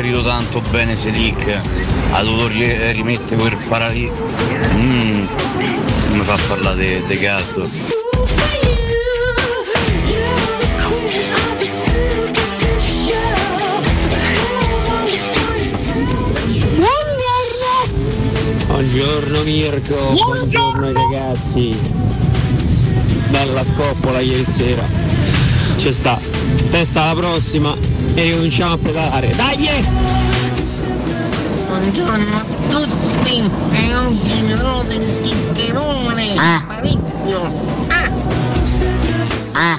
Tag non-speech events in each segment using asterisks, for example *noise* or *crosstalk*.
inserito tanto bene Selic, ha dovuto rimettere quel paralisi. Mm, mi fa parlare di gatto. Buongiorno Mirko, buongiorno ragazzi. Bella scoppola ieri sera. Ci sta. Testa alla prossima e cominciamo a pedalare. Dai! Buongiorno a tutti e oggi mi rode il chiccherone ah. parecchio. Ah. Ah.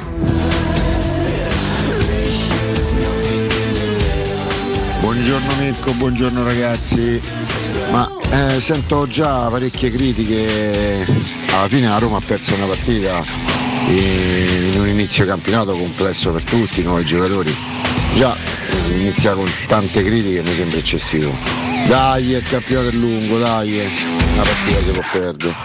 Buongiorno Mirko, buongiorno ragazzi. Ma eh, sento già parecchie critiche. Alla fine la Roma ha perso una partita in un inizio campionato complesso per tutti, nuovi giocatori. Già inizia con tante critiche mi sembra eccessivo. Dai, il campionato è lungo, dai, una partita si può perdere.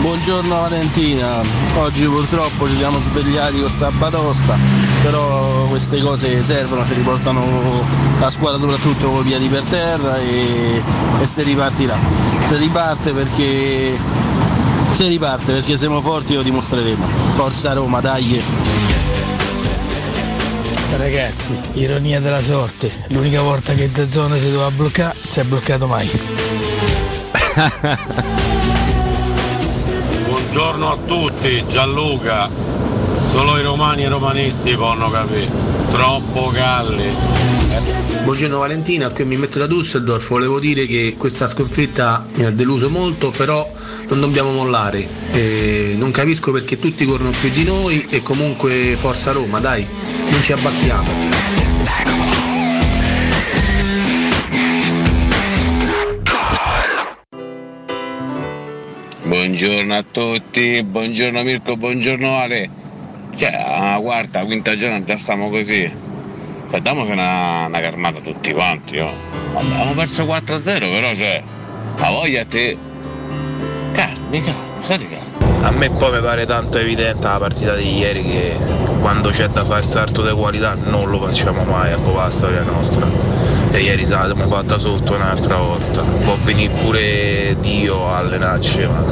Buongiorno Valentina, oggi purtroppo ci siamo svegliati con sta batosta, però queste cose servono, ci riportano la squadra soprattutto con i piedi per terra e, e se ripartirà. Se riparte perché se riparte perché siamo forti lo dimostreremo. Forza Roma, dai! Ragazzi, ironia della sorte, l'unica volta che da zona si doveva bloccare, si è bloccato mai. *laughs* Buongiorno a tutti, Gianluca. Solo i romani e i romanisti possono capire. Troppo calli. Buongiorno Valentina, qui mi metto da Düsseldorf. Volevo dire che questa sconfitta mi ha deluso molto, però non dobbiamo mollare. Eh, non capisco perché tutti corrono più di noi e comunque forza Roma, dai, non ci abbattiamo. Buongiorno a tutti, buongiorno Mirko, buongiorno Ale. Cioè, la quarta, quinta giornata già stiamo così. Cioè, damoci una, una carnata tutti quanti, oh. Abbiamo perso 4-0, però cioè. La voglia a te. Carmica, sai A me poi mi pare tanto evidente la partita di ieri che quando c'è da fare il salto di qualità non lo facciamo mai, ecco la storia nostra. E ieri l'abbiamo fatta sotto un'altra volta. Può venire pure Dio a allenarci, ma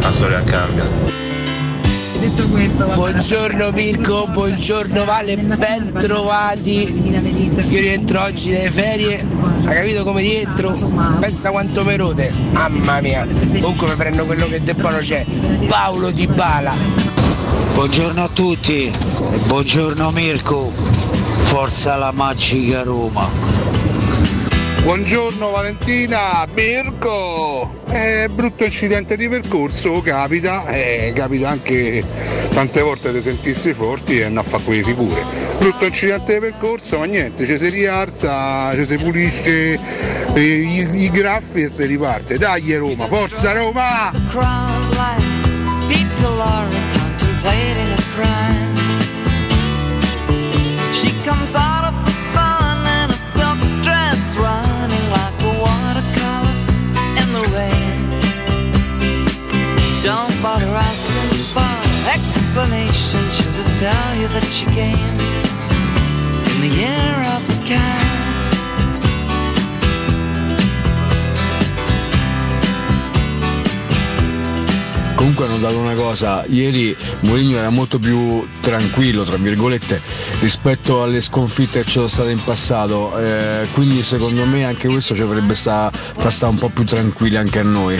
la storia cambia. Detto questo, buongiorno Mirko, buongiorno Vale, ben trovati. Io rientro oggi dalle ferie, hai capito come rientro? Pensa quanto me rode, mamma mia. Comunque mi prendo quello che debbono c'è. Paolo Di Bala. Buongiorno a tutti, buongiorno Mirko, forza la magica Roma. Buongiorno Valentina, Mirko! È brutto incidente di percorso, capita, eh, capita anche tante volte di sentirsi forti e non a fare quelle figure. Brutto incidente di percorso, ma niente, ci si rialza, ci si pulisce i, i graffi e si riparte. Dai Roma, forza Roma! Explanation. She'll just tell you that she came in the year of the cat. Comunque hanno dato una cosa, ieri Mourinho era molto più tranquillo, tra virgolette, rispetto alle sconfitte che ci sono state in passato, eh, quindi secondo me anche questo ci avrebbe sta, fa stare un po' più tranquilli anche a noi.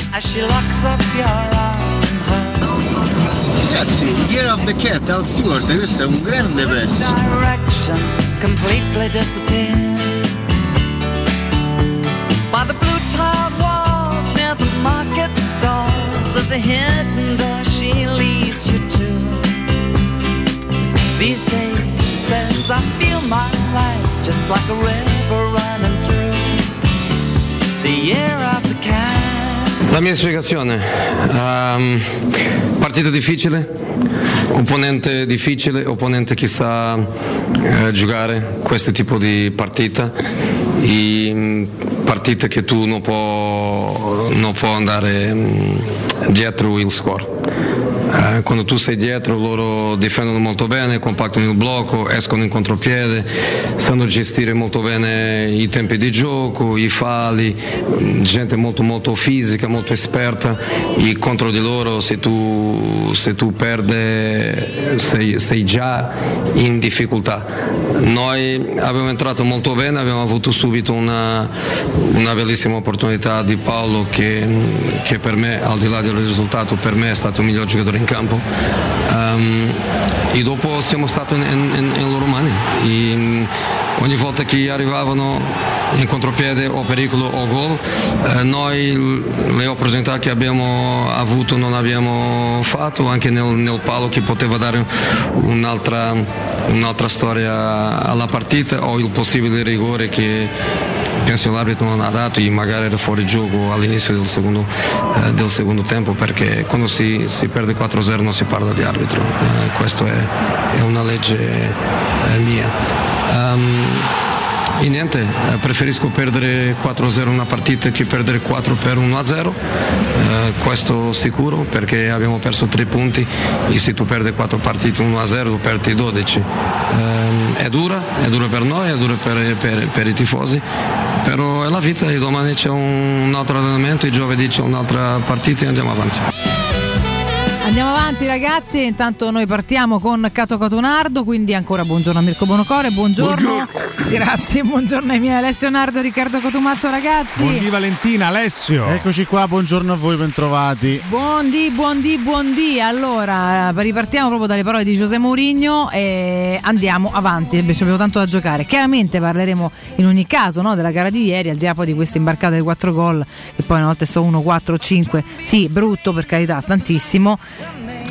Ragazzi, Year of the Cat, Al Stewart, questo è un grande pezzo. completely disappears. By the blue tiled walls near the market stalls There's a hidden door she leads you to. These days, she says, I feel my life just like a river running through. The year of La mia spiegazione, um, partita difficile, opponente difficile, opponente che sa eh, giocare questo tipo di partita e mh, partite che tu non puoi andare mh, dietro il score. Eh, quando tu sei dietro loro difendono molto bene, compattano il blocco, escono in contropiede, sanno gestire molto bene i tempi di gioco, i falli, mh, gente molto molto fisica, molto esperta e contro di loro se tu, se tu perdi sei, sei già in difficoltà. Noi abbiamo entrato molto bene, abbiamo avuto subito una, una bellissima opportunità di Paolo che, che per me, al di là del risultato, per me è stato il miglior giocatore in campo. Ehm, e dopo siamo stati in, in- in loro mani. E, mm, ogni volta che arrivavano in contropiede o pericolo o gol, eh, noi le opportunità che abbiamo avuto non abbiamo fatto, anche nel, nel palo che poteva dare un'altra, un'altra storia alla partita o il possibile rigore che penso l'arbitro non ha dato e magari era fuori gioco all'inizio del secondo, eh, del secondo tempo perché quando si, si perde 4-0 non si parla di arbitro, eh, questa è, è una legge eh, mia. Ehm, e niente, eh, preferisco perdere 4-0 una partita che perdere 4 per 1-0, eh, questo sicuro perché abbiamo perso 3 punti e se tu perdi 4 partite 1-0 tu perdi 12. Ehm, è dura, è dura per noi, è dura per, per- per i tifosi, però è la vita e domani c'è un, altro allenamento, e giovedì c'è un'altra partita e andiamo avanti. Andiamo avanti ragazzi, intanto noi partiamo con Cato Catonardo, quindi ancora buongiorno a Mirko Bonocore, buongiorno. Grazie, buongiorno ai miei Alessio Nardo, Riccardo Cotumazzo ragazzi. Buondì Valentina, Alessio. Eccoci qua, buongiorno a voi, bentrovati. Buondì, buondì, buondì. Allora, eh, ripartiamo proprio dalle parole di Giuseppe Mourinho e andiamo avanti, abbiamo tanto da giocare. Chiaramente parleremo in ogni caso no, della gara di ieri, al di là poi di questa imbarcata di 4 gol, che poi una volta sono 1, 4, 5. Sì, brutto per carità, tantissimo.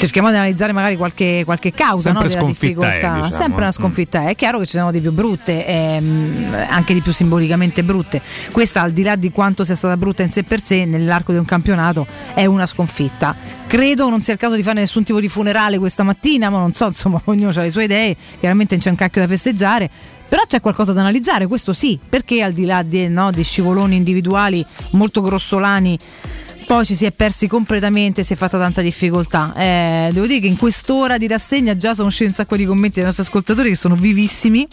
Cerchiamo di analizzare magari qualche, qualche causa no, della sconfitta è, difficoltà. diciamo, Sempre una eh. sconfitta è. È chiaro che ci sono di più brutte, ehm, anche di più simbolicamente brutte. Questa, al di là di quanto sia stata brutta in sé per sé, nell'arco di un campionato, è una sconfitta. Credo non sia il caso di fare nessun tipo di funerale questa mattina, ma non so, insomma, *laughs* ognuno ha le sue idee, chiaramente non c'è un cacchio da festeggiare. Però c'è qualcosa da analizzare, questo sì, perché al di là di, no, di scivoloni individuali molto grossolani poi ci si è persi completamente, si è fatta tanta difficoltà. Eh, devo dire che in quest'ora di rassegna già sono usciti un sacco di commenti dei nostri ascoltatori che sono vivissimi.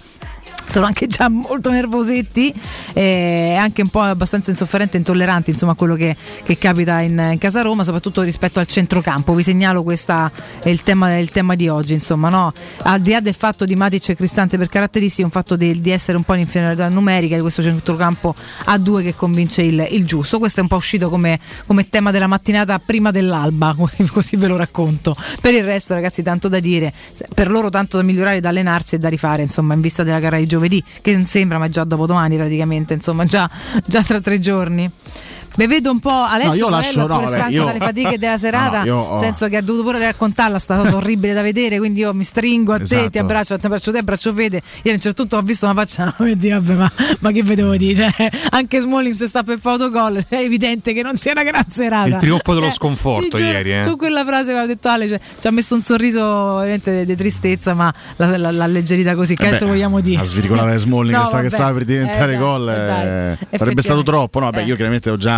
Sono anche già molto nervosetti e anche un po' abbastanza insofferenti e intolleranti insomma a quello che, che capita in, in casa Roma, soprattutto rispetto al centrocampo. Vi segnalo questo è il tema, il tema di oggi, insomma, no? Al di là del fatto di Matic e Cristante per caratteristiche, un fatto di, di essere un po' in inferiorità numerica di questo centrocampo a due che convince il, il giusto. Questo è un po' uscito come, come tema della mattinata prima dell'alba, *laughs* così, così ve lo racconto. Per il resto, ragazzi, tanto da dire, per loro tanto da migliorare, da allenarsi e da rifare, insomma, in vista della gara di giovedì, che sembra, ma è già dopodomani praticamente, insomma, già, già tra tre giorni. Beh, vedo un po' Alessio No, io lascio- pure no, vabbè, stanco io- dalle fatiche della serata, No, no, ho- nel senso che ha dovuto pure raccontarla sta cosa orribile da vedere, quindi io mi stringo a te, Esatto. ti abbraccio, ti abbraccio te, abbraccio Fede. Io a un certo punto ho visto una faccia, *laughs* e dico, vabbè, ma, ma che vedevo dire? Cioè, anche Smalling se sta per fare autogol, *laughs* è evidente che non sia una gran serata. Il trionfo dello Eh, sconforto giuro, ieri, eh. Su quella frase che ho detto Ale, cioè, ci ha messo un sorriso veramente di tristezza, ma la, la, l'alleggerita così, che Eh altro vogliamo dire? La svirgolata *laughs* di Smalling No, che, sta, che vabbè. stava per diventare Eh, gol eh, sarebbe stato troppo. No, Eh. io chiaramente ho già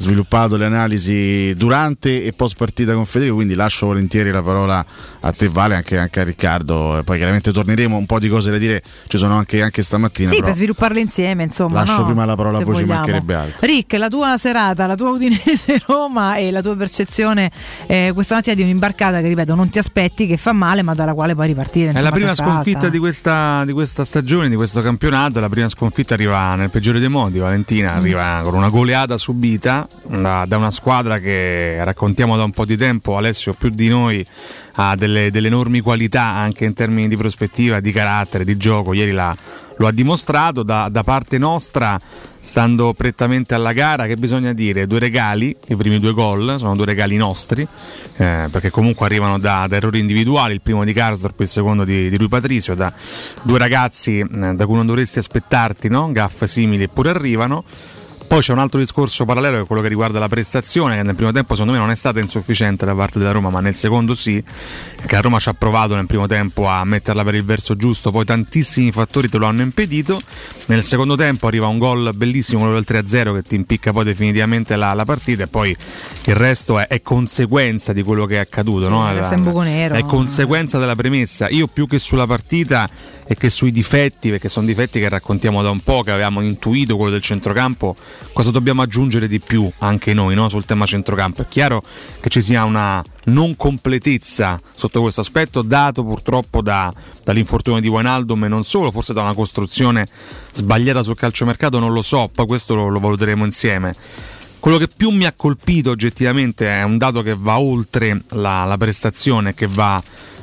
sviluppato le analisi durante e post partita con Federico, quindi lascio volentieri la parola a te, Vale, anche, anche a Riccardo. E poi chiaramente torneremo un po' di cose da dire, ci sono anche, anche stamattina. Sì, però per svilupparle insieme, insomma. lascio no? prima la parola a Se voi, ci mancherebbe altro. Rick, la tua serata, la tua Udinese *laughs* Roma e la tua percezione eh, questa mattina di un'imbarcata che, ripeto, non ti aspetti, che fa male, ma dalla quale puoi ripartire. È insomma, la prima sconfitta di questa, di questa stagione, di questo campionato. La prima sconfitta arriva nel peggiore dei modi. Valentina arriva con una goleata subita da, da una squadra che raccontiamo da un po' di tempo. Alessio più di noi ha delle, delle enormi qualità anche in termini di prospettiva, di carattere, di gioco. Ieri la- lo ha dimostrato da, da parte nostra, stando prettamente alla gara, che bisogna dire, due regali, i primi due gol, sono due regali nostri, eh, perché comunque arrivano da, da errori individuali, il primo di Karsdorp, il secondo di, di Rui Patricio, da due ragazzi eh, da cui non dovresti aspettarti, no? gaffe simili eppure arrivano. Poi c'è un altro discorso parallelo che è quello che riguarda la prestazione, che nel primo tempo secondo me non è stata insufficiente da parte della Roma, ma nel secondo sì, che la Roma ci ha provato nel primo tempo a metterla per il verso giusto, poi tantissimi fattori te lo hanno impedito. Nel secondo tempo arriva un gol bellissimo, quello del 3-0 che ti impicca poi definitivamente la, la partita e poi il resto è, è conseguenza di quello che è accaduto. Sì, no? è. È conseguenza della premessa. Io più che sulla partita e che sui difetti, perché sono difetti che raccontiamo da un po', che avevamo intuito quello del centrocampo, cosa dobbiamo aggiungere di più anche noi no? sul tema centrocampo? È chiaro che ci sia una non completezza sotto questo aspetto, dato purtroppo da, dall'infortunio di Wijnaldum e non solo, forse da una costruzione sbagliata sul calciomercato, non lo so, poi questo lo, lo valuteremo insieme. Quello che più mi ha colpito oggettivamente è un dato che va oltre la, la prestazione, che va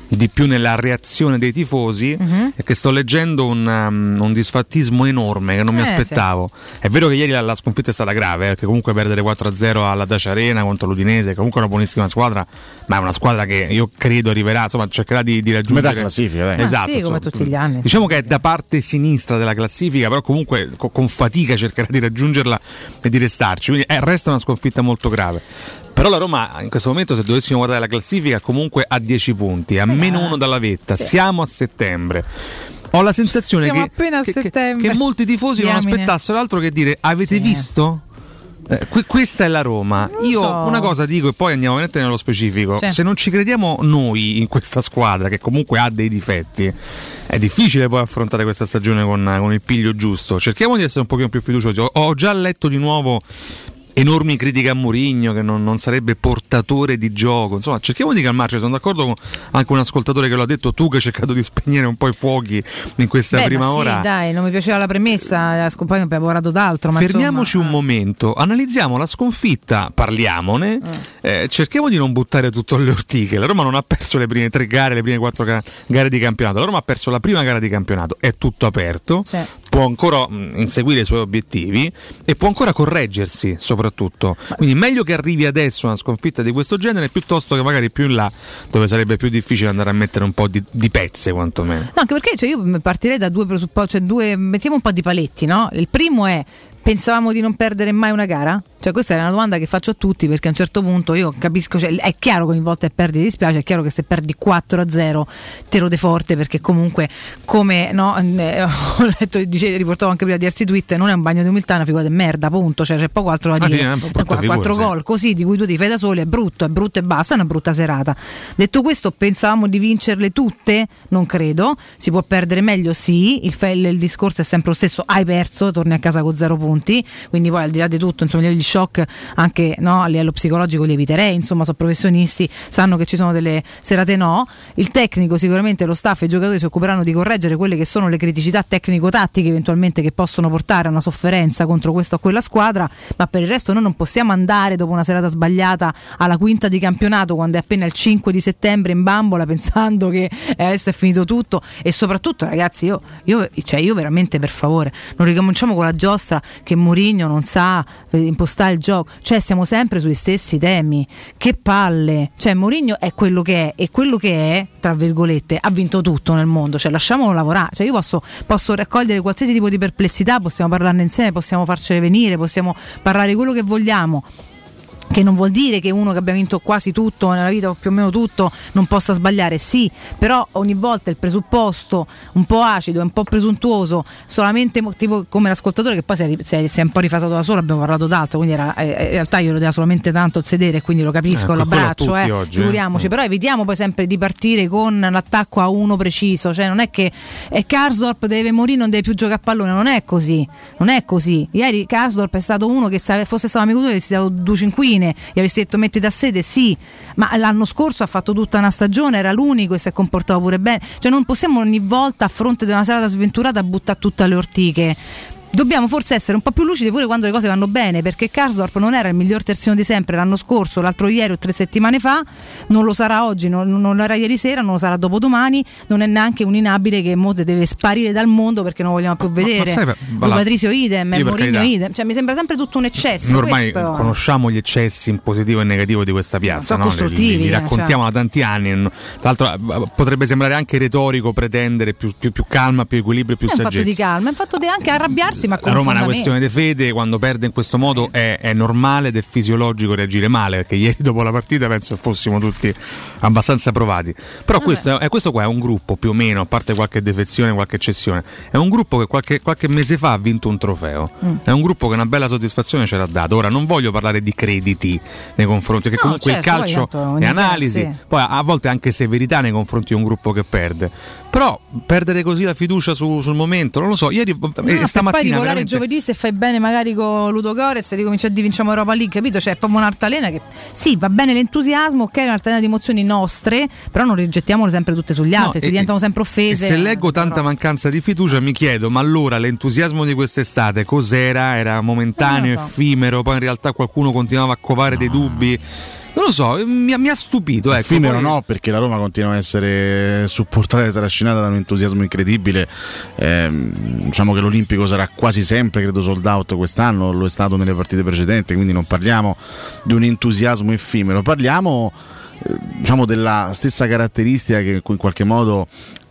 di più nella reazione dei tifosi Mhm. e che sto leggendo un, um, un disfattismo enorme che non mi Eh, aspettavo. È vero che ieri la, la sconfitta è stata grave, eh, perché comunque perdere 4-0 alla Dacia Arena contro l'Udinese, comunque è una buonissima squadra, ma è una squadra che io credo arriverà, insomma cercherà di, di raggiungere... Metà classifica, dai. Esatto. Ah, sì, come insomma. tutti gli anni. Diciamo che è da parte sinistra della classifica, però comunque co- con fatica cercherà di raggiungerla e di restarci. Quindi eh, resta una sconfitta molto grave. Però la Roma in questo momento, se dovessimo guardare la classifica, comunque ha 10 punti, a meno uno dalla vetta. sì. Siamo a settembre. Ho la sensazione Siamo che, appena a che- che- settembre. che molti tifosi non Diamine. aspettassero altro che dire: Avete visto? Eh, que- questa è la Roma. Io so. una cosa dico e poi andiamo veramente nello specifico. Sì. Se non ci crediamo noi in questa squadra, che comunque ha dei difetti, è difficile poi affrontare questa stagione con, con il piglio giusto. Cerchiamo di essere un pochino più fiduciosi. Ho, ho già letto di nuovo enormi critiche a Mourinho che non, non sarebbe portatore di gioco. Insomma, cerchiamo di calmarci. Sono d'accordo con anche un ascoltatore che lo ha detto tu che hai cercato di spegnere un po' i fuochi in questa Beh, prima ma sì, ora. dai, non mi piaceva la premessa, la scompagno abbiamo lavorato d'altro. Fermiamoci insomma, un momento, analizziamo la sconfitta, parliamone, eh, cerchiamo di non buttare tutto alle ortiche. La Roma non ha perso le prime tre gare, le prime quattro ga- gare di campionato. La Roma ha perso la prima gara di campionato, è tutto aperto. Può ancora mh, inseguire i suoi obiettivi e può ancora correggersi, soprattutto. Quindi, meglio che arrivi adesso una sconfitta di questo genere piuttosto che magari più in là, dove sarebbe più difficile andare a mettere un po' di, di pezze, quantomeno. No, anche perché cioè, io partirei da due presupposti, cioè due, mettiamo un po' di paletti, no? Il primo è pensavamo di non perdere mai una gara? Cioè questa è una domanda che faccio a tutti perché a un certo punto io capisco, cioè, è chiaro che ogni volta che perdi ti dispiace, è chiaro che se perdi 4-0 te lo de forte perché comunque come no, eh, *laughs* ho letto, dice, riportavo anche prima diversi tweet, non è un bagno di umiltà, è una figura di merda, punto, cioè c'è poco altro da Ah, dire. brutta Qua- figura, quattro sì. gol così di cui tu ti fai da soli è brutto, è brutto e basta, è una brutta serata. Detto questo, pensavamo di vincerle tutte? Non credo. Si può perdere meglio? Sì. Il, il- discorso è sempre lo stesso: hai perso, torni a casa con zero punti. Quindi, poi al di là di tutto, insomma, gli shock anche no, a livello psicologico li eviterei. Insomma, sono professionisti, sanno che ci sono delle serate no. Il tecnico, sicuramente lo staff e i giocatori si occuperanno di correggere quelle che sono le criticità tecnico-tattiche eventualmente che possono portare a una sofferenza contro questa o quella squadra. Ma per il resto, noi non possiamo andare dopo una serata sbagliata alla quinta di campionato quando è appena il 5 di settembre in bambola *laughs* pensando che eh, adesso è finito tutto e soprattutto ragazzi io, io, cioè io veramente per favore non ricominciamo con la giostra che Mourinho non sa impostare il gioco. Cioè siamo sempre sui stessi temi. Che palle. Cioè Mourinho è quello che è e quello che è tra virgolette ha vinto tutto nel mondo. Cioè lasciamolo lavorare. Cioè io posso, posso raccogliere qualsiasi tipo di perplessità possiamo parlarne insieme possiamo farcele venire possiamo parlare quello che vogliamo che non vuol dire che uno che abbia vinto quasi tutto nella vita o più o meno tutto non possa sbagliare, sì, però ogni volta il presupposto un po' acido, un po' presuntuoso, solamente tipo come l'ascoltatore che poi si è, si è- si è un po' rifasato da solo, abbiamo parlato d'altro, quindi era, eh, in realtà io lo dava solamente tanto il sedere, quindi lo capisco, Ecco, lo quello a abbraccio, eh, oggi, eh. figuriamoci, Mm. però evitiamo poi sempre di partire con l'attacco a uno preciso, cioè non è che eh, Karsdorp deve morire, non deve più giocare a pallone, non è così, non è così. Ieri Karsdorp è stato uno che se fosse stato amico tuo gli avresti dato due cinquine, gli avresti detto mettiti a sede, sì, ma l'anno scorso ha fatto tutta una stagione, era l'unico e si è comportato pure bene, cioè non possiamo ogni volta a fronte di una serata sventurata buttare tutte alle ortiche. Dobbiamo forse essere un po' più lucidi pure quando le cose vanno bene, perché Karsdorp non era il miglior terzino di sempre l'anno scorso, l'altro ieri o tre settimane fa, non lo sarà oggi, non, non lo era ieri sera, non lo sarà dopodomani, non è neanche un inabile che mo deve sparire dal mondo perché non vogliamo più vedere. sai, per- Lo voilà. Patrizio idem, Mourinho idem, cioè mi sembra sempre tutto un eccesso. Noi ormai questo- conosciamo gli eccessi in positivo e negativo di questa piazza, no? li, li- costruttivi, li eh, raccontiamo da tanti anni. Tra l'altro eh, potrebbe sembrare anche retorico pretendere più, più- più calma, più equilibrio, più è un fatto saggezza. di calma, è un fatto di anche arrabbiarsi massima la Roma è una questione di fede, quando perde in questo modo è, è normale ed è fisiologico reagire male, perché ieri dopo la partita penso che fossimo tutti abbastanza provati. Però questo, è, questo qua è un gruppo più o meno, a parte qualche defezione, qualche eccezione, è un gruppo che qualche, qualche mese fa ha vinto un trofeo, Mm. è un gruppo che una bella soddisfazione ce l'ha dato. Ora non voglio parlare di crediti nei confronti, che No, comunque certo, il calcio è analisi, poi a volte anche severità nei confronti di un gruppo che perde. Però perdere così la fiducia su- sul momento, non lo so, ieri No, e per poi stamattina rivolare veramente- giovedì se fai bene magari con Ludo Gorez ricominci a dire vinciamo Europa League capito cioè è proprio un'altalena che sì va bene l'entusiasmo ok è un'altalena di emozioni nostre però non rigettiamole sempre tutte sugli altri No, ti e- diventano sempre E offese se leggo tanta mancanza di fiducia mi chiedo, ma allora l'entusiasmo di quest'estate cos'era? Era momentaneo, so. effimero, poi in realtà qualcuno continuava a covare dei dubbi. Non lo so, mi, ha- mi ha stupito. Ecco, Effimero poi- no, perché la Roma continua a essere supportata e trascinata da un entusiasmo incredibile. Ehm, diciamo che l'Olimpico sarà quasi sempre, credo, sold out quest'anno, lo è stato nelle partite precedenti, quindi non parliamo di un entusiasmo effimero, parliamo eh, diciamo della stessa caratteristica che in qualche modo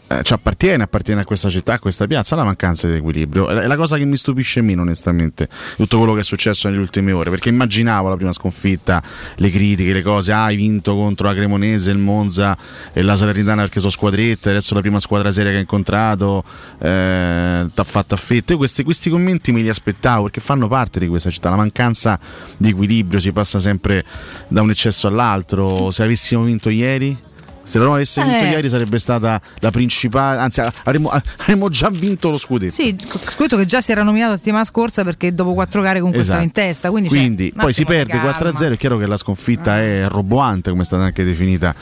eh, ci appartiene, appartiene a questa città, a questa piazza, la mancanza di equilibrio. È la cosa che mi stupisce meno, onestamente, tutto quello che è successo nelle ultime ore, perché immaginavo la prima sconfitta, le critiche, le cose, ah, hai vinto contro la Cremonese, il Monza e la Salernitana perché sono squadrette, adesso la prima squadra seria che hai incontrato, eh, t'ha fatto a fette. Io questi, questi commenti me li aspettavo perché fanno parte di questa città, la mancanza di equilibrio si passa sempre da un eccesso all'altro. Se avessimo vinto ieri... Se la Roma avesse vinto Eh. ieri sarebbe stata la principale, anzi avremmo, avremmo già vinto lo scudetto. sì scritto che già si era nominato la settimana scorsa perché dopo quattro gare comunque Esatto. in testa quindi, Quindi poi si perde calma. 4-0, è chiaro che la sconfitta è roboante, come è stata anche definita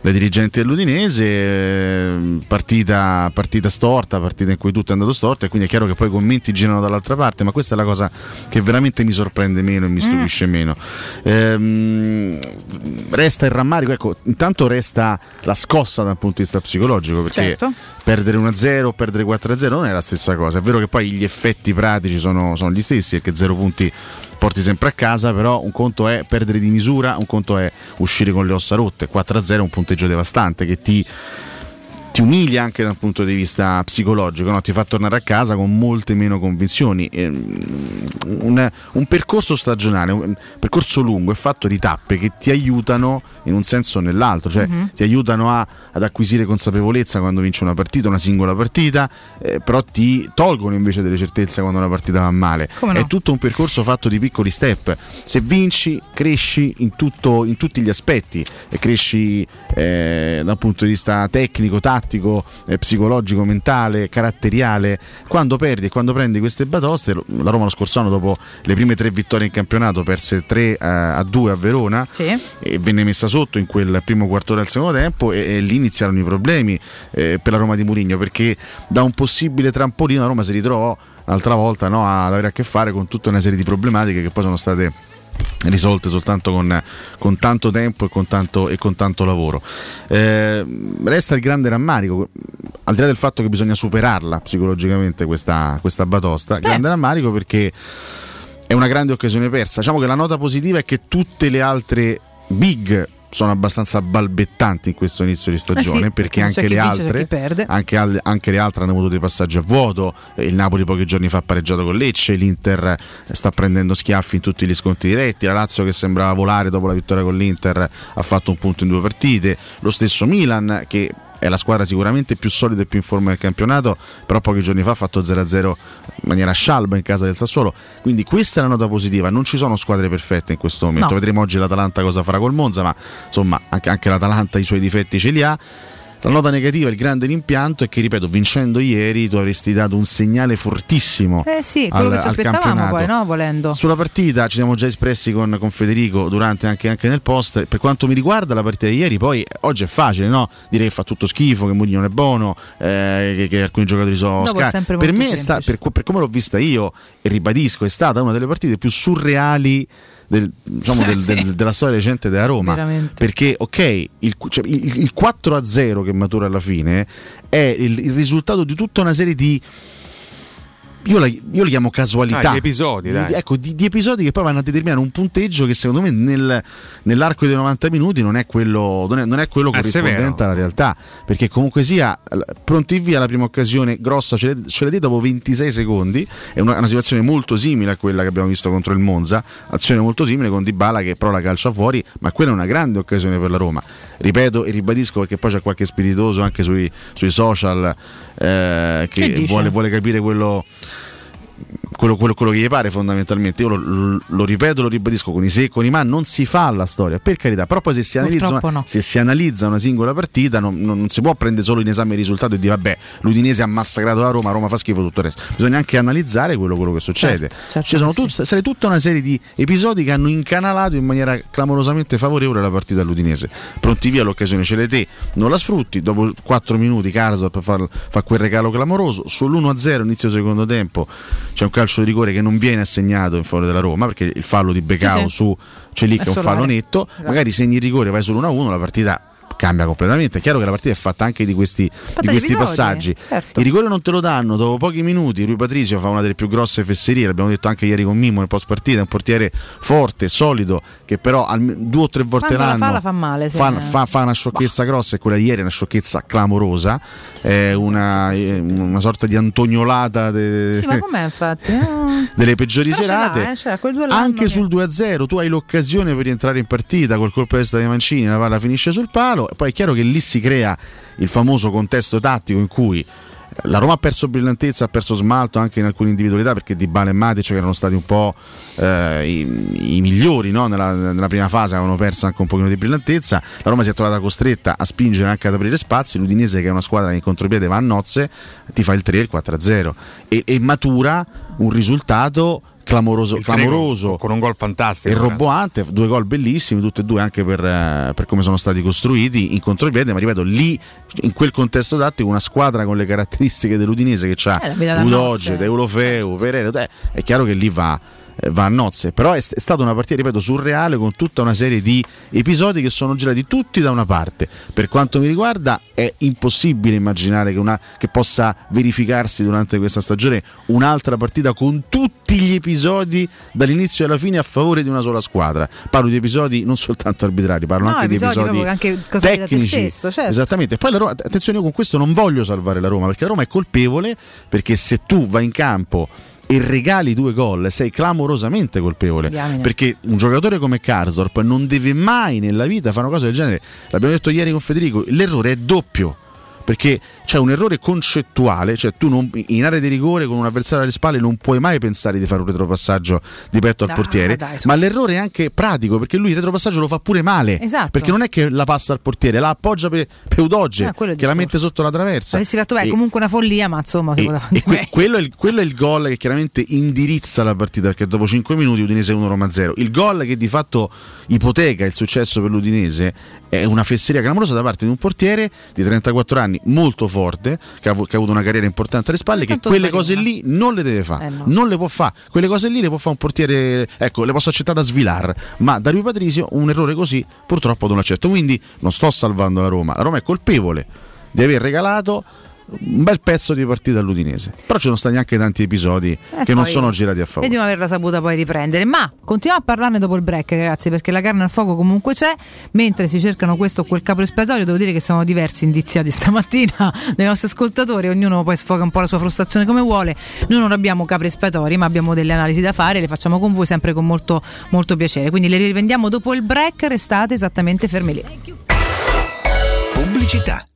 dai dirigenti dell'Udinese, partita, partita storta, partita in cui tutto è andato storto e quindi è chiaro che poi i commenti girano dall'altra parte, ma questa è la cosa che veramente mi sorprende meno e mi stupisce meno. Ehm, resta il rammarico, ecco, intanto resta la scossa dal punto di vista psicologico, perché Certo. perdere 1-0 o perdere 4-0 non è la stessa cosa. È vero che poi gli effetti pratici sono, sono gli stessi, perché 0 punti porti sempre a casa, però un conto è perdere di misura, un conto è uscire con le ossa rotte. 4-0 è un punteggio devastante che ti, ti umilia anche dal punto di vista psicologico, no? ti fa tornare a casa con molte meno convinzioni. Ehm, Un, un percorso stagionale, un percorso lungo è fatto di tappe che ti aiutano in un senso o nell'altro, cioè Mhm. ti aiutano a- ad acquisire consapevolezza quando vinci una partita, una singola partita, eh, però ti tolgono invece delle certezze quando una partita va male. No? È tutto un percorso fatto di piccoli step. Se vinci, cresci in, tutto- in tutti gli aspetti, e cresci eh, dal punto di vista tecnico, tattico, eh, psicologico, mentale, caratteriale. Quando perdi e quando prendi queste batoste, la Roma lo scorso anno, dopo le prime tre vittorie in campionato, perse 3 a 2 a Verona e venne messa sotto in quel primo quarto del secondo tempo e, e lì iniziarono i problemi eh, per la Roma di Mourinho perché da un possibile trampolino la Roma si ritrovò l'altra volta no, ad avere a che fare con tutta una serie di problematiche che poi sono state risolte soltanto con, con tanto tempo e con tanto, e con tanto lavoro. Eh, resta il grande rammarico, al di là del fatto che bisogna superarla psicologicamente questa, questa batosta, grande rammarico perché è una grande occasione persa. Diciamo che la nota positiva è che tutte le altre big sono abbastanza balbettanti in questo inizio di stagione Eh sì, perché perché anche le altre anche, al- anche le altre hanno avuto dei passaggi a vuoto. Eh, il Napoli pochi giorni fa ha pareggiato con Lecce l'Inter sta prendendo schiaffi in tutti gli scontri diretti. La Lazio che sembrava volare dopo la vittoria con l'Inter ha fatto un punto in due partite. Lo stesso Milan che è la squadra sicuramente più solida e più in forma del campionato, però pochi giorni fa ha fatto 0-0 in maniera scialba in casa del Sassuolo. Quindi questa è la nota positiva. Non ci sono squadre perfette in questo momento. No. Vedremo oggi l'Atalanta cosa farà col Monza, ma insomma anche, anche l'Atalanta i suoi difetti ce li ha. La nota negativa, il grande rimpianto è che, ripeto, vincendo ieri tu avresti dato un segnale fortissimo. eh sì quello al- che ci aspettavamo poi no volendo Sulla partita ci siamo già espressi con, con Federico durante anche, anche nel post. Per quanto mi riguarda, la partita di ieri, poi oggi è facile, no? Dire che fa tutto schifo, che Mourinho non è buono, eh, che, che alcuni giocatori sono scarsi. Per me, sta- per, per come l'ho vista io, e ribadisco, è stata una delle partite più surreali. Del- diciamo, del- *laughs* Sì. del- della storia recente della Roma Veramente. perché ok il, cioè, il- il 4 a 0 che matura alla fine è il, il risultato di tutta una serie di io, la- io li chiamo casualità. Ah, gli episodi, Di- dai. ecco, di, di episodi che poi vanno a determinare un punteggio che secondo me nel- nell'arco dei 90 minuti non è quello, non è, non è quello corrispondente alla realtà. Perché comunque sia, pronti via la prima occasione grossa ce l'è dì dopo 26 secondi. È una, una situazione molto simile a quella che abbiamo visto contro il Monza. Azione molto simile con Dybala che però la calcia fuori, ma quella è una grande occasione per la Roma. Ripeto e ribadisco perché poi c'è qualche spiritoso anche sui, sui social eh, Che che vuole, vuole capire quello quello, quello- quello che gli pare fondamentalmente. Io lo, lo- lo ripeto, lo ribadisco con i se e con i ma, non si fa la storia, per carità, però poi se si analizza, una, no. se si analizza una singola partita non, non- non si può prendere solo in esame il risultato e dire vabbè l'Udinese ha massacrato la Roma, Roma fa schifo tutto il resto. Bisogna anche analizzare quello, quello che succede. Certo, certo Ci sono che tut- sarà tutta una serie di episodi che hanno incanalato in maniera clamorosamente favorevole la partita all'Udinese. Pronti via l'occasione ce l'hai te, non la sfrutti, dopo 4 minuti Karsdorp fa, fa quel regalo clamoroso, sull'1-0 inizio secondo tempo c'è un calcio di rigore che non viene assegnato in favore della Roma perché il fallo di Becao Sì, sì. su Celic È è un fallo netto, Esatto. magari segni il rigore vai sull'1-1 la partita cambia completamente. È chiaro che la partita è fatta anche di questi, di di questi passaggi. certo. Il rigore non te lo danno, dopo pochi minuti Rui Patrizio fa una delle più grosse fesserie, l'abbiamo detto anche ieri con Mimmo nel post partita, è un portiere forte, solido, che però due o tre volte Quando la l'anno fa, la fa male, fa, fa- fa una sciocchezza grossa e quella di ieri è una sciocchezza clamorosa, è una, è una sorta di antoniolata de- Sì? Ah. *laughs* delle peggiori Però serate. eh, l'anno Anche che- sul 2-0 tu hai l'occasione per rientrare in partita col colpo di testa dei Mancini, la palla finisce sul palo poi è chiaro che lì si crea il famoso contesto tattico in cui la Roma ha perso brillantezza, ha perso smalto anche in alcune individualità perché Di Bale e Matic che erano stati un po' eh, i, i migliori no? nella, nella prima fase avevano perso anche un pochino di brillantezza la Roma si è trovata costretta a spingere anche ad aprire spazi l'Udinese che è una squadra che in contropiede va a nozze ti fa il 3 e il 4-0 e, e matura un risultato clamoroso, clamoroso con un gol fantastico. e roboante, due gol bellissimi, tutti e due anche per, eh, per come sono stati costruiti in contropiede, ma ripeto, lì in quel contesto tattico una squadra con le caratteristiche dell'Udinese che ha Eh, Udoge. Deulofeu, Pereira, eh, è chiaro che lì va, eh, va a nozze, però è, stata una partita, ripeto, surreale con tutta una serie di episodi che sono girati tutti da una parte. Per quanto mi riguarda è impossibile immaginare che, una- che possa verificarsi durante questa stagione un'altra partita con tutti gli episodi dall'inizio alla fine a favore di una sola squadra. Parlo di episodi non soltanto arbitrari, parlo No, anche di episodi episodi proprio anche tecnici. stesso, certo. Esattamente. Poi la Roma, attenzione, io con questo non voglio salvare la Roma, perché la Roma è colpevole, perché se tu vai in campo e regali due gol, sei clamorosamente colpevole. Diamine. Perché un giocatore come Karsdorp non deve mai nella vita fare una cosa del genere. L'abbiamo detto ieri con Federico, l'errore è doppio. Perché c'è un errore concettuale, cioè tu non- in area di rigore con un avversario alle spalle non puoi mai pensare di fare un retropassaggio di petto al Ah, portiere, dai, ma l'errore è anche pratico perché lui il retropassaggio lo fa pure male. Esatto. Perché non è che la passa al portiere, la appoggia per Peudoge Ah, che la discorso. mette sotto la traversa. Avessi fatto beh, E- comunque una follia, ma insomma, e- e que- quello, è il, quello è il gol che chiaramente indirizza la partita perché dopo 5 minuti Udinese 1 Roma 0 il gol che di fatto ipoteca il successo per l'Udinese è una fesseria clamorosa da parte di un portiere di 34 anni molto forte che ha, che ha avuto una carriera importante alle spalle che quelle sbagliava. cose lì non le deve fare Eh, no. non le può fare quelle cose lì le può fare un portiere ecco le posso accettare da Svilar ma da Rui Patrizio un errore così purtroppo non l'accetto quindi non sto salvando la Roma la Roma è colpevole di aver regalato un bel pezzo di partita all'Udinese. Però ci sono stati anche tanti episodi Eh, che non sono girati a favore. E di non averla saputa poi riprendere. Ma continuiamo a parlarne dopo il break, ragazzi, perché la carne al fuoco comunque c'è. Mentre si cercano questo o quel capo espiatorio, devo dire che sono diversi indiziati *laughs* stamattina dai nostri ascoltatori. Ognuno poi sfoga un po' la sua frustrazione come vuole. Noi non abbiamo capri espiatori, ma abbiamo delle analisi da fare. Le facciamo con voi sempre con molto, molto piacere. Quindi le riprendiamo dopo il break. Restate esattamente fermi lì. Pubblicità.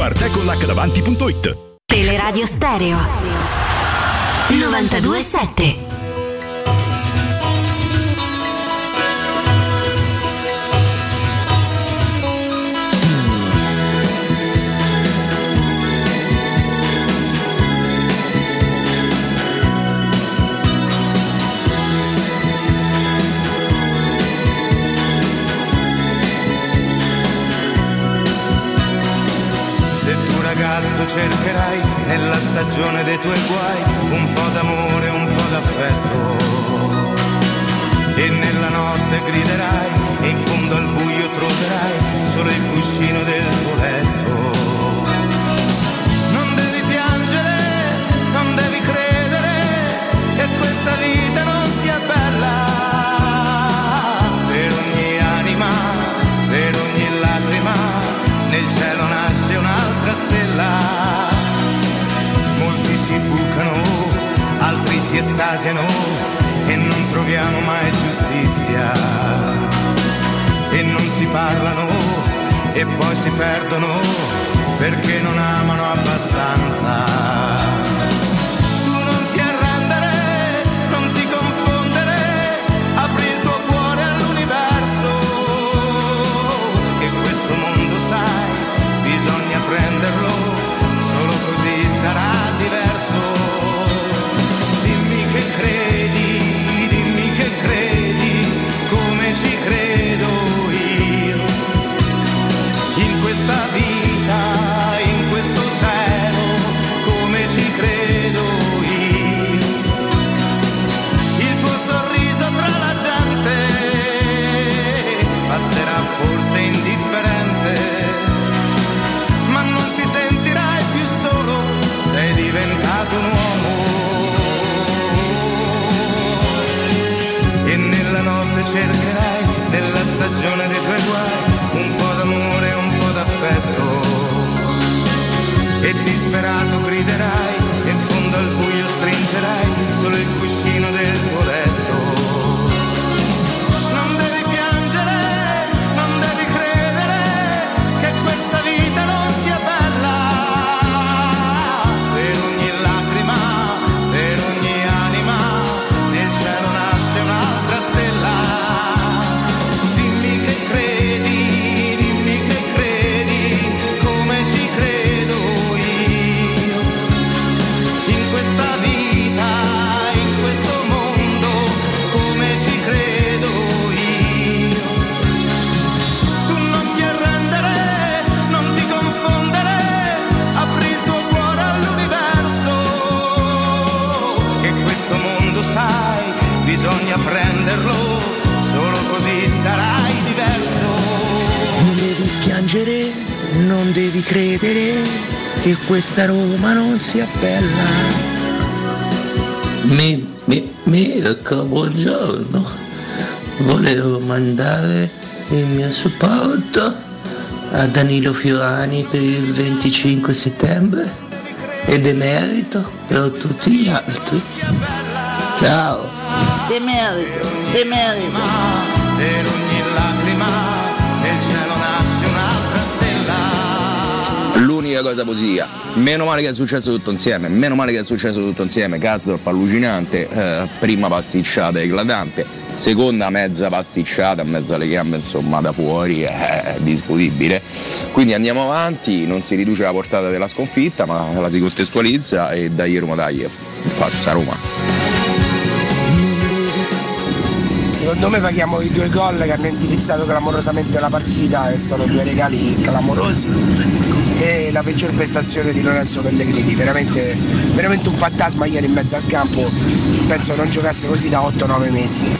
www.artecollacdavanti.it Teleradio Stereo 927. Ragazzo cercherai nella stagione dei tuoi guai un po' d'amore, un po' d'affetto e nella notte griderai e in fondo al buio troverai solo il cuscino del tuo letto. toccano, altri si estasiano e non troviamo mai giustizia. E non si parlano e poi si perdono perché non amano abbastanza. Notte cercherai, nella stagione dei tuoi guai, un po' d'amore un po' d'affetto. E disperato griderai, e in fondo al buio stringerai solo il cuscino del tuo letto. Questa Roma non sia bella. Mi, mi, Mirko, buongiorno. Volevo mandare il mio supporto a Danilo Fiorani per il 25 settembre ed emerito per tutti gli altri. Ciao. Demerito, demerito. L'unica cosa positiva, meno male che è successo tutto insieme, meno male che è successo tutto insieme, Karsdorp allucinante, eh, prima pasticciata eclatante, seconda mezza pasticciata, in mezzo alle gambe insomma da fuori, è discutibile. Quindi andiamo avanti, non si riduce la portata della sconfitta, ma la si contestualizza e dai Roma dai, forza Roma. Secondo me paghiamo i due gol che hanno indirizzato clamorosamente la partita e sono due regali clamorosi e la peggior prestazione di Lorenzo Pellegrini, veramente, veramente un fantasma ieri in mezzo al campo, penso non giocasse così da 8-9 mesi.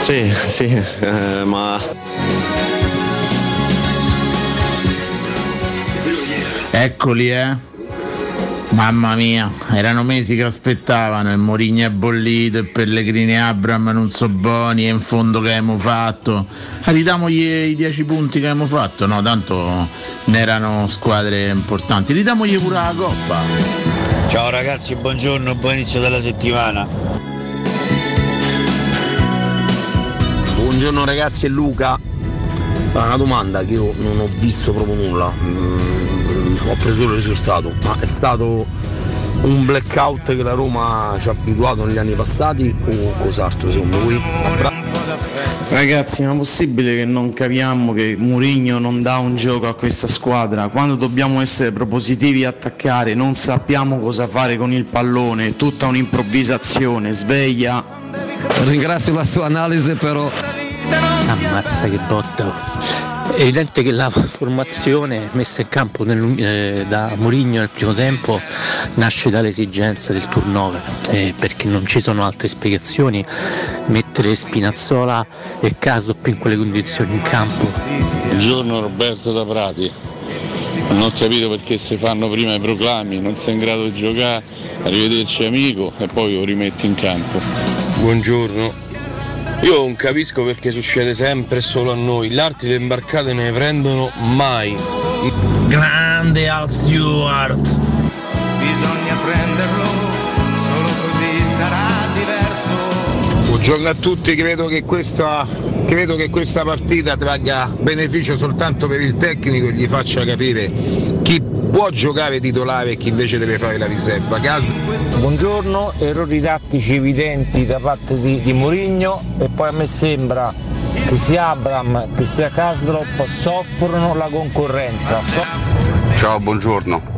Sì, sì, eh, ma Eccoli, eh. Mamma mia, erano mesi che aspettavano e Morigno è bollito e Pellegrini e Abram non so buoni e in fondo che abbiamo fatto. Ah, Ridamogli i 10 punti che abbiamo fatto, no, tanto ne erano squadre importanti. Ridamogli pure la coppa. Ciao ragazzi, buongiorno, buon inizio della settimana. Buongiorno ragazzi, è Luca. Una domanda che io non ho visto proprio nulla, Mm, ho preso il risultato, ma è stato un blackout che la Roma ci ha abituato negli anni passati o cos'altro secondo voi? Abbra- Ragazzi, ma è possibile che non capiamo che Mourinho non dà un gioco a questa squadra? Quando dobbiamo essere propositivi e attaccare, non sappiamo cosa fare con il pallone, tutta un'improvvisazione, sveglia. Ringrazio la sua analisi però Ammazza che botta. È evidente che la formazione messa in campo nel- eh, da Mourinho nel primo tempo nasce dall'esigenza del turnover, eh, perché non ci sono altre spiegazioni. Mettere Spinazzola e Casdop in quelle condizioni in campo. Buongiorno Roberto da Prati. Non ho capito perché si fanno prima i proclami, non sei in grado di giocare, arrivederci amico e poi lo rimetti in campo. Buongiorno. Io non capisco perché succede sempre solo a noi. Gli altri le imbarcate ne prendono mai. Grande Al Stewart. Bisogna prenderlo, solo così sarà diverso. Buongiorno a tutti, credo che, questa, credo che questa partita tragga beneficio soltanto per il tecnico e gli faccia capire chi può giocare titolare e chi invece deve fare la riserva. Cas- Buongiorno, errori tattici evidenti da parte di, di Mourinho e poi a me sembra che sia Abram che sia Kastrop soffrono la concorrenza. So- Ciao, buongiorno.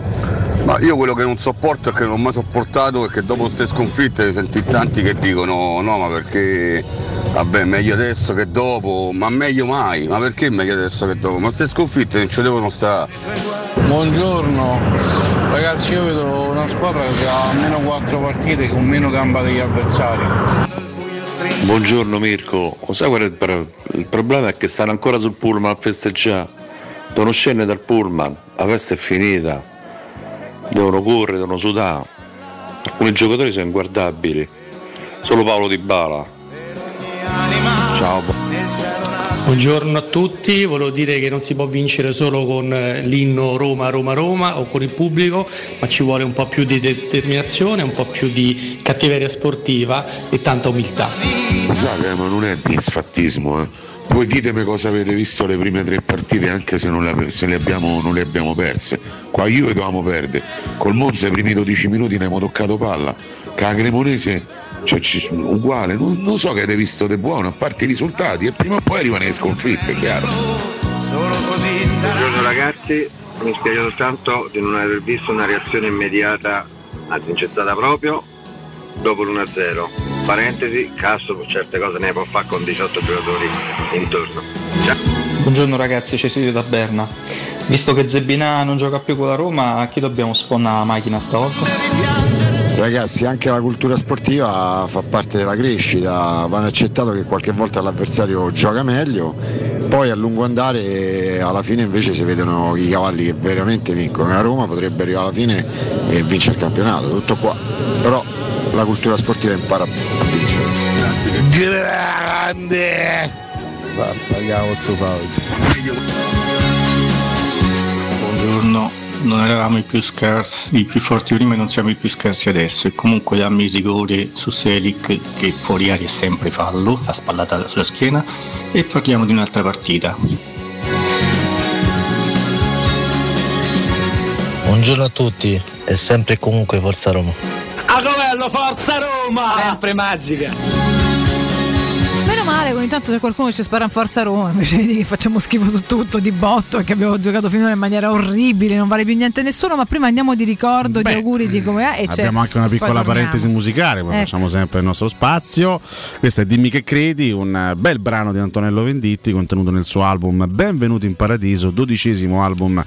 Ma io quello che non sopporto e che non ho mai sopportato è che dopo queste sconfitte ne senti tanti che dicono no ma perché vabbè meglio adesso che dopo, ma meglio mai, ma perché meglio adesso che dopo? Ma queste sconfitte non ci devono stare. Buongiorno, ragazzi io vedo una squadra che ha almeno 4 partite con meno gamba degli avversari. Buongiorno Mirko, lo sai qual è il, pro- il problema? È che stanno ancora sul pullman a festeggiare, devono scendere dal pullman, la festa è finita, devono correre, devono sudare, alcuni giocatori sono inguardabili, solo Paolo Di Bala. Ciao. Buongiorno a tutti, volevo dire che non si può vincere solo con eh, l'inno Roma, Roma, Roma o con il pubblico, ma ci vuole un po' più di determinazione, un po' più di cattiveria sportiva e tanta umiltà. Scusate, ma non è disfattismo, eh. Voi ditemi cosa avete visto le prime tre partite anche se, non le, se le abbiamo, non le abbiamo perse. Qua io le dovevamo perdere. Col Monza i primi 12 minuti ne abbiamo toccato palla. Cremonese cioè, ci- uguale, non, non so che avete visto di buono, a parte i risultati e prima o poi arrivano le sconfitte, è chiaro. Buongiorno ragazzi, mi spiace soltanto di non aver visto una reazione immediata, anzi c'è stata proprio dopo l'1-0. Parentesi, Castro per certe cose ne può fare con 18 giocatori intorno. Ciao. Buongiorno ragazzi, Cesio da Berna. Visto che Zebina non gioca più con la Roma, a chi dobbiamo sponnare la macchina stavolta? Ragazzi, anche la cultura sportiva fa parte della crescita, vanno accettato che qualche volta l'avversario gioca meglio, poi a lungo andare alla fine invece si vedono i cavalli che veramente vincono. La Roma potrebbe arrivare alla fine e vincere il campionato, tutto qua. Però la cultura sportiva impara a vincere. Grande! Paghiamo su Buongiorno, non eravamo i più scarsi, i più forti prima e non siamo i più scarsi adesso e comunque dammi il rigore su Selic che fuori aria è sempre fallo, la spallata sulla schiena e parliamo di un'altra partita. Buongiorno a tutti, è sempre e comunque Forza Roma. A Covello, forza Roma! Sempre magica. Male, ogni tanto c'è qualcuno ci spara in forza Roma invece di che facciamo schifo su tutto di botto e che abbiamo giocato finora in maniera orribile, non vale più niente a nessuno, ma prima andiamo di ricordo, Beh, di auguri di come è. E Abbiamo anche una piccola parentesi musicale, poi Ecco. facciamo sempre il nostro spazio. Questo è Dimmi che credi, un eh, bel brano di Antonello Venditti contenuto nel suo album Benvenuto in Paradiso, dodicesimo album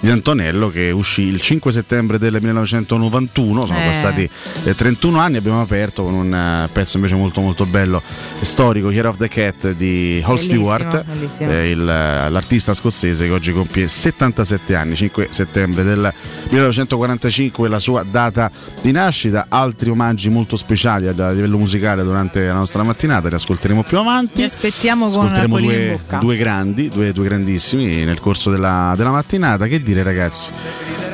di Antonello che uscì il 5 settembre del 1991, sono Eh. passati eh, 31 anni, abbiamo aperto con un eh, pezzo invece molto molto bello, e storico, Year of the Cat di Hall Stewart, eh, il, eh, l'artista scozzese che oggi compie 77 anni, 5 settembre del 1945 la sua data di nascita, altri omaggi molto speciali a a livello musicale durante la nostra mattinata, li ascolteremo più avanti. Ti aspettiamo con Ascolteremo due, due grandi, due, due grandissimi nel corso della, della mattinata. Che dire ragazzi?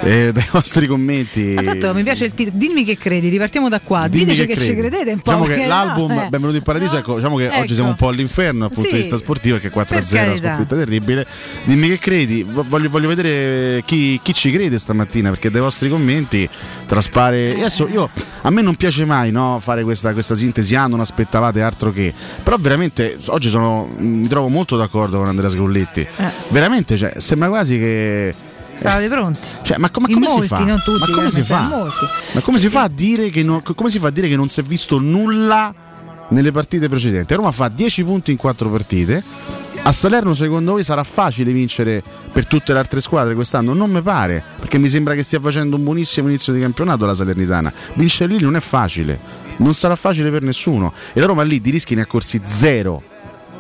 Eh, dai *laughs* vostri commenti. Ma tanto mi piace il titolo, dimmi che credi, ripartiamo da qua, Dimmi diteci che, credi. ci credete un po'. Diciamo che l'album no, eh. Benvenuti in Paradiso, ecco, diciamo che Ecco. oggi siamo un po' all'inferno dal punto Sì. di vista sportivo perché 4-0 Per è una sconfitta terribile. Dimmi che credi, Vo- voglio, voglio vedere chi, chi ci crede stamattina perché dai vostri commenti traspare. Adesso io a me non piace mai no, fare questa, questa sintesi, ah non aspettavate altro che. Però veramente oggi sono, mi trovo molto d'accordo con Andrea Sgrulletti. Eh. Veramente, cioè, sembra quasi che. Stavate pronti? Cioè, ma, ma come molti, si fa? non tutti, ma come si chiaramente, fa? Ma come si fa a dire che non, come si fa a dire che non si è visto nulla nelle partite precedenti? Roma fa 10 punti in 4 partite. A Salerno secondo voi sarà facile vincere per tutte le altre squadre quest'anno? Non mi pare, perché mi sembra che stia facendo un buonissimo inizio di campionato la Salernitana. Vincere lì non è facile, non sarà facile per nessuno. E la Roma lì di rischi ne ha corsi zero.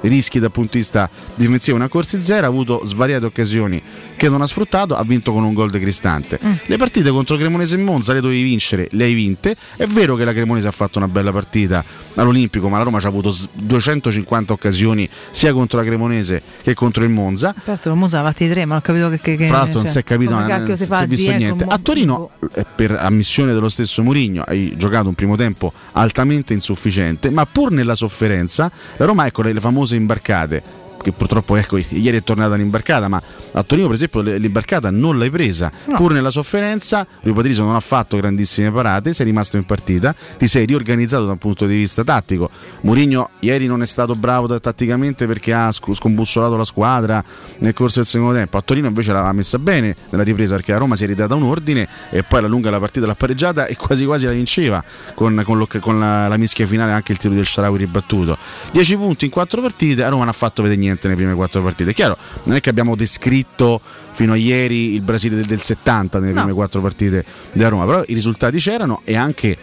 Rischi dal punto di vista difensivo, una corsi zero, ha avuto svariate occasioni che non ha sfruttato, ha vinto con un gol de Cristante. Mm. Le partite contro Cremonese e Monza le dovevi vincere, le hai vinte. È vero che la Cremonese ha fatto una bella partita all'Olimpico, ma la Roma ci ha avuto s- 250 occasioni sia contro la Cremonese che contro il Monza. Certo, Musa ha fatti tre, ma non ho capito che. che Fra l'altro non cioè, si è capito, eh, cacchio non si è visto niente. A Torino, eh, per ammissione dello stesso Mourinho, hai giocato un primo tempo altamente insufficiente, ma pur nella sofferenza, la Roma, ecco le famose imbarcate. Che purtroppo ecco, ieri è tornata l'imbarcata, ma a Torino, per esempio, l'imbarcata non l'hai presa. Pur nella sofferenza, Rui Patricio non ha fatto grandissime parate, sei rimasto in partita, ti sei riorganizzato da un punto di vista tattico. Mourinho ieri non è stato bravo tatticamente perché ha sc- scombussolato la squadra nel corso del secondo tempo. A Torino invece l'aveva messa bene nella ripresa perché la Roma si è ridata un ordine e poi alla lunga la partita l'ha pareggiata e quasi quasi la vinceva con, con l'oc- con la, la mischia finale anche il tiro del Sharawi ribattuto. 10 punti in 4 partite, a Roma non ha fatto vedere niente nelle prime 4 partite. È chiaro, non è che abbiamo descritto fino a ieri il Brasile del, del 70 nelle prime 4 partite della Roma, però i risultati c'erano e anche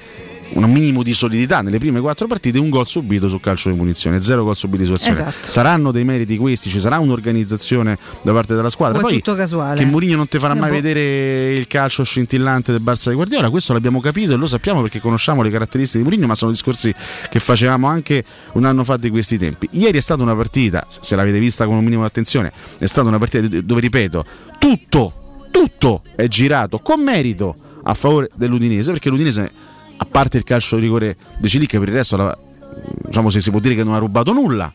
un minimo di solidità nelle prime quattro partite, un gol subito su calcio di punizione, zero gol subiti su azione. Esatto. Saranno dei meriti questi, ci sarà un'organizzazione da parte della squadra. Poi tutto casuale? che Mourinho non ti farà mai vedere il calcio scintillante del Barça di Guardiola, questo l'abbiamo capito e lo sappiamo perché conosciamo le caratteristiche di Mourinho, ma sono discorsi che facevamo anche un anno fa di questi tempi. Ieri è stata una partita, se l'avete vista con un minimo di attenzione, è stata una partita dove ripeto, tutto, tutto è girato con merito a favore dell'Udinese, perché l'Udinese a parte il calcio di rigore di Cilic per il resto la- diciamo se si può dire che non ha rubato nulla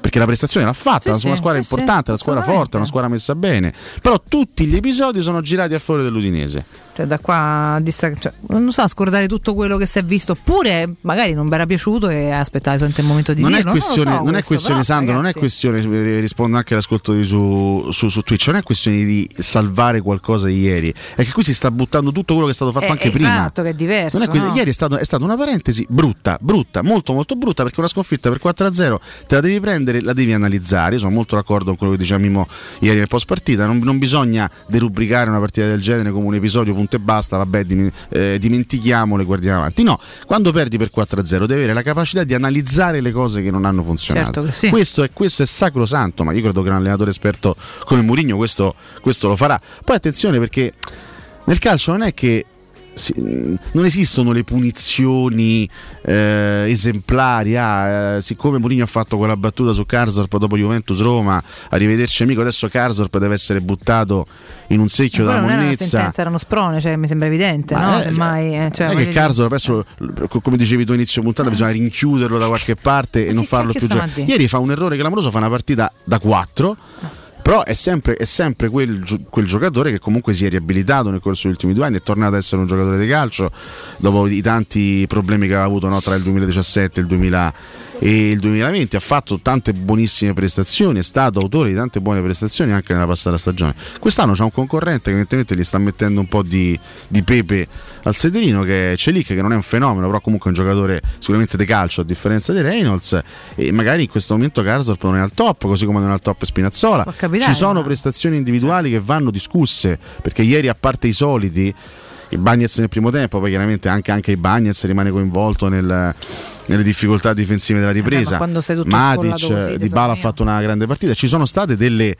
perché la prestazione l'ha fatta, Sì, una sì, squadra sì, importante, una squadra forte, una squadra messa bene. Però tutti gli episodi sono girati a favore dell'Udinese. Cioè, da qua a dista- cioè, non so, a scordare tutto quello che si è visto, oppure magari non vi era piaciuto e aspettare solamente il momento di Non è dirlo. questione, lo so questo, non è questione però, Sandro, non è ragazzi. questione, eh, rispondo anche all'ascolto di su, su, su Twitch, non è questione di salvare qualcosa di ieri, è che qui si sta buttando tutto quello che è stato fatto Eh, Ecco, anche prima. Esatto, che è diverso. Non è no? Ieri è, stato- è stata una parentesi brutta, brutta, molto molto brutta perché una sconfitta per 4-0 te la devi prendere, la devi analizzare. Io sono molto d'accordo con quello che diceva Mimo ieri nel post partita. Non, non bisogna derubricare una partita del genere come un episodio punto e basta, vabbè, dim- eh, dimentichiamolo e guardiamo avanti. No, quando perdi per 4-0 devi avere la capacità di analizzare le cose che non hanno funzionato. Certo sì. questo, è, questo è sacrosanto, ma io credo che un allenatore esperto come Mourinho questo, questo lo farà. Poi attenzione perché nel calcio non è che non esistono le punizioni eh, esemplari. Ah, eh, siccome Mourinho ha fatto quella battuta su Karsdorp dopo Juventus Roma, arrivederci amico, adesso Karsdorp deve essere buttato in un secchio dalla non era una monnezza. sentenza, era uno sprone, cioè, mi sembra evidente, Ma no? eh, Semmai, eh, cioè, non è che Karsdorp adesso, co- come dicevi tu inizio puntata, bisogna rinchiuderlo da qualche parte e non farlo più giocare. Ieri fa un errore clamoroso, fa una partita da 4. Però è sempre, è sempre quel, quel giocatore che comunque si è riabilitato nel corso degli ultimi due anni, è tornato ad essere un giocatore di calcio dopo i tanti problemi che aveva avuto no, tra il 2017 e il 2000 e il 2020 ha fatto tante buonissime prestazioni, è stato autore di tante buone prestazioni anche nella passata stagione. Quest'anno c'è un concorrente che evidentemente gli sta mettendo un po' di, di pepe al sederino che è Celic che non è un fenomeno, però comunque è un giocatore sicuramente di calcio a differenza di Reynolds e magari in questo momento Karsdorp non è al top, così come non è al top Spinazzola. Capitare, Ci sono ma- prestazioni individuali che vanno discusse, perché ieri a parte i soliti il Bagnets nel primo tempo, poi chiaramente anche, anche il Bagnets rimane coinvolto nel- nelle difficoltà difensive della ripresa. ma quando sei tutto sfollato Matic, Di Bala ha fatto una grande partita. Ci sono state delle,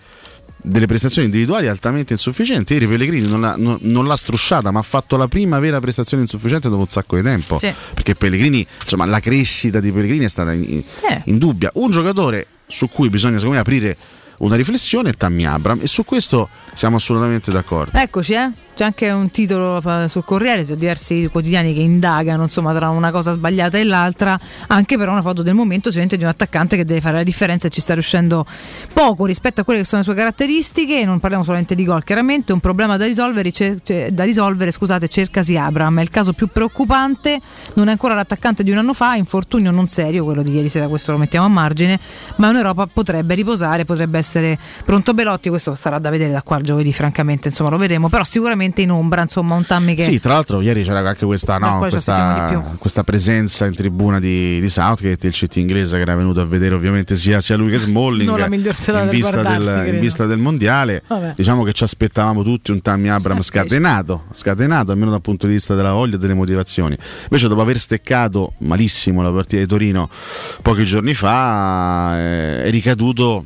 delle prestazioni individuali altamente insufficienti. Ieri Pellegrini non l'ha, non- non l'ha strusciata, ma ha fatto la prima vera prestazione insufficiente dopo un sacco di tempo. Sì. Perché Pellegrini, insomma, la crescita di Pellegrini è stata in- Eh. indubbia. Un giocatore su cui bisogna secondo me aprire una riflessione Tammy Abram e su questo siamo assolutamente d'accordo. Eccoci, eh? C'è anche un titolo sul Corriere, sono diversi quotidiani che indagano insomma, tra una cosa sbagliata e l'altra, anche però una foto del momento sicuramente di un attaccante che deve fare la differenza e ci sta riuscendo poco rispetto a quelle che sono le sue caratteristiche, non parliamo solamente di gol, chiaramente. Un problema da risolvere, cer- cer- da risolvere scusate, cercasi Abram, è il caso più preoccupante, non è ancora l'attaccante di un anno fa, infortunio non serio, quello di ieri sera, questo lo mettiamo a margine, ma in Europa potrebbe riposare, potrebbe essere pronto Belotti, questo sarà da vedere da qua al giovedì, francamente, insomma lo vedremo, però sicuramente in ombra, insomma, un Tammy che Sì, tra l'altro ieri c'era anche questa, no, questa, questa presenza in tribuna di, di Southgate, il CT inglese che era venuto a vedere ovviamente sia, sia lui che *laughs* Smalling in, vista del, in vista del mondiale. Vabbè. Diciamo che ci aspettavamo tutti un Tammy Abram scatenato, scatenato almeno dal punto di vista della voglia e delle motivazioni. Invece dopo aver steccato malissimo la partita di Torino pochi giorni fa eh, è ricaduto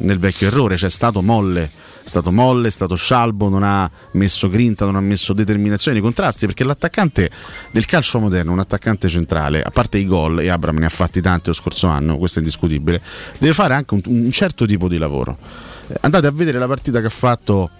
nel vecchio errore, c'è stato molle. È stato molle, è stato scialbo, non ha messo grinta, non ha messo determinazione nei contrasti perché l'attaccante del calcio moderno, un attaccante centrale, a parte i gol, e Abram ne ha fatti tanti lo scorso anno, questo è indiscutibile, deve fare anche un, un certo tipo di lavoro. Eh, Andate a vedere la partita che ha fatto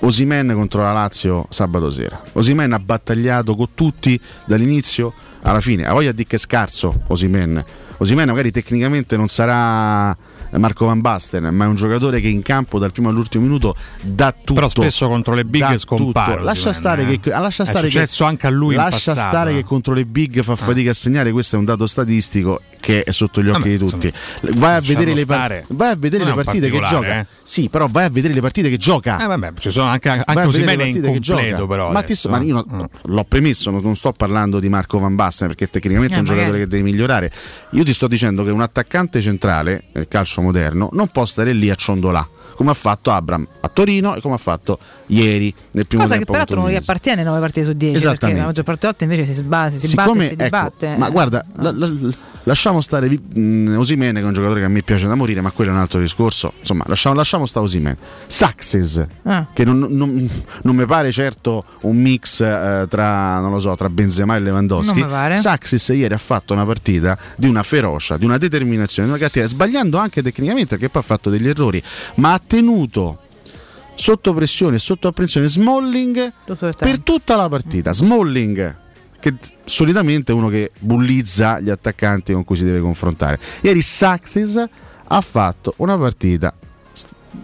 Osimen contro la Lazio sabato sera. Osimen ha battagliato con tutti dall'inizio alla fine. Ha voglia di che è scarso Osimen. Osimen magari tecnicamente non sarà Marco Van Basten, ma è un giocatore che in campo dal primo all'ultimo minuto dà tutto. Però spesso contro le big scompare, tutto. Lascia Osimhen, stare eh. che lascia È stare successo che, anche a lui Lascia stare eh. che contro le big fa fatica a segnare, questo è un dato statistico che è sotto gli occhi Vabbè, di tutti. insomma, vai a vedere le, par- stare. vai a vedere Non le è partite che gioca. eh. Sì, però vai a vedere le partite che gioca. Eh, vabbè, ci sono anche, anche Osimhen le è partite che incompleto gioca. però ma, sto- ma io eh. no- l'ho premesso, non, non sto parlando di Marco Van Basten perché tecnicamente è un Eh, magari. giocatore che deve migliorare. Io ti sto dicendo che un attaccante centrale nel calcio moderno non può stare lì a ciondolà. Come ha fatto Abram a Torino e come ha fatto ieri nel primo Cosa che tempo. peraltro non gli appartiene 9 partite su 10 perché la maggior parte delle volte invece si sbatte, si, Siccome, batte e si ecco, dibatte. ma guarda, la- la- lasciamo stare mh, Osimene che è un giocatore che a me piace da morire, ma quello è un altro discorso. Insomma, lasciamo, lasciamo stare Osimene. Saxes, Ah. che non, non- non mi pare certo un mix eh, tra, non lo so, tra Benzema e Lewandowski. Saxes ieri ha fatto una partita di una ferocia, di una determinazione, di una cattiveria, sbagliando anche tecnicamente perché poi ha fatto degli errori, ma ha tenuto sotto pressione e sotto apprensione Smalling per tutta la partita. Smalling, che solitamente è uno che bullizza gli attaccanti con cui si deve confrontare. Ieri Saxis ha fatto una partita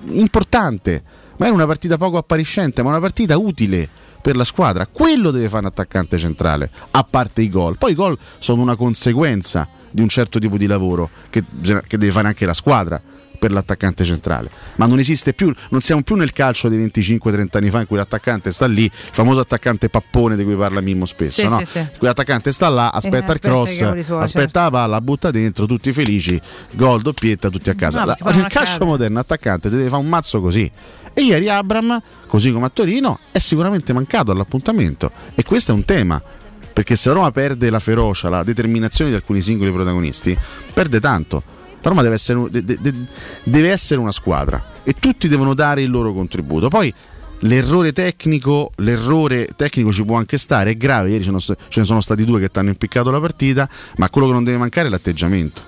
importante, ma era una partita poco appariscente, ma una partita utile per la squadra. Quello deve fare un attaccante centrale, a parte i gol. Poi i gol sono una conseguenza di un certo tipo di lavoro che, che deve fare anche la squadra per l'attaccante centrale. Ma non esiste più, non siamo più nel calcio di 25-30 anni fa in cui l'attaccante sta lì, il famoso attaccante pappone di cui parla Mimmo spesso, Sì, no? sì, sì. Quell'attaccante sta là, aspetta il aspetta i cross, cavoli suoi, aspetta la palla, butta dentro, tutti felici, gol, doppietta, tutti a casa. No, La- nel calcio moderno attaccante si deve fare un mazzo così. E ieri Abram, così come a Torino, è sicuramente mancato all'appuntamento. E questo è un tema. Perché se la Roma perde la ferocia, la determinazione di alcuni singoli protagonisti, perde tanto. La Roma deve essere, de- de- de- deve essere una squadra e tutti devono dare il loro contributo. Poi l'errore tecnico, l'errore tecnico ci può anche stare, è grave. Ieri ce ne sono- stati due che ti hanno impiccato la partita, ma quello che non deve mancare è l'atteggiamento.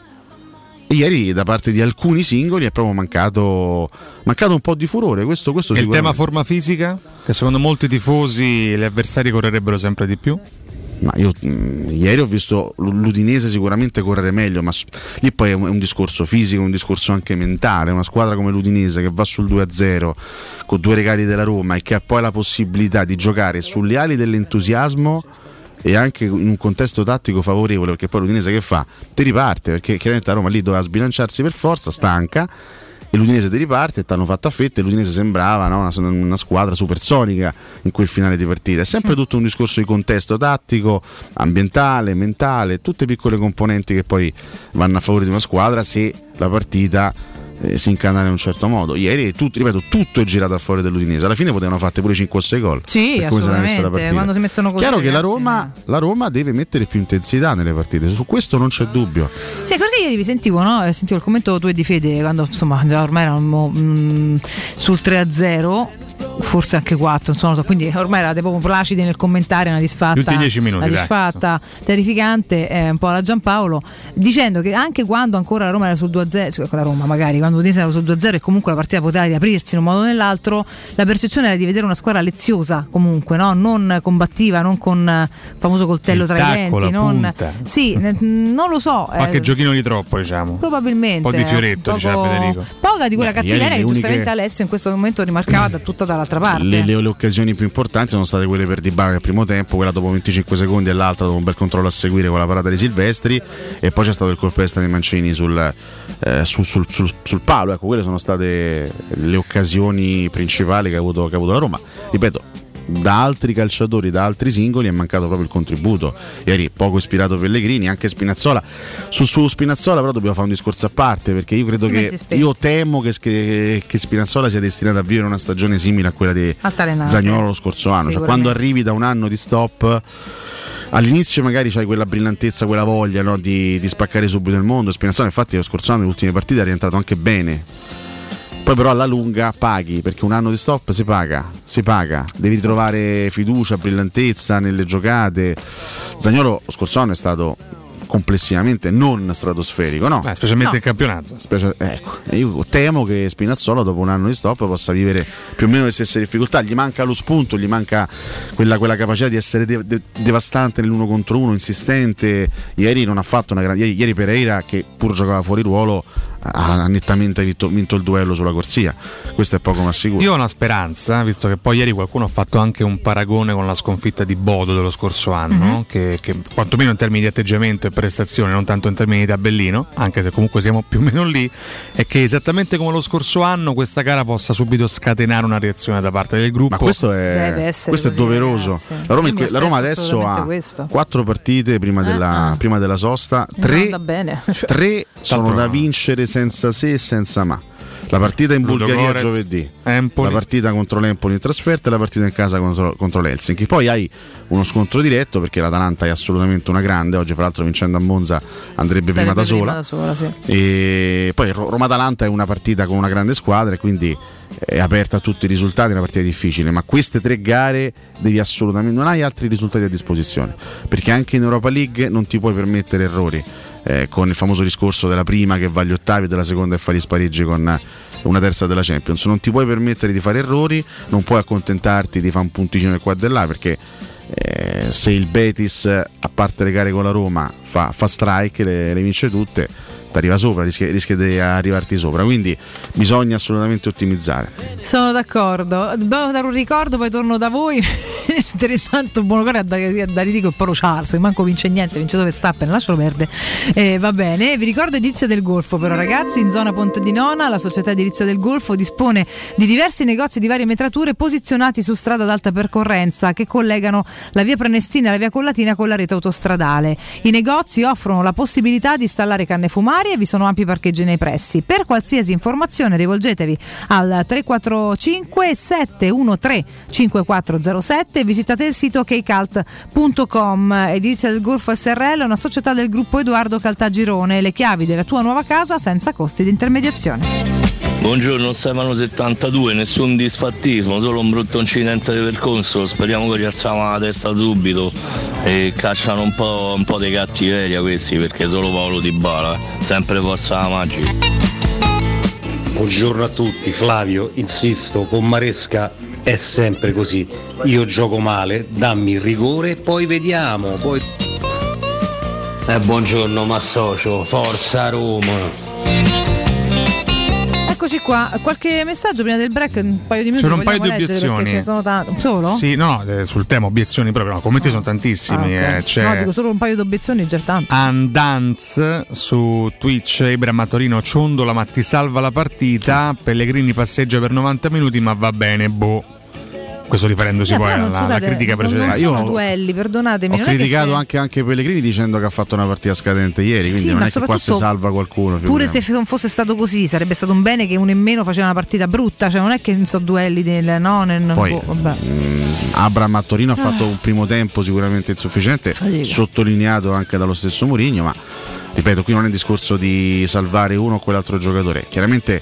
E ieri da parte di alcuni singoli è proprio mancato, mancato un po' di furore. Questo, questo il tema forma fisica? Che secondo molti tifosi gli avversari correrebbero sempre di più? Ma io mh, ieri ho visto l'Udinese sicuramente correre meglio, ma lì poi è un, è un discorso fisico, un discorso anche mentale. Una squadra come l'Udinese che va sul 2-0 con due regali della Roma e che ha poi la possibilità di giocare sulle ali dell'entusiasmo e anche in un contesto tattico favorevole, perché poi l'Udinese che fa? Ti riparte, perché chiaramente la Roma lì doveva sbilanciarsi per forza, stanca. E l'Udinese ti riparte e ti hanno fatto a fette. L'Udinese sembrava no, una, una squadra supersonica in quel finale di partita. È sempre tutto un discorso di contesto tattico, ambientale, mentale, tutte piccole componenti che poi vanno a favore di una squadra se la partita eh, si incanala in un certo modo. Ieri, tutto, ripeto, tutto è girato a favore dell'Udinese. Alla fine potevano fatte pure 5 o 6 gol. Sì, assolutamente. Quando si mettono così. Chiaro che la Roma, la Roma deve mettere più intensità nelle partite, su questo non c'è dubbio. Sì, perché ieri vi sentivo, no? Eh, Sentivo il commento tuo e di Fede quando insomma già ormai eravamo mm, sul 3-0, forse anche 4, insomma, non so, quindi ormai eravate proprio placidi nel commentare una disfatta. Gli ultimi 10 minuti, Una dai, disfatta terrificante, eh, un po' alla Giampaolo, dicendo che anche quando ancora la Roma era sul 2-0, cioè, la Roma magari, quando l'Udinese era sul 2-0 e comunque la partita poteva riaprirsi in un modo o nell'altro, la percezione era di vedere una squadra leziosa comunque, no? non combattiva, non con eh, il famoso coltello Il tra tacco, i denti, non, sì, non lo so. Qualche eh, giochino di troppo, diciamo. Probabilmente. Un po' di fioretto, poco- diceva Federico. Poca di quella Beh, cattiveria che uniche- giustamente Alessio in questo momento rimarcava da tutta dall'altra parte. Le, le- le occasioni più importanti sono state quelle per Dybala al primo tempo, quella dopo 25 secondi e l'altra dopo un bel controllo a seguire con la parata di Silvestri e poi c'è stato il colpo di di Mancini sul, eh, sul- sul- sul palo. Ecco, quelle sono state le occasioni principali che ha avuto, che ha avuto la Roma. Ripeto, da altri calciatori, da altri singoli è mancato proprio il contributo. Ieri poco ispirato Pellegrini, anche Spinazzola. Su, su Spinazzola però dobbiamo fare un discorso a parte perché io credo che io temo che, che, che Spinazzola sia destinato a vivere una stagione simile a quella di. Zagnolo lo scorso anno. Cioè, quando arrivi da un anno di stop, all'inizio magari c'hai quella brillantezza, quella voglia no, di, di spaccare subito il mondo. Spinazzola, infatti, lo scorso anno, nelle ultime partite, è rientrato anche bene. Poi però alla lunga paghi, perché un anno di stop si paga, si paga, devi trovare fiducia, brillantezza nelle giocate. Zagnolo lo scorso anno è stato complessivamente non stratosferico, no? Eh, specialmente in campionato. Specie- ecco, io temo che Spinazzola dopo un anno di stop possa vivere più o meno le stesse difficoltà. Gli manca lo spunto, gli manca quella, quella capacità di essere de- de- devastante nell'uno contro uno, insistente. Ieri non ha fatto una grande. Ieri, ieri Pereira, che pur giocava fuori ruolo, ha nettamente vinto, vinto il duello sulla corsia. Questo è poco ma sicuro. Io ho una speranza, visto che poi ieri qualcuno ha fatto anche un paragone con la sconfitta di Bodo dello scorso anno, che, che quantomeno in termini di atteggiamento e prestazione, non tanto in termini di tabellino, anche se comunque siamo più o meno lì, è che esattamente come lo scorso anno questa gara possa subito scatenare una reazione da parte del gruppo. Ma questo è, questo è doveroso. La Roma, la Roma adesso ha questo. quattro partite prima, della, prima della sosta, Non tre, andà bene. Cioè, tre sono da vincere senza se e senza ma. La partita in Bulgaria Gorez, giovedì, Empoli. la partita contro l'Empoli in trasferta e la partita in casa contro, contro l'Helsinki. Poi hai uno scontro diretto perché l'Atalanta è assolutamente una grande. Oggi, fra l'altro, vincendo a Monza andrebbe prima da sarebbe sola. da sola, sì. E poi Ro- Roma-Atalanta è una partita con una grande squadra e quindi è aperta a tutti i risultati, è una partita difficile, ma queste tre gare devi assolutamente non hai altri risultati a disposizione, perché anche in Europa League non ti puoi permettere errori. Eh, con il famoso discorso della prima che va agli ottavi e della seconda che fa gli spareggi con una terza della Champions. Non ti puoi permettere di fare errori, non puoi accontentarti di fare un punticino qua e là perché eh, se il Betis, a parte le gare con la Roma, fa, fa strike, le, le vince tutte, arriva sopra, rischia, rischia di arrivarti sopra. Quindi bisogna assolutamente ottimizzare. Sono d'accordo. Dobbiamo dare un ricordo, poi torno da voi. *laughs* Interessante, buono cuore da- a dare dico il Polo Charles, che manco vince niente, vince dove Verstappen, lascialo perdere. Eh, va bene, vi ricordo Edilizia del Golfo, però ragazzi, in zona Ponte di Nona, la società Edilizia del Golfo dispone di diversi negozi di varie metrature posizionati su strada ad alta percorrenza che collegano la via Prenestina e la via Collatina con la rete autostradale. I negozi offrono la possibilità di installare canne fumarie e vi sono ampi parcheggi nei pressi. Per qualsiasi informazione rivolgetevi al 345 713 5407 e visitate il sito kcalt.com. Edilizia del Golfo SRL è una società del gruppo Edoardo Caltagirone. Le chiavi della tua nuova casa senza costi di intermediazione. Buongiorno Stefano72, nessun disfattismo, solo un brutto incidente di percorso, speriamo che rialziamo la testa subito e cacciano un po', un po' di cattiveria questi perché solo Paolo Di Bala, sempre forza la magia. Buongiorno a tutti, Flavio, insisto, con Maresca è sempre così. Io gioco male, dammi il rigore, poi vediamo. Poi... Eh, buongiorno Massocio, forza Roma. Eccoci qua, qualche messaggio prima del break, un paio di minuti. C'erano un paio di obiezioni. ce sono tanti. Solo? Sì, no, eh, sul tema obiezioni proprio, no, commenti sono Ah, tantissimi. ok. eh, c'è No, dico solo un paio di obiezioni, già tanto. Andanz su Twitch, Ibra Matorino, Ciondola, ma ti salva la partita. Pellegrini passeggia per 90 minuti, ma va bene, boh. Questo riferendosi Eh, poi alla, non- alla scusate, critica precedente. Non sono duelli, perdonatemi. Ho criticato se- anche, anche Pellegrini dicendo che ha fatto una partita scadente ieri, quindi Sì, non è che qua si salva qualcuno. Pure se non fosse stato così, sarebbe stato un bene che uno in meno faceva una partita brutta. Cioè, non è che non so duelli del no, nel, Poi boh, vabbè. mh, Abram a Torino ha Ah. fatto un primo tempo sicuramente insufficiente, Fatica. sottolineato anche dallo stesso Mourinho, ma ripeto, qui non è un discorso di salvare uno o quell'altro giocatore. Chiaramente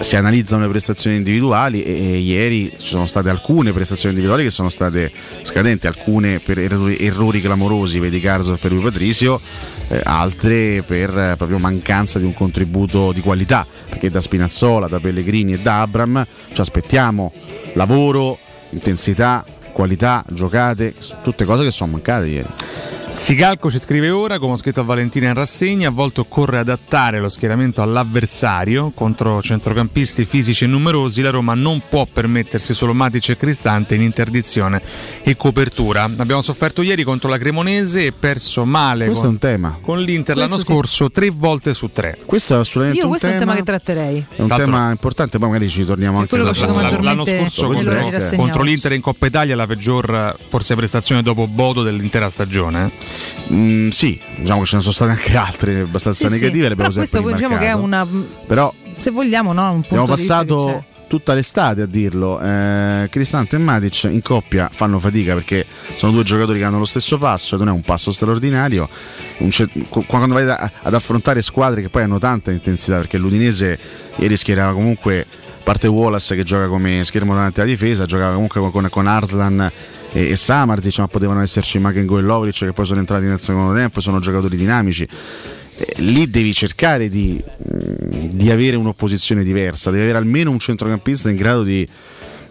si analizzano le prestazioni individuali e, e ieri ci sono state alcune prestazioni individuali che sono state scadenti, alcune per errori, errori clamorosi, vedi Carso per lui Patrizio, eh, altre per eh, proprio mancanza di un contributo di qualità, perché da Spinazzola, da Pellegrini e da Abram ci aspettiamo lavoro, intensità, qualità, giocate, tutte cose che sono mancate ieri. Zicalco ci scrive ora, come ho scritto a Valentina in rassegna, a volte occorre adattare lo schieramento all'avversario contro centrocampisti fisici e numerosi. La Roma non può permettersi solo Matic e Cristante in interdizione e copertura. Abbiamo sofferto ieri contro la Cremonese e perso male Questo con, è un tema. con l'Inter Questo l'anno sì. scorso tre volte su tre. Questo è assolutamente Io un questo è un tema. tema che tratterei. È un tema importante, poi magari ci torniamo anche quello che maggiormente L'anno scorso contro, contro l'Inter in Coppa Italia la peggior forse prestazione dopo Bodo dell'intera stagione. Mm, sì, diciamo che ce ne sono state anche altre abbastanza Sì, sì. negative. le Però abbiamo questo diciamo che è una Però se vogliamo no, un punto abbiamo passato tutta l'estate a dirlo. Eh, Cristante e Matic in coppia fanno fatica perché sono due giocatori che hanno lo stesso passo, e non è un passo straordinario. Un ce- qu- quando vai da- ad affrontare squadre che poi hanno tanta intensità, perché l'Udinese ieri schierava comunque, a parte Wallace che gioca come schermo davanti alla difesa, giocava comunque con, con Arslan e, e Samarzic, ma potevano esserci Makengo e Lovric che poi sono entrati nel secondo tempo, sono giocatori dinamici. Lì devi cercare di, di avere un'opposizione diversa, devi avere almeno un centrocampista in grado di,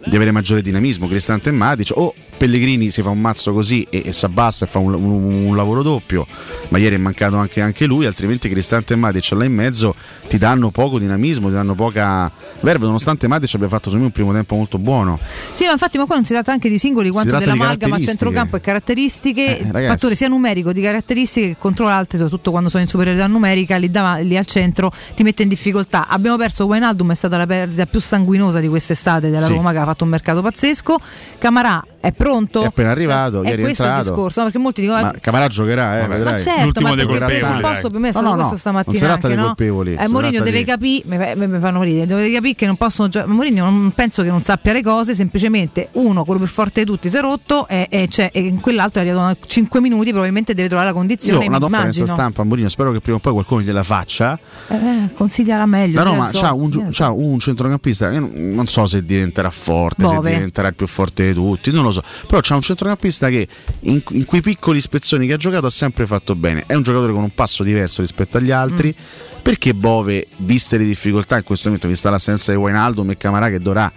di avere maggiore dinamismo, Cristante e Matic o Pellegrini si fa un mazzo così e, e si abbassa e fa un, un- un lavoro doppio, ma ieri è mancato anche, anche lui, altrimenti Cristante e Matic là in mezzo ti danno poco dinamismo, ti danno poca verve, nonostante Matic abbia fatto secondo me un primo tempo molto buono. Sì, ma infatti, ma qua non si tratta anche di singoli quanto dell'amalgama centrocampo e caratteristiche, Eh, ragazzi. fattore sia numerico di caratteristiche che contro l'altre, soprattutto quando sono in superiorità numerica, lì, dav- lì al centro ti mette in difficoltà. Abbiamo perso Wijnaldum, è stata la perdita più sanguinosa di quest'estate della Sì. Roma che ha fatto un mercato pazzesco. Camarà è pronto? È appena arrivato, Cioè, ieri è è questo il entrato. discorso, no? perché molti dicono Ma Camarà giocherà, eh, Ma vedrai. certo, ma perché colpevoli, il presupposto per me è stato No, no, no, questo non stamattina si tratta anche, dei no? colpevoli, Eh, Mourinho deve di- capire, mi, fanno ridere, deve capire che non possono giocare. Mourinho non penso che non sappia le cose, semplicemente uno, quello più forte di tutti, si è rotto e, e, c'è- e in quell'altro è arrivato a 5 minuti, probabilmente deve trovare la Io condizione. una conferenza stampa a Mourinho, spero che prima o poi qualcuno gliela faccia. Eh, consigliala meglio. Roma Piazzotti, c'ha un, c'ha un centrocampista, io non, non so se diventerà forte, Bove. se diventerà il più forte di tutti, non lo so. Però c'ha un centrocampista che in, in quei piccoli spezzoni che ha giocato ha sempre fatto bene. È un giocatore con un passo diverso rispetto agli altri. Mm. Perché Bove, viste le difficoltà in questo momento, vista l'assenza di Wijnaldum e Camarà che dovrà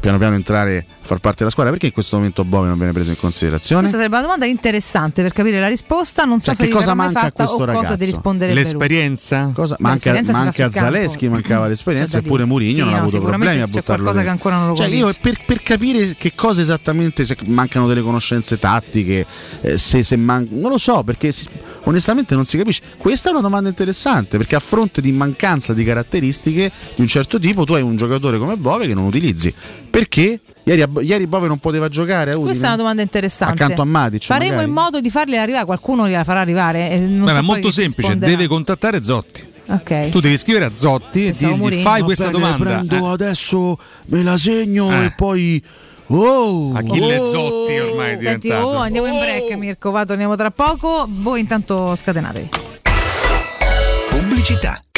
piano piano entrare a far parte della squadra, perché in questo momento Bove non viene preso in considerazione? Questa sarebbe una domanda interessante per capire la risposta. Non so Cioè, se che cosa manca a questo cosa ragazzo? ti risponderebbe. L'esperienza? Cosa? Ma anche, l'esperienza ma anche a. Zaleschi mancava l'esperienza, C'è eppure. Mourinho Sì, non ha no, avuto sicuramente problemi a c'è buttarlo qualcosa dentro. che ancora non lo cioè, io per, per capire che cosa esattamente, se mancano delle conoscenze tattiche, eh, se, se man- non lo so, perché si- onestamente non si capisce. Questa è una domanda interessante, perché a fronte di mancanza di caratteristiche di un certo tipo, tu hai un giocatore come Bove che non utilizzi. Perché? Ieri, ieri Bove non poteva giocare a Udine? Questa è una domanda interessante. Accanto a Matic, Faremo magari? in modo di farli arrivare, qualcuno gliela farà arrivare. e non Beh, so ma è molto semplice, deve contattare Zotti. Ok. Tu devi scrivere a Zotti e dirgli fai Va questa bene, domanda. Prendo Eh. adesso, me la segno Eh. e poi. Oh, Achille oh. Zotti ormai è Senti, diventato. oh, andiamo in break, Mirko. Va, torniamo tra poco. Voi intanto scatenatevi. Pubblicità.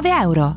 euro.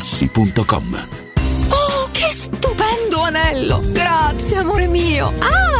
artigianamaterassi.com. Oh, che stupendo anello! Grazie, amore mio! Ah,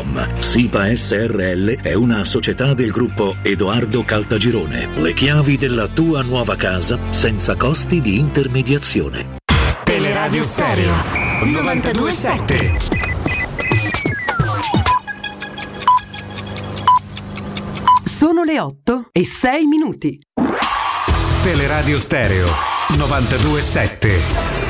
www.keicalt.com. SIPA SRL è una società del gruppo Edoardo Caltagirone. Le chiavi della tua nuova casa senza costi di intermediazione. Teleradio Stereo 927 Sono le 8 e 6 minuti. Teleradio Stereo 927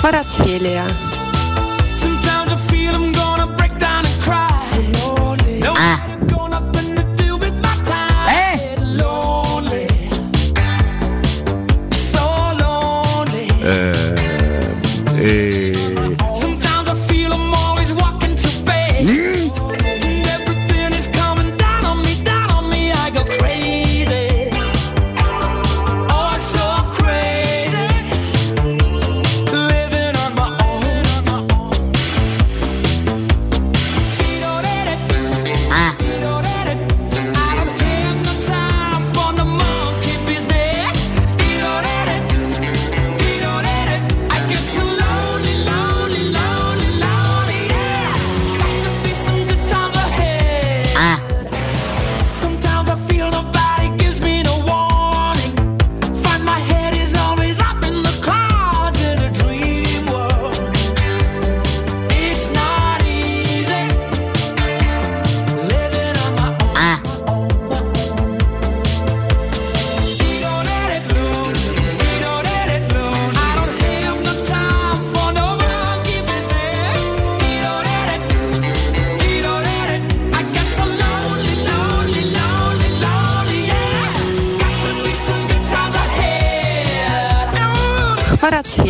Paracelia. Ah.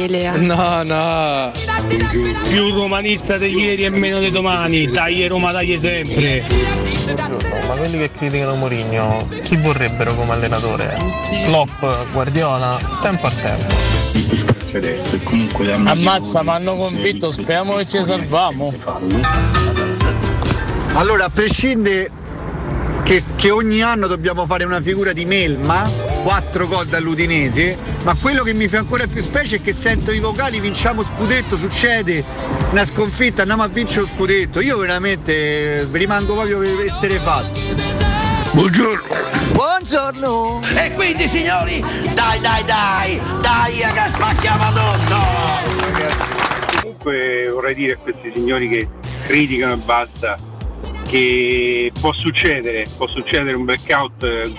Paracelia. No, no. Più romanista di ieri e meno di domani. Taglie Roma, taglie sempre. Ma quelli che criticano Mourinho, chi vorrebbero come allenatore? Klopp, Guardiola, tempo al tempo. Ammazza, mi hanno convinto, speriamo che ci salviamo. Allora, a prescindere che, che ogni anno dobbiamo fare una figura di melma, 4 gol dall'Udinese, ma quello che mi fa ancora più specie è che sento i vocali vinciamo scudetto, succede una sconfitta, andiamo a vincere lo scudetto. Io veramente eh, rimango proprio esterrefatto. Buongiorno. Buongiorno. E quindi signori, dai dai dai, dai che spacchiamo addosso. Comunque vorrei dire a questi signori che criticano e basta che può succedere, può succedere un blackout eh,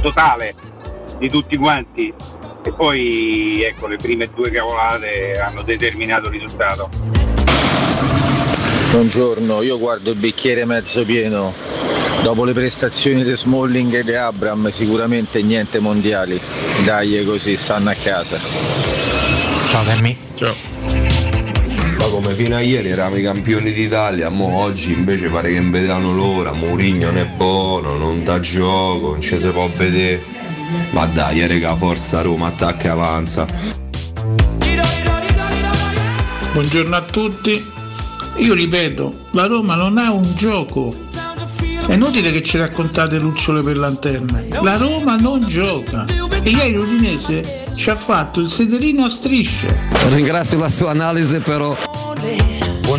totale di tutti quanti e poi ecco le prime due cavolate hanno determinato il risultato. Buongiorno, io guardo il bicchiere mezzo pieno. Dopo le prestazioni di Smalling e di Abram sicuramente niente mondiali. Dai così, stanno a casa. Ciao Sammy. Ciao. Come fino a ieri eravamo i campioni d'Italia, mo oggi invece pare che non vedranno l'ora, Mourinho non è buono, non dà gioco, non ci si può vedere. Ma dai, raga, forza Roma, attacca e avanza. Buongiorno a tutti. Io ripeto, la Roma non ha un gioco. È inutile che ci raccontate lucciole per lanterne. La Roma non gioca. E ieri l'Udinese ci ha fatto il sederino a strisce. Ringrazio la sua analisi però.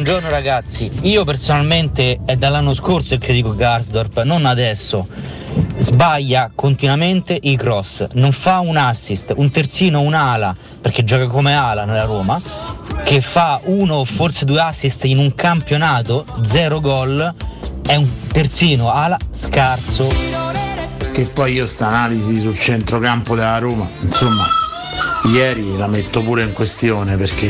Buongiorno ragazzi, io personalmente è dall'anno scorso che critico Garsdorp, non adesso. Sbaglia continuamente i cross, non fa un assist, un terzino, un'ala, perché gioca come ala nella Roma, che fa uno o forse due assist in un campionato, zero gol, è un terzino, ala, scarso. Che poi io sta analisi sul centrocampo della Roma, insomma, ieri la metto pure in questione perché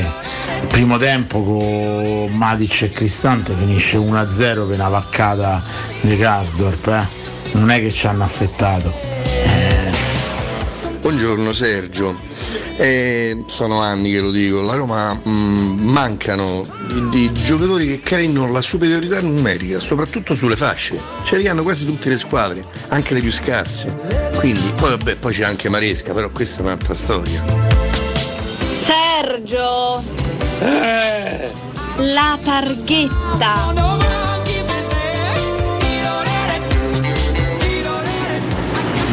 il primo tempo con Matic e Cristante finisce 1-0 per una vaccata di Gasdorp, eh. non è che ci hanno affettato. Buongiorno Sergio, Eh, sono anni che lo dico, la Roma mh, mancano di, di giocatori che creino la superiorità numerica, soprattutto sulle fasce, ce li hanno quasi tutte le squadre, anche le più scarse. Quindi poi vabbè, poi c'è anche Maresca, però questa è un'altra storia. Sergio! La targhetta!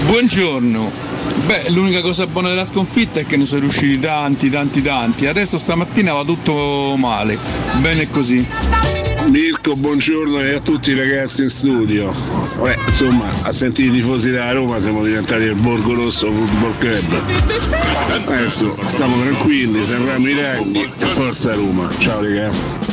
Buongiorno. Beh, l'unica cosa buona della sconfitta è che ne sono riusciti tanti, tanti, tanti. Adesso stamattina va tutto male. Bene così. Mirko, buongiorno e a tutti i ragazzi in studio. Beh, insomma, a sentire i tifosi della Roma siamo diventati il Borgo Rosso Football Club. Adesso stiamo tranquilli, sembriamo i ranghi e forza Roma. Ciao ragazzi.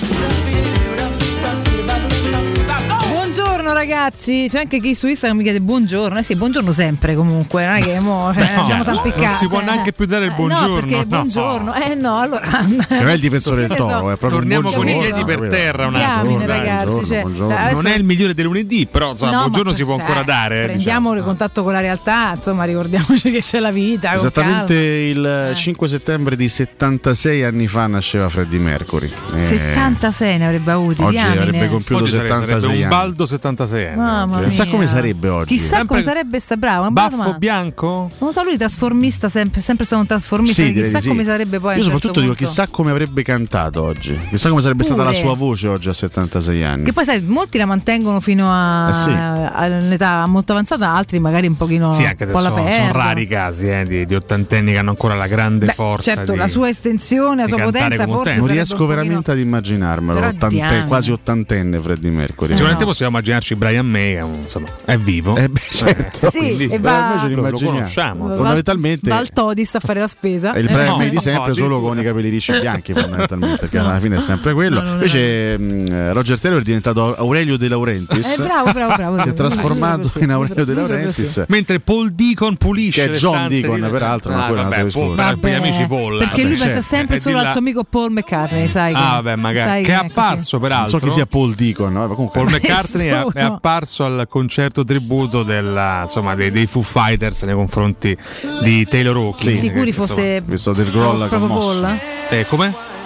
Ragazzi, c'è anche chi su Instagram mi chiede buongiorno, eh sì, buongiorno sempre comunque, non è che mo, cioè, *laughs* No, andiamo a non si può cioè, neanche più dare il eh, buongiorno, No, perché no. buongiorno, eh no, allora... Non è il difensore del toro, è proprio Torniamo con i piedi per terra un Diamine, attimo. dai. ragazzi, buongiorno, cioè, buongiorno. cioè, Non è il migliore del lunedì, però insomma, No, buongiorno ma- si può cioè, ancora dare. eh, Prendiamo il contatto con la realtà, insomma, ricordiamoci che c'è la vita. Esattamente il 5 settembre di 76 anni fa nasceva Freddie Mercury. Eh, 76 ne avrebbe avuti, Oggi avrebbe compiuto Oggi sarebbe- 76 sarebbe un anni. baldo 76 anni. Mamma Chissà mia. come sarebbe oggi. Chissà come sarebbe sta bella Baffo domanda. bianco? Non lo so, lui trasformista, sempre, sempre stato un trasformista. Sì, chissà sì. come sarebbe poi. Io un soprattutto certo dico chissà come avrebbe cantato oggi. Chissà come sarebbe stata la Pure. sua voce oggi a 76 anni. Che poi sai, molti la mantengono fino a, Eh sì. all'età molto avanzata, altri magari un pochino Sì, anche se po' la sono, sono rari i casi eh, di, di ottantenni che hanno ancora la grande Beh, forza. certo, di- la sua estensione, la sua potenza forse non riesco pochino- veramente ad immaginarmelo. Ottante- quasi ottantenne Freddie Mercury. Sicuramente possiamo immaginarci Brian May, che è, un- insomma, è vivo. Eh beh, certo. Sì, quindi- e va- lo Lo- conosciamo. Va- Fondamentalmente Va al Todis a fare la spesa. è il Eh, Brian no. May di sempre, no, solo con i capelli ricci bianchi, fondamentalmente, *laughs* perché alla fine è sempre quello. No. Invece mh, Roger Taylor è diventato Aurelio De Laurentiis. Eh, bravo, bravo, bravo. *laughs* si è trasformato in Aurelio De Laurentiis. Mentre Paul Deacon pulisce Che è John Deacon, di- peraltro, Ah, vabbè, Paul, Vabbè, amici Paul. Perché lui pensa certo. sempre Eh, solo al suo amico Paul McCartney, sai? Ah, vabbè, magari. che è apparso Non peraltro. so chi sia Paul Deacon, comunque Paul *laughs* McCartney è. Apparso al concerto tributo della, insomma, dei, dei Foo Fighters nei confronti di Taylor Hawkins. Sì. Sicuri che, fosse visto del gol proprio commosso. Eh, come?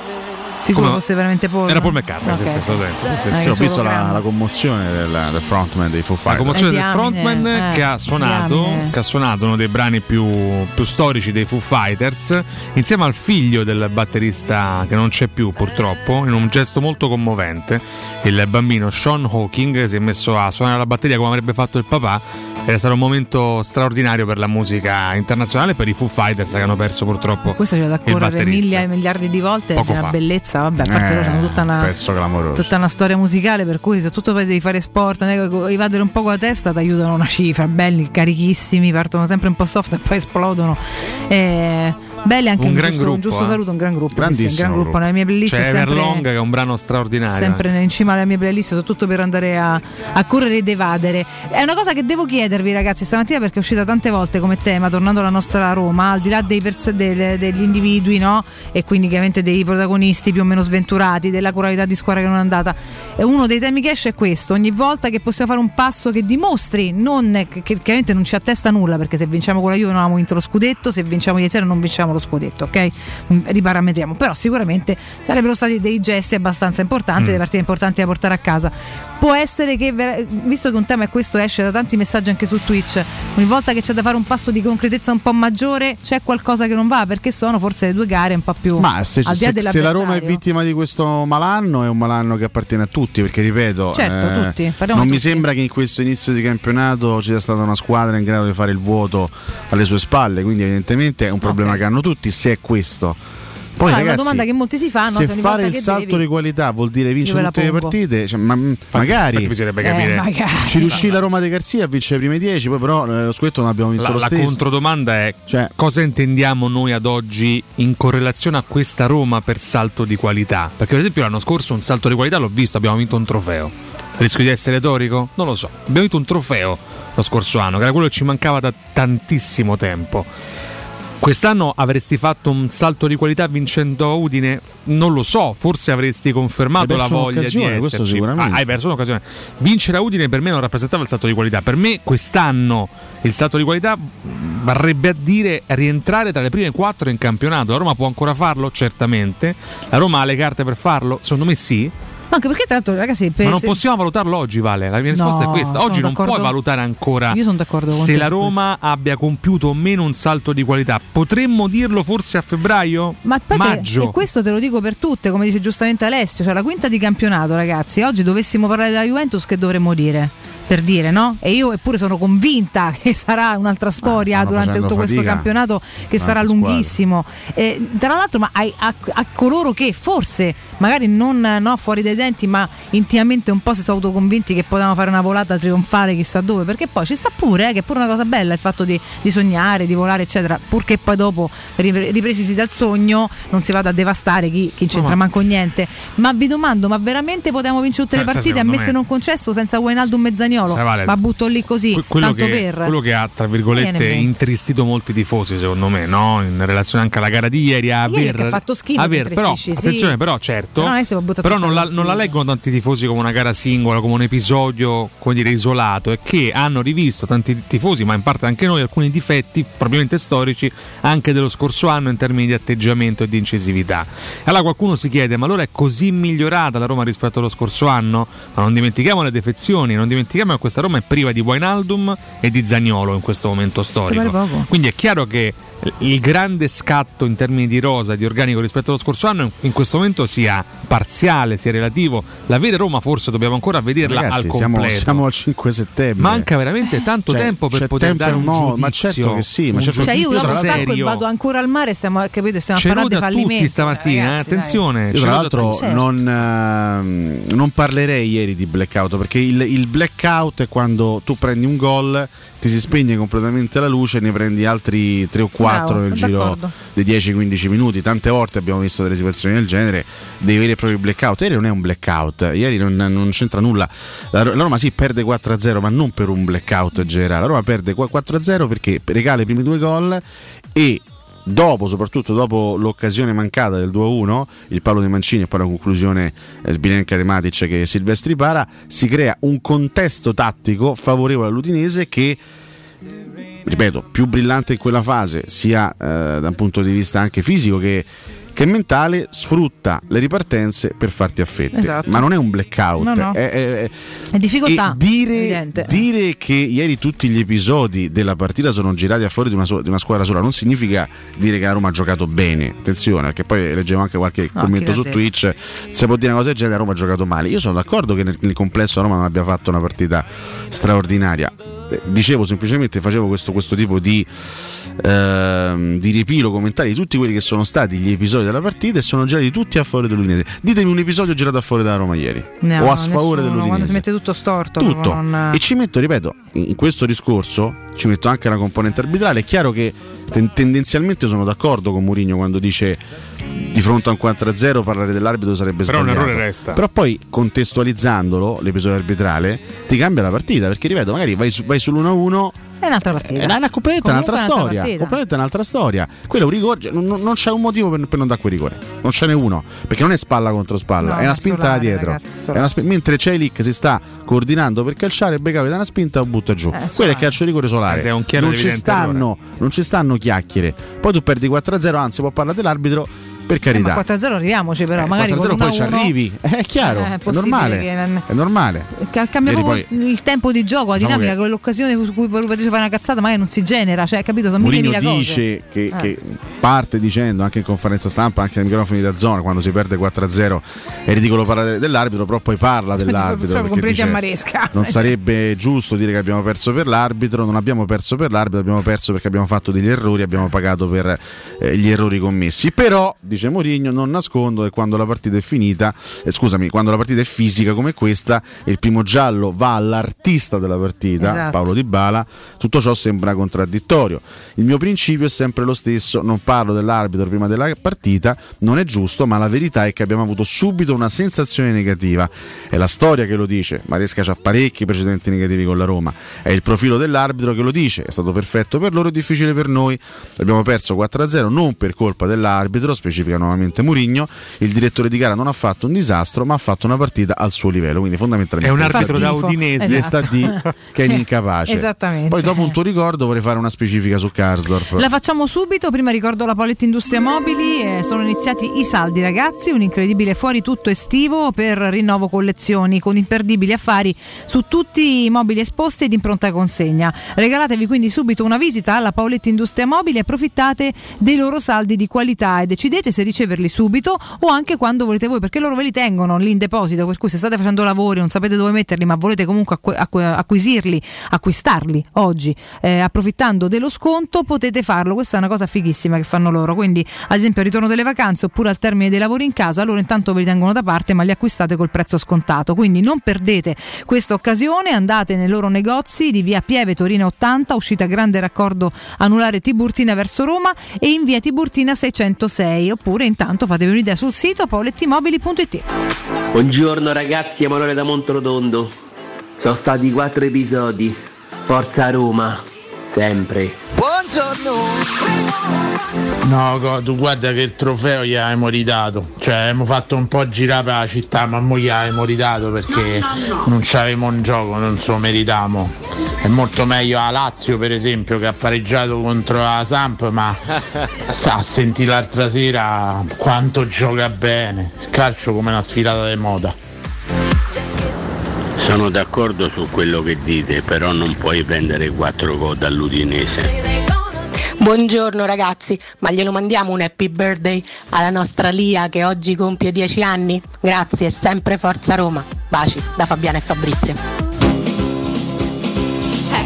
Sicuro Come- fosse veramente Paul? Era Paul McCartney, sì, Ok. sì. Sì, sì, Eh, sì. che Ho visto la, la commozione del, del frontman dei Foo La Fighters. commozione Eh, del diamine, frontman eh, che ha suonato, diamine. che ha suonato uno dei brani più, più storici dei Foo Fighters insieme al figlio del batterista che non c'è più purtroppo in un gesto molto commovente il bambino Sean Hawking si è messo a suonare la batteria come avrebbe fatto il papà è stato un momento straordinario per la musica internazionale e per i Foo Fighters che hanno perso purtroppo Questo c'è da correre miglia e miliardi di volte Poco è una fa. bellezza, vabbè, a parte Eh, loro hanno tutta una, tutta una storia musicale per cui se tutto poi devi fare sport, evadere un po' con la testa ti aiutano una cifra, belli, carichissimi, partono sempre un po' soft *laughs* e poi esplodono. Eh, belli anche Un un, gran giusto, gruppo, un giusto eh. saluto, un gran gruppo, sì, un Grandissimo gran gruppo. gruppo. Nelle mie playlist c'è è sempre, Everlong che è un brano straordinario sempre in cima alle mie playlist, soprattutto per andare a, a correre ed evadere. È una cosa che devo chiedervi, ragazzi, stamattina perché è uscita tante volte come tema, tornando alla nostra Roma, al di là dei perso- del- degli individui, no? E quindi chiaramente dei protagonisti più o meno sventurati, della coralità di squadra che non è andata. E uno dei temi che esce è questo: ogni volta che possiamo fare un passo che dimostri, non, che, che chiaramente non ci attesta nulla, perché se vinciamo con la Juve non abbiamo vinto lo scudetto, se vinciamo ieri sera non vinciamo lo scudetto, ok? Mm, Riparametriamo. Però sicuramente sarebbero stati dei gesti abbastanza importanti, delle partite importanti da portare a casa. Può essere che, visto che un tema è questo, esce da tanti messaggi anche su Twitch, ogni volta che c'è da fare un passo di concretezza un po' maggiore, c'è qualcosa che non va, perché sono forse le due gare un po' più Ma se, al di là se- se la Roma è vittima di questo malanno, è un malanno che appartiene a tutti, perché ripeto, Certo, eh, tutti, non di mi tutti. sembra che in questo inizio di campionato ci sia stata una squadra in grado di fare il vuoto alle sue spalle, quindi evidentemente è un problema che hanno tutti, se è questo. Poi Ah, è una ragazzi, domanda che molti si fanno, se fare il salto devi- di qualità vuol dire vincere la tutte le partite, cioè, ma, mm, magari infatti bisognerebbe Eh, magari. ci riuscì la Roma di Garzia a vincere le prime 10, poi però eh, lo scudetto non abbiamo vinto La, lo la stesso. controdomanda è cosa intendiamo noi ad oggi in correlazione a questa Roma per salto di qualità? Perché per esempio l'anno scorso un salto di qualità l'ho visto, abbiamo vinto un trofeo. Rischio di essere retorico? Non lo so. Abbiamo vinto un trofeo lo scorso anno, che era quello che ci mancava da tantissimo tempo. Quest'anno avresti fatto un salto di qualità vincendo a Udine? Non lo so, forse avresti confermato la voglia di esserci. Ah, hai perso un'occasione. Vincere a Udine per me non rappresentava il salto di qualità. Per me quest'anno il salto di qualità varrebbe a dire rientrare tra le prime quattro in campionato. La Roma può ancora farlo? Certamente. La Roma ha le carte per farlo? Secondo me sì. Anche perché tra l'altro, ragazzi, per- Ma non possiamo valutarlo oggi, Vale. La mia risposta No, è questa. Oggi non puoi valutare ancora Io sono d'accordo se la Roma abbia compiuto o meno un salto di qualità. Potremmo dirlo forse a febbraio? Ma Maggio. e questo te lo dico per tutte, come dice giustamente Alessio, cioè la quinta di campionato, ragazzi. Oggi dovessimo parlare della Juventus, che dovremmo dire? Per dire, no? E io eppure sono convinta *laughs* che sarà un'altra storia stanno durante tutto questo fatica. campionato che sarà squadre. lunghissimo. E, tra l'altro, ma ai- a, a coloro che forse, magari non no, fuori dai denti, ma intimamente un po' si sono autoconvinti che potevano fare una volata trionfare chissà dove, perché poi ci sta pure, eh, che è pure una cosa bella il fatto di, di sognare, di volare, eccetera, purché poi dopo ripre- ripresisi dal sogno non si vada a devastare chi, chi c'entra Ma- manco niente. Ma vi domando, ma veramente potevamo vincere tutte le partite ammesse me- non concesso senza Wijnaldum e Zaniolo? Sai, Vale, ma butto lì così, quello, tanto che, per. quello che ha tra virgolette intristito molti tifosi secondo me no? in relazione anche alla gara di ieri Ieri aver, ha fatto schifo aver però, sì. attenzione però certo Però non però non la la, non la leggono tanti tifosi come una gara singola come un episodio come dire isolato e che hanno rivisto tanti tifosi ma in parte anche noi alcuni difetti probabilmente storici anche dello scorso anno in termini di atteggiamento e di incisività. Allora qualcuno si chiede ma allora è così migliorata la Roma rispetto allo scorso anno? Ma non dimentichiamo le defezioni non dimentichiamo che questa Roma è priva di Wijnaldum e di Zagnolo in questo momento storico. quindi è chiaro che il grande scatto in termini di rosa, di organico rispetto allo scorso anno, in questo momento sia parziale, sia relativo. La vera Roma forse dobbiamo ancora vederla Ragazzi, al siamo, completo. siamo al 5 settembre. Manca veramente tanto Cioè, tempo per poter tempo dare un giudizio. ma certo che sì, ma certo Cioè, io dopo stacco e vado ancora al mare, stiamo, capito, stiamo C'è parlando di da fallimenti. tutti stamattina, eh, ragazzi, attenzione. Io tra l'altro. Certo. non, ehm, non parlerei ieri di blackout perché il, il blackout è quando tu prendi un gol, ti si spegne completamente la luce e ne prendi altri 3 o 4 Bravo, nel giro dei 10-15 minuti. Tante volte abbiamo visto delle situazioni del genere, dei veri e propri blackout. Ieri non è un blackout, ieri non, non c'entra nulla. La, la Roma sì perde 4-0, ma non per un blackout generale. La Roma perde 4-0 perché regala i primi due gol e dopo, soprattutto dopo l'occasione mancata del 2-1, il palo di Mancini e poi la conclusione eh, sbilenca di Matic che Silvestri para, si crea un contesto tattico favorevole all'Udinese che ripeto, più brillante in quella fase, sia eh, da un punto di vista anche fisico che, che mentale, sfrutta le ripartenze per farti affette. Esatto. Ma non è un blackout. No, no. È, è- È difficoltà. e dire, dire che ieri tutti gli episodi della partita sono girati a fuori di una, so- di una squadra sola non significa dire che la Roma ha giocato bene. Attenzione, perché poi leggevo anche qualche No, commento su? Twitch. Se può dire una cosa del genere, la Roma ha giocato male. Io sono d'accordo che nel, nel complesso la Roma non abbia fatto una partita straordinaria. Eh, Dicevo semplicemente, facevo questo, questo tipo di, ehm, di ripilo commentari di tutti quelli che sono stati gli episodi della partita e sono girati tutti a favore dell'Udinese. Ditemi un episodio girato a favore della Roma ieri No, o a sfavore nessuno, Quando si dell'Udinese mette tutto storto. tutto non- e ci metto ripeto in in questo discorso ci metto anche la componente arbitrale è chiaro che ten- tendenzialmente sono d'accordo con Mourinho quando dice di fronte a un 4-0 parlare dell'arbitro sarebbe Però un sbagliato errore resta. però poi contestualizzandolo l'episodio arbitrale ti cambia la partita perché ripeto magari vai, su- vai sull'1-1 È un'altra partita. è una, una Comunque un'altra è un'altra storia. partita. Completamente un'altra storia. Quello è un rigore. cioè, Non, non- c'è un motivo per, per non dare quel rigore. Non ce n'è uno. Perché non è spalla contro spalla, No, è una spinta da solare, dietro. ragazzi, solare. È una spi- mentre Celic si sta coordinando per calciare, Beccavi da una spinta o butta giù. Quello è calcio rigore solare. Non, ci stanno, non ci stanno chiacchiere. Poi tu perdi 4-0, anzi, può parlare dell'arbitro. Per Eh, ma carità. 4-0 arriviamoci però, Eh, magari 4-0 con poi ci 1-1 arrivi. Eh, È chiaro, Eh, è è, normale. non- È normale. Ca- Cambia Ieri proprio il tempo di gioco, la Diciamo dinamica, che- quell'occasione su cui poi Rubatici fa una cazzata, magari non si genera, cioè, capito? Sono Mourinho dice che, Eh. che parte dicendo anche in conferenza stampa, anche ai microfoni da zona, quando si perde 4-0 è ridicolo parlare dell'arbitro, però poi parla *laughs* dell'arbitro. Complimenti a dice. Non sarebbe giusto dire che abbiamo perso per l'arbitro, non abbiamo perso per l'arbitro, abbiamo perso perché abbiamo fatto degli errori, abbiamo pagato per eh, gli errori commessi. Però, dice Mourinho, non nascondo che quando la partita è finita, eh, scusami, quando la partita è fisica come questa, e il primo giallo va all'artista della partita, Esatto. Paolo Di Bala, tutto ciò sembra contraddittorio. Il mio principio è sempre lo stesso, non parlo dell'arbitro prima della partita, non è giusto, ma la verità è che abbiamo avuto subito una sensazione negativa. È la storia che lo dice, Maresca ha parecchi precedenti negativi con la Roma, è il profilo dell'arbitro che lo dice, è stato perfetto per loro e difficile per noi. Abbiamo perso 4-0 non per colpa dell'arbitro, specifica nuovamente Murigno, il direttore di gara non ha fatto un disastro, ma ha fatto una partita al suo livello, quindi fondamentalmente È un arbitro da. Udinese. Esatto. di che è incapace. Esattamente. Poi dopo un tuo ricordo vorrei fare una specifica su Karsdorp. La facciamo subito, prima ricordo la Poletti Industria Mobili, eh, sono iniziati i saldi ragazzi, un incredibile fuori tutto estivo per rinnovo collezioni con imperdibili affari su tutti i mobili esposti ed in pronta consegna. Regalatevi quindi subito una visita alla Paoletti Industria Mobili e approfittate dei loro saldi di qualità e decidete se riceverli subito o anche quando volete voi perché loro ve li tengono lì in deposito per cui se state facendo lavori non sapete dove metterli ma volete comunque acqu- acqu- acquisirli, acquistarli oggi eh, approfittando dello sconto potete farlo, questa è una cosa fighissima che fanno loro, quindi ad esempio al ritorno delle vacanze oppure al termine dei lavori in casa loro intanto ve li tengono da parte ma li acquistate col prezzo scontato, quindi non perdete questa occasione, andate nei loro negozi di via Pieve Torino 80, uscita grande raccordo anulare Tiburtina verso Roma e in via Tiburtina 606 oppure intanto fatevi un'idea sul sito paulettimobili.it Buongiorno ragazzi, Emanuele da Monterotondo. Sono stati quattro episodi. Forza Roma, sempre. No, co- tu guarda che il trofeo gli abbiamo ridato. Cioè, abbiamo fatto un po' girare per la città, ma mo gli abbiamo ridato perché non c'avevamo un gioco, non se lo meritavamo. È molto meglio la Lazio, per esempio, che ha pareggiato contro la Samp, ma *laughs* sa, senti l'altra sera quanto gioca bene. Il calcio come una sfilata di moda. Sono d'accordo su quello che dite, però non puoi prendere 4 gol dall'Udinese. Buongiorno ragazzi, ma glielo mandiamo un happy birthday alla nostra Lia che oggi compie 10 anni? Grazie, sempre Forza Roma. Baci da Fabiana e Fabrizio.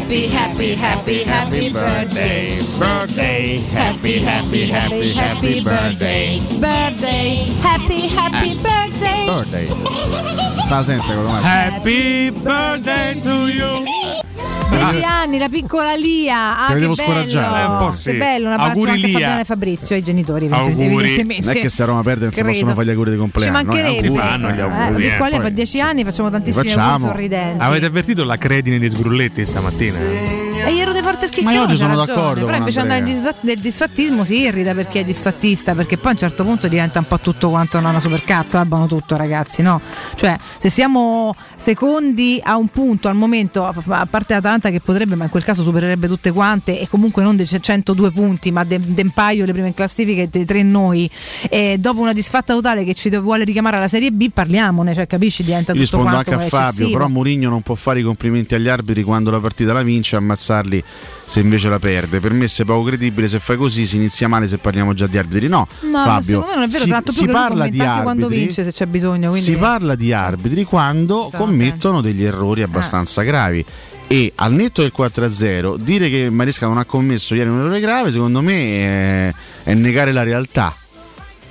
Happy, happy, happy, happy birthday. Birthday. Happy, happy, happy, happy birthday. Birthday. Happy, happy birthday. Birthday. *laughs* Se sente. Happy birthday to you. 10 anni, la piccola Lia. Ah, Te che devo bello. scoraggiare. Eh, un po' sì. Che bello, un abbraccio Auguri, anche a. Fabiana e Fabrizio, ai genitori evidentemente. Non è che se a Roma perde non si possono fare gli auguri di Ci compleanno. mancherebbe. eh, Si fanno gli auguri, Eh, eh, poi- fa 10 anni, facciamo tantissimi facciamo. auguri sorridenti. Avete avvertito la credine dei sgrulletti stamattina? E glielo deve forte il Ma io oggi sono ragione. d'accordo Però invece andare nel, disfattismo si irrita perché è disfattista, perché poi a un certo punto diventa un po' tutto quanto una supercazzo, abbano tutto ragazzi, no? Cioè, se siamo secondi a un punto al momento, a parte Atalanta che potrebbe, ma in quel caso supererebbe tutte quante e comunque non dei 102 punti, ma de, de un paio le prime in classifica e dei tre noi, e dopo una disfatta totale che ci vuole richiamare alla Serie B, parliamone, cioè capisci, diventa Io tutto rispondo anche a Fabio, eccessivo. però Mourinho non può fare i complimenti agli arbitri quando la partita la vince e ammazzarli se invece la perde. Per me se poco credibile se fai così si inizia male se parliamo già di arbitri. No, No, Fabio, secondo me non è vero, si, tanto si parla di anche quando arbitri, vince se c'è bisogno. Quindi... si parla di arbitri quando Esatto. commettono degli errori abbastanza gravi. E al netto del 4-0, dire che Maresca non ha commesso ieri un errore grave, secondo me è, è negare la realtà.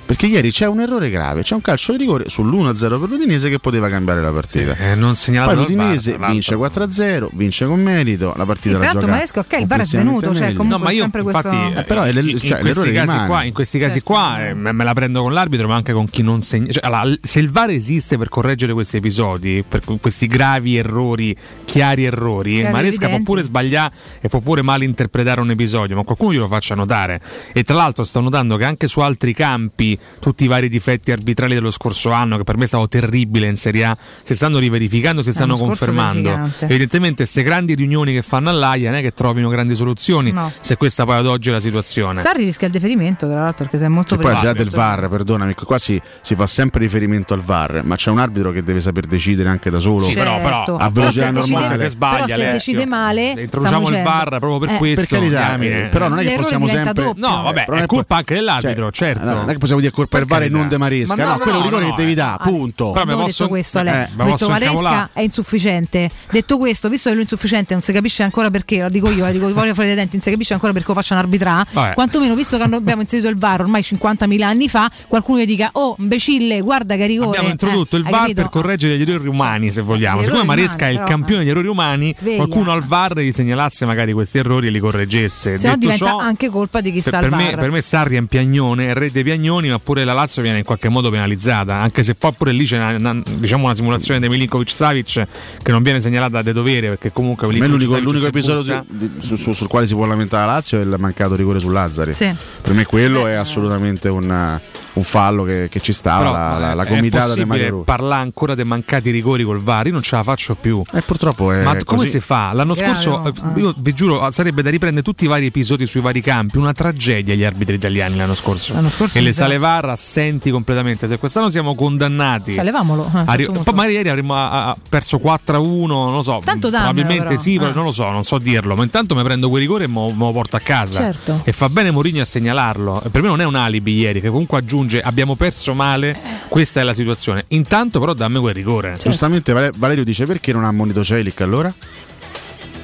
Perché ieri c'è un errore grave, c'è un calcio di rigore sull'1-0 per l'Udinese che poteva cambiare la partita. Eh, non segnalato Poi l'Udinese tra vince 4-0, vince con merito, la partita Sì, la gioca Maresca, ok, il VAR è svenuto, cioè comunque No, ma io sempre infatti questo... Eh, però è l'el- in, cioè, in l'errore questi casi rimane. qua, in questi casi Certo. qua eh, me la prendo con l'arbitro, ma anche con chi non segna. Cioè, allora, se il VAR esiste per correggere questi episodi, per que- questi gravi errori, chiari errori, Chiari, Maresca può evidenti. pure sbagliare e può pure malinterpretare un episodio, ma qualcuno glielo faccia notare. E tra l'altro sto notando che anche su altri campi tutti i vari difetti arbitrali dello scorso anno, che per me è stato terribile in Serie A, si stanno riverificando, si stanno confermando. Evidentemente queste grandi riunioni che fanno all'AIA non è che trovino grandi soluzioni No. se questa poi ad oggi è la situazione. Sarri rischia il deferimento, tra l'altro, perché sei molto Che poi al di là del VAR, perdonami, qua si, si fa sempre riferimento al VAR, ma c'è un arbitro che deve saper decidere anche da solo. Sì, però- però- Certo. a Però velocità decide- normale. se sbaglia, però se Alessio. decide male, introduciamo il. VAR proprio per Eh, questo. Per carità, eh, però non è che possiamo sempre. doppio. No, vabbè, però è colpa anche dell'arbitro, cioè, certo. Non è che possiamo dire colpa del VAR e non. De Maresca, Ma no, no, quello no, rigore no, che devi eh. dare, punto. Però Abbiamo posso- detto questo, lei. eh, detto Maresca è insufficiente. Detto questo, visto che lui è insufficiente, non si capisce ancora perché, lo dico io, lo dico voglio fuori dai denti, non si capisce ancora perché lo facciano arbitrare. Vabbè. Quantomeno, visto che abbiamo inserito il VAR ormai 50.000 anni fa, qualcuno gli dica: Oh, imbecille, guarda che rigore. Abbiamo introdotto Eh, il VAR per correggere gli errori umani, se vogliamo. Gli Siccome Maresca è il campione degli errori umani, qualcuno al VAR gli segnalasse magari questi errori e li correggesse. Se no diventa anche colpa di chi sta per al me, VAR. per me Sarri è un piagnone, è re dei piagnoni, ma pure la Lazio viene in qualche modo penalizzata. Anche se poi pure lì c'è una, una- diciamo una simulazione di Milinkovic Savic che non viene segnalata da dovere perché comunque l'unico, l'unico episodio di- di- su- su- sul quale si può lamentare la Lazio è il mancato rigore su Lazzari. Sì. Per me quello è assolutamente un, un fallo che, che ci stava. Però, la, la, la è comitata di Mario parlare ancora dei mancati rigori col VAR, io non ce la faccio più. E purtroppo è Ma come così. si fa? L'anno Grave, scorso, no? eh, io vi giuro, sarebbe da riprendere tutti i vari episodi sui vari campi. Una tragedia gli arbitri italiani l'anno scorso. L'anno scorso e le sale. VAR assenti completamente. Se quest'anno siamo condannati. Cioè, levamolo. eh, a un a ri- certo poi magari ieri avremmo ah, ah, perso 4 a 1, non lo so. Tanto dammelo, probabilmente però. sì, però Eh. non lo so, non so dirlo. Ma intanto mi prendo quel rigore e me lo porto a casa. Certo. E fa bene Mourinho a segnalarlo. Per me non è un alibi ieri, che comunque aggiunge abbiamo perso male, questa è la situazione. Intanto però dammi quel rigore. Giustamente Vale- Valerio dice perché non ha ammonito Celic allora?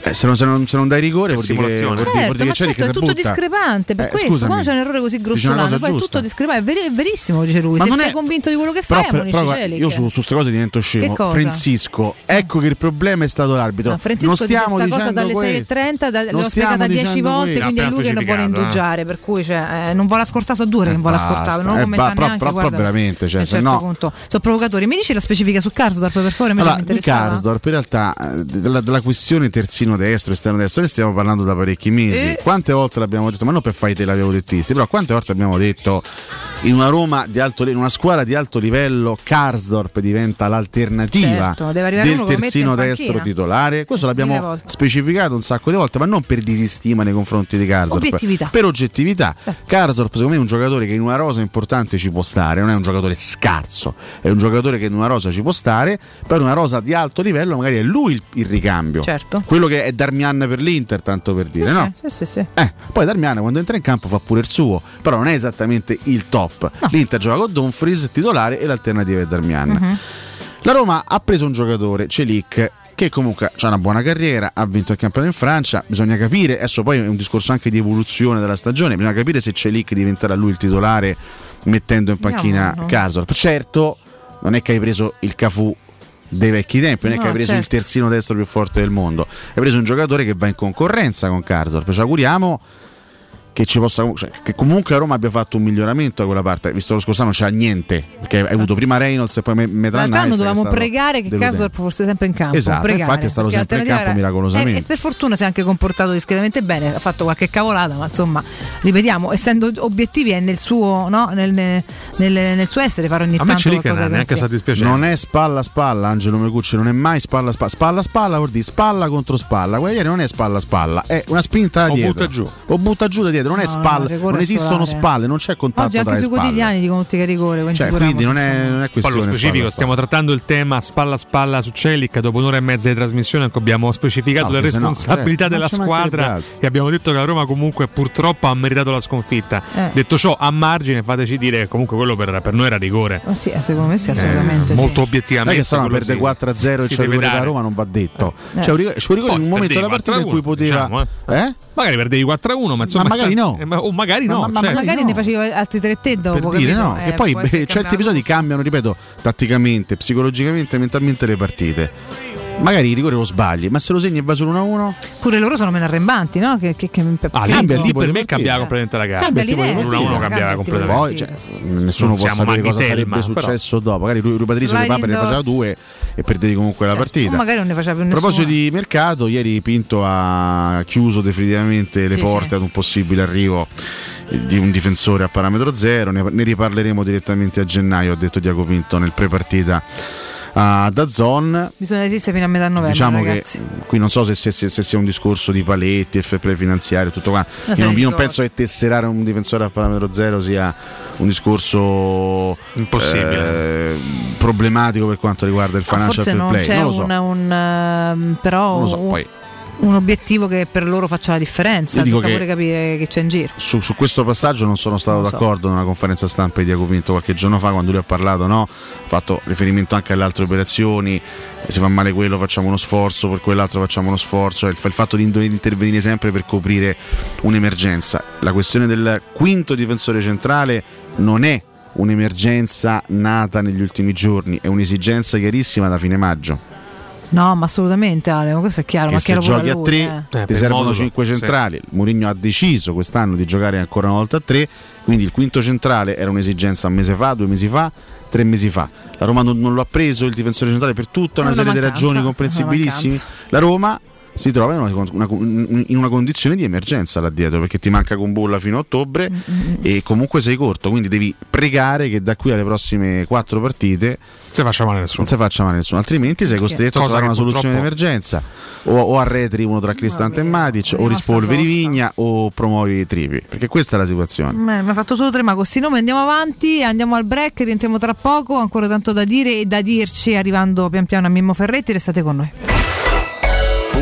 Eh, se, non, se non- se non dai rigore vuol dire, che- simulazione. vuol dire- vuol Certo, dire ma che certo, è tutto butta. discrepante per Eh, questo. scusami. Quando c'è un errore così grossolano, cosa poi è tutto discrepante. È, veri- è verissimo, dice lui. Ma Se non sei è- convinto di quello che Però, fai, però, Celic. io su, queste cose divento scemo. Francisco, ecco che il problema è stato l'arbitro. No, Francisco non dice stiamo questa cosa dalle questo. 6.30, da- Non l'ho spiegata 10 dicendo volte, quindi è lui che non vuole eh. indugiare. Per cui cioè, eh, non vuole ascoltare, so due che non vuole ascoltare, non Eh, commenta però- neanche. però- però veramente, cioè, se certo no- punto. Sono provocatori. Mi dici la specifica su Karsdorp, per favore? Allora, di. Karsdorp in realtà eh, della questione terzino destro, esterno destro, noi stiamo parlando da parecchi mesi. Eh. Quante volte l'abbiamo detto, ma non per fare te l'avevo dettisti, però quante volte abbiamo detto in una Roma di alto livello, in una squadra di alto livello, Karsdorp diventa l'alternativa Certo, del terzino in destro titolare. Questo l'abbiamo specificato un sacco di volte, ma non per disistima nei confronti di Karsdorp, Obiettività. per oggettività. Sì. Karsdorp secondo me è un giocatore che in una rosa importante ci può stare, non è un giocatore scarso, è un giocatore che in una rosa ci può stare, per una rosa di alto livello magari è lui il, il ricambio. Certo. Quello che è Darmian per l'Inter, tanto per dire, Sì, no? sì, sì, sì. Eh, poi Darmian quando entra in campo fa pure il suo, però non è esattamente il top. L'Inter gioca con Dumfries titolare e l'alternativa è Darmian. Mhm. La Roma ha preso un giocatore, Celic, che comunque ha una buona carriera, ha vinto il campionato in Francia, bisogna capire, adesso poi è un discorso anche di evoluzione della stagione, bisogna capire se Celic diventerà lui il titolare mettendo in panchina no? Karsdorp. Certo, non è che hai preso il Cafù dei vecchi tempi, non è No, che hai preso il certo. terzino destro più forte del mondo, hai preso un giocatore che va in concorrenza con Karsdorp, ci auguriamo che ci possa cioè, che comunque a Roma abbia fatto un miglioramento da quella parte visto lo scorso anno c'ha niente perché hai avuto prima Reynolds e poi Me- Medran L'altro anno Niles, che è dovevamo pregare che deludente. Karsdorp fosse sempre in campo. Esatto, pregare, infatti è stato sempre in campo era- miracolosamente. E, e per fortuna si è anche comportato discretamente bene, ha fatto qualche cavolata, ma insomma, ripetiamo, essendo obiettivi è nel suo, no, nel, nel- nel- nel suo essere fare ogni tanto qualcosa che non sia. non è spalla a spalla Angelo Mecucci non è mai spalla a spalla spalla a spalla vuol dire spalla contro spalla quella ieri non è spalla a spalla è una spinta da O dietro butta giù. o butta giù da dietro non è No, spalla no, rigore non esistono solare. spalle non c'è contatto Oggi anche tra le sui spalle quotidiani dicono tutti che è rigore, quindi, cioè, quindi non è, non è Poi questione allo specifico spalla a stiamo trattando il tema spalla a spalla su Celic dopo un'ora e mezza di trasmissione cui abbiamo specificato No, le che se no, responsabilità della non squadra e abbiamo detto che la Roma comunque purtroppo ha meritato la sconfitta Eh. detto ciò a margine fateci dire che comunque quello per, per noi era rigore Oh, sì, eh, secondo me sì, assolutamente. Eh, sì. molto non è obiettivamente che Roma quello perde sì. 4 a 0 e c'è il deve rigore da dare. Roma non va detto Eh. c'è un rigore, c'è un rigore in Poi un momento della partita in cui 4-1, poteva diciamo, eh? Magari perdevi 4 a 1 ma insomma magari no. eh, ma- o magari no Ma- ma cioè. Magari ne facevi altri tre te dopo. per dire no Eh, che poi beh, certi cambiato. episodi cambiano ripeto tatticamente psicologicamente mentalmente le partite magari il rigore lo sbagli ma se lo segni e va solo 1-1 Pure loro sono meno arrembanti, no? Che, che, che Ah, lì, Cambia il lì per me partita. cambiava completamente la gara. Cambia l'idea, a cambiava il tipo di completamente. poi cioè, nessuno può sapere cosa sarebbe però. successo dopo magari lui, lui Patrizio ne faceva due e perdevi comunque la partita O magari non ne faceva più a nessuno. proposito di mercato, ieri Pinto ha chiuso definitivamente le Sì, porte sì. ad un possibile arrivo di un difensore a parametro zero. Ne, ne riparleremo direttamente a gennaio, ha detto Diaco Pinto nel pre-partita a Dazon. Bisogna resistere fino a metà novembre, Diciamo ragazzi. che qui non so se, se- se- se sia un discorso di paletti, fair play finanziario, tutto qua. Io non, non penso che tesserare un difensore a parametro zero sia un discorso Impossibile. eh, problematico per quanto riguarda il No, financial forse fair non play. c'è Non lo so. un, un, ehm, però Non lo so, un, poi- un obiettivo che per loro faccia la differenza. Io dico che- pure capire che c'è in giro. su, su questo passaggio non sono stato Non lo so. d'accordo nella conferenza stampa di Diaco Pinto qualche giorno fa quando lui ha parlato, no? ha fatto riferimento anche alle altre operazioni, se fa male quello facciamo uno sforzo, per quell'altro facciamo uno sforzo, il, il fatto di intervenire sempre per coprire un'emergenza. La questione del quinto difensore centrale non è un'emergenza nata negli ultimi giorni, è un'esigenza chiarissima da fine maggio. No, ma assolutamente Ale, ma questo è chiaro. che ma se chiaro giochi a lui, tre eh. ti per servono modulo, 5 sì. centrali. Mourinho ha deciso quest'anno di giocare ancora una volta a tre, quindi il quinto centrale era un'esigenza un mese fa, due mesi fa, tre mesi fa. La Roma non, non lo ha preso il difensore centrale per tutta una una serie di mancanza, ragioni è una comprensibilissime. La Roma si trova in una, una- in una condizione di emergenza là dietro perché ti manca con bolla fino a ottobre Mm, e comunque sei corto quindi devi pregare che da qui alle prossime quattro partite se faccia male nessuno. non si faccia male nessuno altrimenti sei costretto a Cosa trovare una soluzione di emergenza. O, o arretri uno tra Cristante e Matic o rispolveri Vigna o promuovi i tripi perché questa è la situazione. Beh, mi ha fatto solo tre, ma con questi nomi andiamo avanti, andiamo al break, rientriamo tra poco, ancora tanto da dire e da dirci arrivando pian piano a Mimmo Ferretti, restate con noi.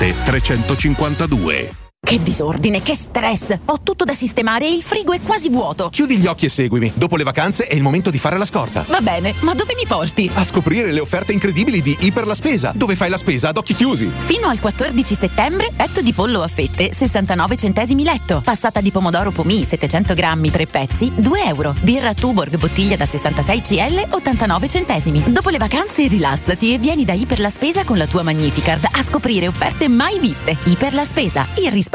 352. Che disordine, che stress! Ho tutto da sistemare e il frigo è quasi vuoto. Chiudi gli occhi e seguimi. Dopo le vacanze è il momento di fare la scorta. Va bene, ma dove mi porti? A scoprire le offerte incredibili di Iper la Spesa, dove fai la spesa ad occhi chiusi. Fino al 14 settembre, petto di pollo a fette, 69 centesimi letto. Passata di pomodoro pomì, 700 grammi, 3 pezzi, 2 euro. Birra Tuborg, bottiglia da 66 CL, 89 centesimi. Dopo le vacanze rilassati e vieni da Iper la Spesa con la tua Magnificard a scoprire offerte mai viste. Iper la Spesa, il risparmio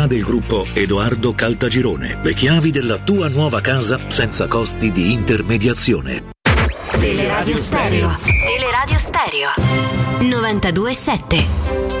del gruppo Edoardo Caltagirone. Le chiavi della tua nuova casa senza costi di intermediazione. Teleradio Stereo. Teleradio Stereo. 92.7.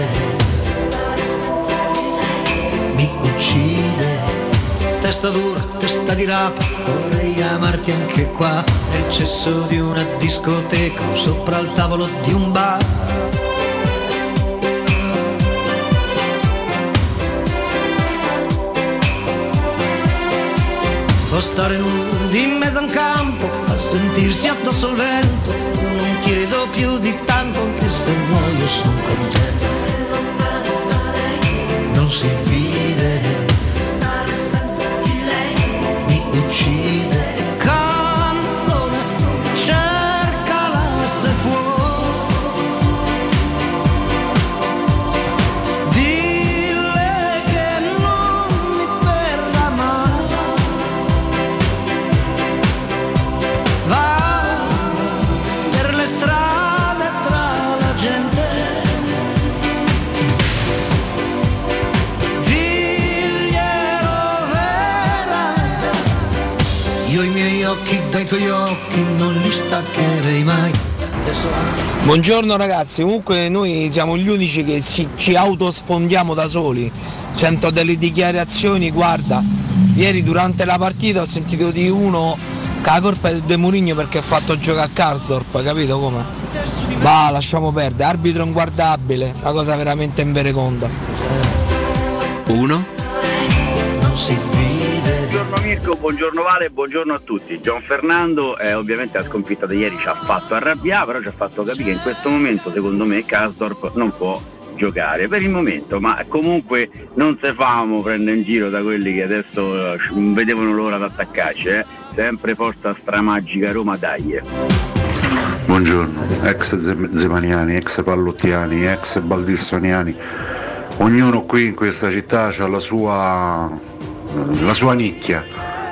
Testa dura, testa di rapa, vorrei amarti anche qua, nel cesso di una discoteca o sopra il tavolo di un bar. O stare nudi in mezzo a un campo, a sentirsi addosso al vento, non chiedo più di tanto, anche se muoio sono contento. Non si vide mi tuoi occhi non li staccherei mai Adesso Buongiorno ragazzi, comunque noi siamo gli unici che ci, ci autosfondiamo da soli. Sento delle dichiarazioni, guarda, ieri durante la partita ho sentito di uno che la colpa è De Murigno perché ha fatto giocare a Karsdorp, capito come? Va, lasciamo perdere, arbitro inguardabile, una cosa veramente invereconda. 1. Mirko, buongiorno Vale, buongiorno a tutti. Gian Fernando eh, ovviamente la sconfitta di ieri ci ha fatto arrabbiare, però ci ha fatto capire che in questo momento secondo me Kasdorp non può giocare per il momento, ma comunque non se famo prendere in giro da quelli che adesso eh, non vedevano l'ora di attaccarci, eh. sempre forza stramagica Roma dai. Buongiorno, ex Zem- Zemaniani, ex Pallottiani, ex Baldissoniani. Ognuno qui in questa città ha la sua, la sua nicchia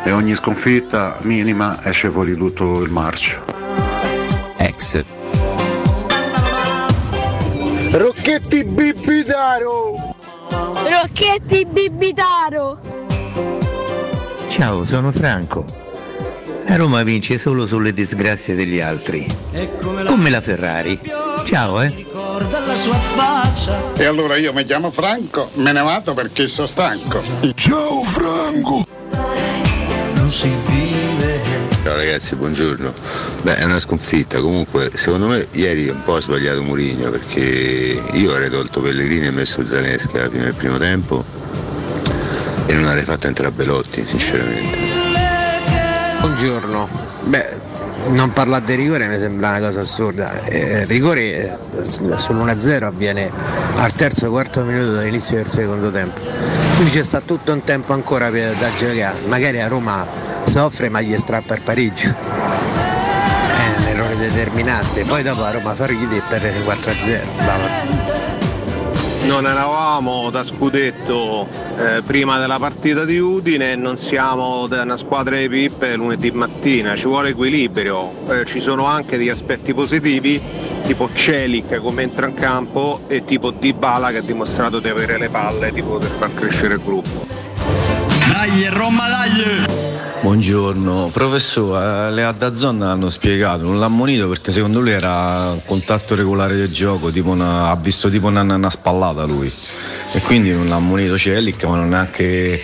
e ogni sconfitta minima esce fuori tutto il marcio. Ex. Rocchetti Bibitaro! Rocchetti Bibitaro! Ciao, sono Franco. La Roma vince solo sulle disgrazie degli altri. Come la Ferrari. Ciao, eh. Dalla sua faccia. E allora io mi chiamo Franco, me ne vado perché sono stanco. Ciao Franco! Non si vive. Ciao ragazzi, buongiorno. Beh, è una sconfitta. Comunque, secondo me ieri è un po' sbagliato Mourinho perché io avrei tolto Pellegrini e messo Zaneschi alla fine del primo tempo e non avrei fatto entrare Belotti, sinceramente. Buongiorno. Beh, non parlare di rigore mi sembra una cosa assurda. Eh, rigore eh, sull'1-0 avviene al terzo o quarto minuto dall'inizio del secondo tempo. Quindi c'è sta tutto un tempo ancora per, da giocare. Magari a Roma soffre ma gli strappa il pareggio. È un errore determinante. Poi dopo a Roma fa ride e perde 4-0. Non eravamo da scudetto eh, prima della partita di Udine, non siamo da una squadra di pippe lunedì mattina, ci vuole equilibrio, Eh, ci sono anche degli aspetti positivi, tipo Celic come entra in campo e tipo Dybala che ha dimostrato di avere le palle di poter far crescere il gruppo. Dai, Roma, dai! Buongiorno, professore, le Addazzon hanno spiegato, non l'ha ammonito perché secondo lui era contatto regolare del gioco, una- ha visto tipo una, una spallata lui. E quindi non l'ha ammonito Celic ma non è neanche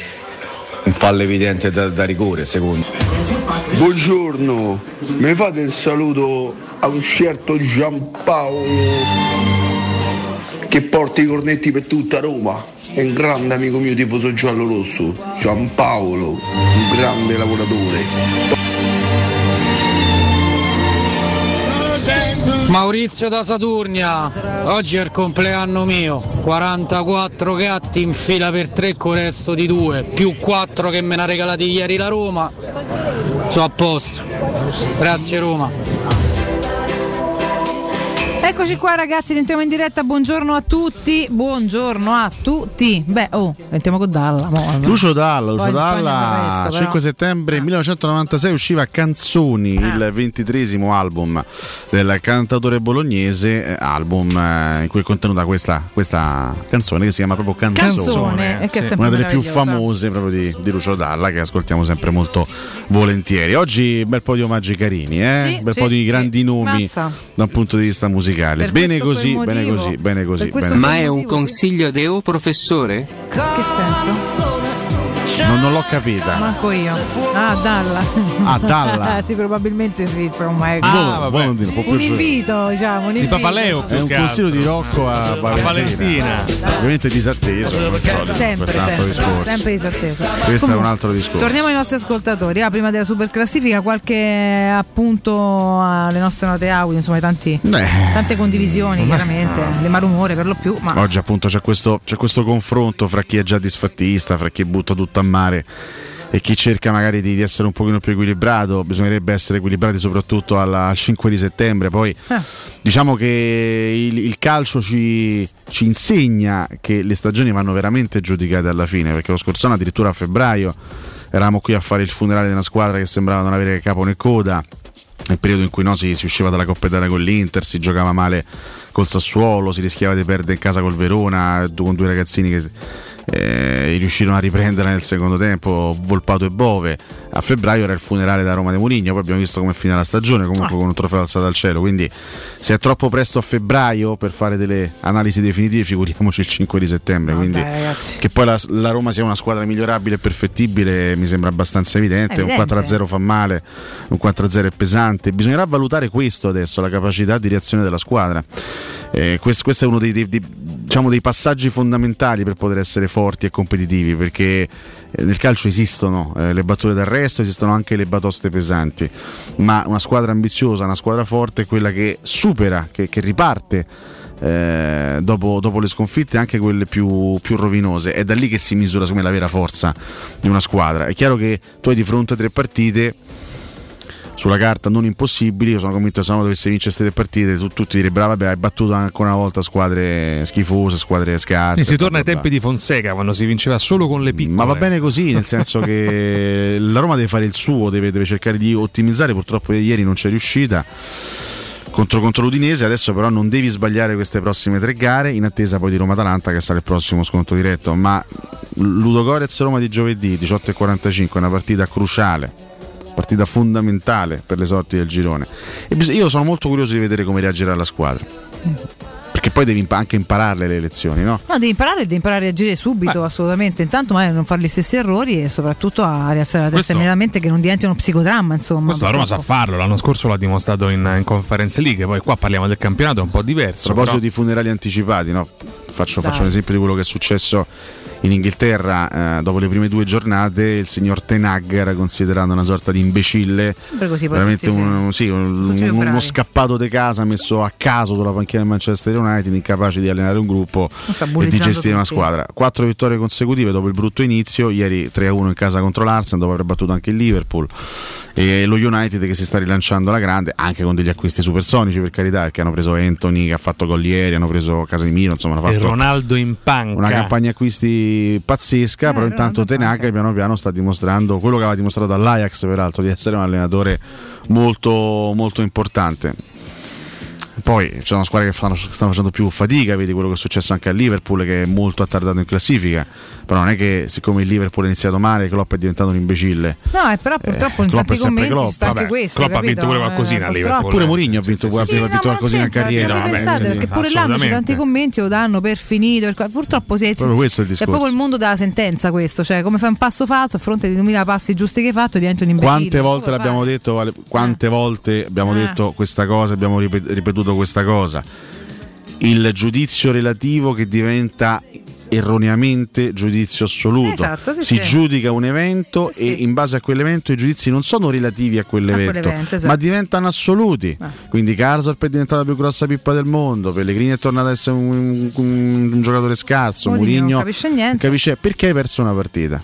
un fallo evidente da, da rigore secondo. Buongiorno, mi fate il saluto a un certo Giampaolo che porta i cornetti per tutta Roma. È un grande amico mio tifoso giallo rosso, Giampaolo, un grande lavoratore. Maurizio da Saturnia, oggi è il compleanno mio, 44 gatti in fila per tre con resto di due, più 4 che me ne ha regalati ieri la Roma, sono a posto, grazie Roma. Eccoci qua ragazzi, rientriamo in diretta, buongiorno a tutti, buongiorno a tutti. Beh, oh, entriamo con Dalla. mo, no? Lucio Dalla, Lucio Dalla, questo, 5 però. settembre 1996 usciva Canzoni, Ah. il ventitresimo album del cantatore bolognese, eh, album eh, in cui è contenuta questa, questa canzone che si chiama proprio Canzone, Canzone, sempre una delle più famose proprio di, di Lucio Dalla che ascoltiamo sempre molto volentieri. Oggi bel po' di omaggi carini, eh? Sì, bel sì, po' di sì. grandi nomi Mazza. da un punto di vista musicale. Per Bene così, bene così, bene così. Bene così. Ma è un consiglio deo professore? Che senso? Non, non l'ho capita. Manco io. Ah, Dalla. Ah, Dalla. *laughs* sì, probabilmente sì, insomma. Ecco. Non dire, un invito, diciamo. Un invito. È un consiglio di Rocco a Valentina. Ovviamente disatteso, solito. Sempre, Questo è un altro sempre, discorso. sempre disatteso. Questo è Comunque, un altro discorso. Torniamo ai nostri ascoltatori. Ah, prima della super classifica, qualche appunto alle nostre note audio, insomma, tanti, Beh. tante condivisioni, chiaramente, le malumore per lo più, ma Oggi appunto c'è questo, c'è questo confronto fra chi è già disfattista, fra chi butta tutto a mare e chi cerca magari di, di essere un pochino più equilibrato. Bisognerebbe essere equilibrati soprattutto alla- al 5 di settembre. Poi Ah. diciamo che il, il calcio ci, ci insegna che le stagioni vanno veramente giudicate alla fine, perché lo scorso anno addirittura a febbraio eravamo qui a fare il funerale di una squadra che sembrava non avere capo né coda nel periodo in cui no, si, si usciva dalla Coppa Italia con l'Inter, si giocava male col Sassuolo, si rischiava di perdere in casa col Verona, con due ragazzini che eh, riuscirono a riprendere nel secondo tempo, Volpato e Bove. A febbraio era il funerale da Roma de Mourinho, poi abbiamo visto come è finita la stagione, comunque con un trofeo alzato al cielo, quindi se è troppo presto a febbraio per fare delle analisi definitive, figuriamoci il 5 di settembre. quindi ragazzi. che poi la, la Roma sia una squadra migliorabile e perfettibile mi sembra abbastanza evidente. Un Evidente. 4-0 fa male, un 4-0 è pesante. Bisognerà valutare questo adesso, la capacità di reazione della squadra. Eh, questo, questo, è uno dei, dei, dei, diciamo, dei, passaggi fondamentali per poter essere forti e competitivi, perché eh, nel calcio esistono eh, le battute d'arresto, esistono anche le batoste pesanti, ma una squadra ambiziosa, una squadra forte è quella che supera, che, che riparte. Eh, dopo, dopo, le sconfitte, anche quelle più, più, rovinose, è da lì che si misura me, la vera forza di una squadra. È chiaro che tu hai di fronte a tre partite sulla carta non impossibili. Io sono convinto che se no dovesse vincere queste partite, tu, tutti direbbero: vabbè, hai battuto ancora una volta squadre schifose, squadre scarse. E si torna ai tempi di Fonseca quando si vinceva solo con le piccole. Ma va bene così, nel senso che *laughs* la Roma deve fare il suo, deve, deve cercare di ottimizzare. Purtroppo ieri non c'è riuscita. Contro, contro, l'Udinese. Adesso però non devi sbagliare queste prossime tre gare in attesa poi di Roma-Atalanta che sarà il prossimo scontro diretto. Ma Ludo Gorez Roma di giovedì 18.45 è una partita cruciale partita fondamentale per le sorti del girone. E io sono molto curioso di vedere come reagirà la squadra. Perché poi devi anche impararle le lezioni, no? No, devi imparare, devi imparare a reagire subito, Beh. assolutamente. Intanto magari non fare gli stessi errori e soprattutto a rialzare la testa immediatamente che non diventi uno psicodramma, insomma. Questo la Roma sa farlo, l'anno scorso l'ha dimostrato in, in Conference League, poi qua parliamo del campionato, è un po' diverso. A proposito però... di funerali anticipati, no? Faccio, faccio un esempio di quello che è successo in Inghilterra, eh, dopo le prime due giornate, il signor Tenag era considerato una sorta di imbecille. Sempre così, veramente un, sì, un, uno scappato di casa messo a caso sulla panchina del Manchester United, incapace di allenare un gruppo e di gestire una squadra. Quattro vittorie consecutive dopo il brutto inizio, ieri 3-1 in casa contro l'Arsenal, dopo aver battuto anche il Liverpool e lo United che si sta rilanciando alla grande anche con degli acquisti supersonici per carità perché hanno preso Anthony che ha fatto gol ieri hanno preso Casemiro insomma hanno fatto e Ronaldo in panca una campagna acquisti pazzesca eh, però intanto Tenac piano piano sta dimostrando quello che aveva dimostrato all'Ajax peraltro di essere un allenatore molto molto importante poi c'è una squadra che stanno, stanno, facendo più fatica, vedi quello che è successo anche a Liverpool che è molto attardato in classifica. Però non è che siccome il Liverpool è iniziato male, Klopp è diventato un imbecille. No, eh, però purtroppo eh, in tanti commenti Klopp. sta anche questo. Klopp capito? ha vinto pure qualcosina a Liverpool. Pure Mourinho ha vinto, sì, sì, ha vinto no, qualcosina in carriera. Vabbè, pensate, perché pure là c'è tanti commenti lo danno per finito. Purtroppo si è, proprio questo è, il discorso. è proprio il mondo della sentenza questo. Cioè, come fai un passo falso a fronte di 2000 passi giusti che hai fatto, diventa un imbecille. Quante volte l'abbiamo detto, quante volte abbiamo detto questa cosa, abbiamo ripetuto questa cosa il giudizio relativo che diventa erroneamente giudizio assoluto. Esatto, sì, si sì. giudica un evento sì. e in base a quell'evento i giudizi non sono relativi a quell'evento, a quell'evento esatto. ma diventano assoluti. Ah. Quindi Carsor è diventata la più grossa pippa del mondo, Pellegrini è tornato ad essere un, un, un giocatore scarso, Mourinho non capisce niente. Capisce perché hai perso una partita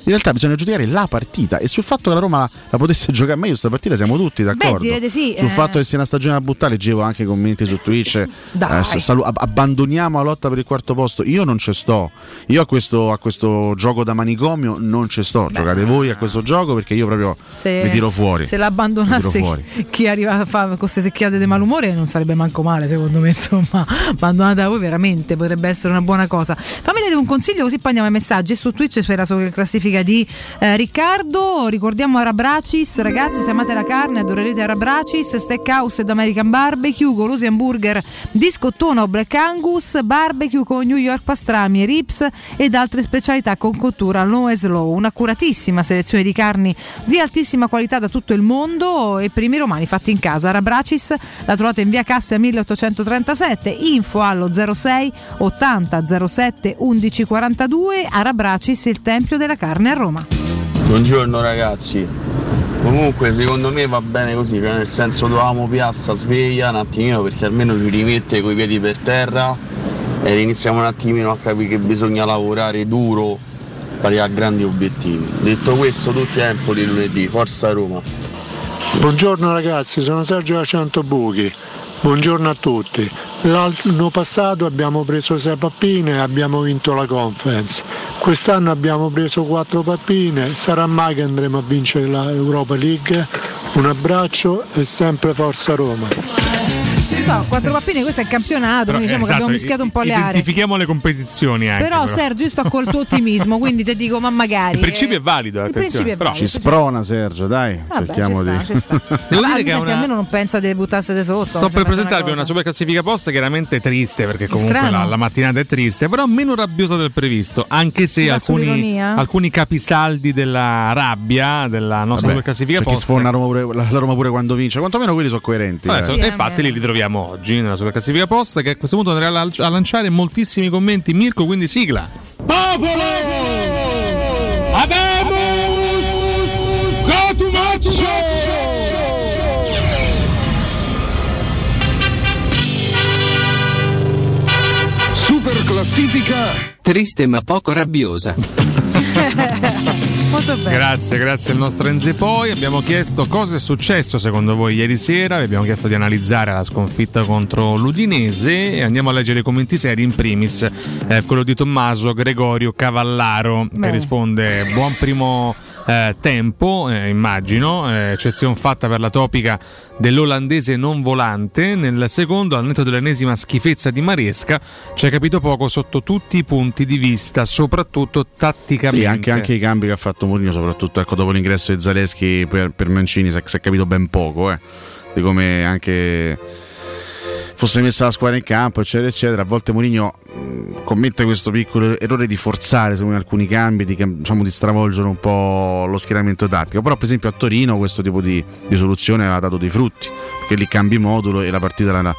in realtà bisogna giudicare la partita e sul fatto che la Roma la, la potesse *laughs* giocare meglio questa partita siamo tutti d'accordo. Beh, sì, sul eh... fatto che sia una stagione da buttare, leggevo anche commenti su Twitch, *laughs* eh, salu- abbandoniamo la lotta per il quarto posto, io non ci sto, io a questo, a questo gioco da manicomio non ci sto, Beh, giocate voi a questo gioco perché io proprio se, mi tiro fuori. Se l'abbandonassi chi arriva a fare con queste secchiate di malumore non sarebbe manco male secondo me, *laughs* insomma, abbandonata voi veramente potrebbe essere una buona cosa. Fammi dare un consiglio così poi andiamo ai messaggi su Twitch spera sulla classifica di eh, Riccardo. Ricordiamo Arabracis, ragazzi, se amate la carne adorerete Arabracis, Steakhouse ed American Barbecue, golosi hamburger di scottone o Black Angus, barbecue con New York pastrami e rips ed altre specialità con cottura low e slow. Un'accuratissima selezione di carni di altissima qualità da tutto il mondo e primi romani fatti in casa. Arabracis la trovate in via Cassia 1837, info allo 06 80 07 11 42, Arabracis il tempio della carne a Roma. Buongiorno ragazzi. Comunque secondo me va bene così, cioè nel senso dovevamo piazza sveglia un attimino perché almeno ci rimette coi piedi per terra e iniziamo un attimino a capire che bisogna lavorare duro per arrivare a grandi obiettivi. Detto questo, tutti a Empoli lunedì, forza Roma. Buongiorno ragazzi, sono Sergio da Buchi. Buongiorno a tutti. L'anno passato abbiamo preso 6 pappine e abbiamo vinto la conference. Quest'anno abbiamo preso 4 pappine, sarà mai che andremo a vincere la Europa League. Un abbraccio e sempre Forza Roma so, quattro pappini, questo è il campionato, però, quindi diciamo esatto, che abbiamo mischiato un po' le aree. Identifichiamo le competizioni anche. Però, però. Sergio, io sto col tuo ottimismo, quindi ti dico, ma magari. Il principio è valido, il principio è però valido. ci sprona Sergio, dai, Vabbè, cerchiamo sta, di... Ci sta. *laughs* Devo dire che una... almeno non pensa di buttarsi sotto. Sto per presentarvi una, una super classifica post chiaramente triste, perché comunque la, la, mattinata è triste, però meno rabbiosa del previsto, anche se alcuni, alcuni, capisaldi della rabbia della nostra Vabbè, super classifica post. Chi sforna Roma pure, la Roma pure quando vince, quantomeno quelli sono coerenti. Vabbè, eh. infatti li ritroviamo abbiamo oggi nella sua classifica posta che a questo punto andrà a lanciare moltissimi commenti. Mirko, quindi sigla. Popolo! Abemus! Cotumaccio! Super classifica triste ma poco rabbiosa. *laughs* Molto bene. Grazie, grazie al nostro Enze Poi. Abbiamo chiesto cosa è successo secondo voi ieri sera. Vi abbiamo chiesto di analizzare la sconfitta contro l'Udinese e andiamo a leggere i commenti seri. In primis, eh, quello di Tommaso Gregorio Cavallaro Beh. che risponde: Buon primo eh, tempo, eh, immagino, eh, eccezione fatta per la topica dell'olandese non volante. Nel secondo, al netto dell'ennesima schifezza di Maresca, ci ha capito poco sotto tutti i punti di vista, soprattutto tatticamente. Sì, anche, anche i cambi che ha fatto Mourinho, soprattutto ecco, dopo l'ingresso di Zaleschi per, per Mancini, si è capito ben poco, eh, di come anche fosse messa la squadra in campo, eccetera, eccetera. A volte Mourinho commette questo piccolo errore di forzare me, alcuni cambi, di, diciamo, di, stravolgere un po' lo schieramento tattico. Però, per esempio, a Torino questo tipo di, di soluzione ha dato dei frutti, perché lì cambi modulo e la partita la,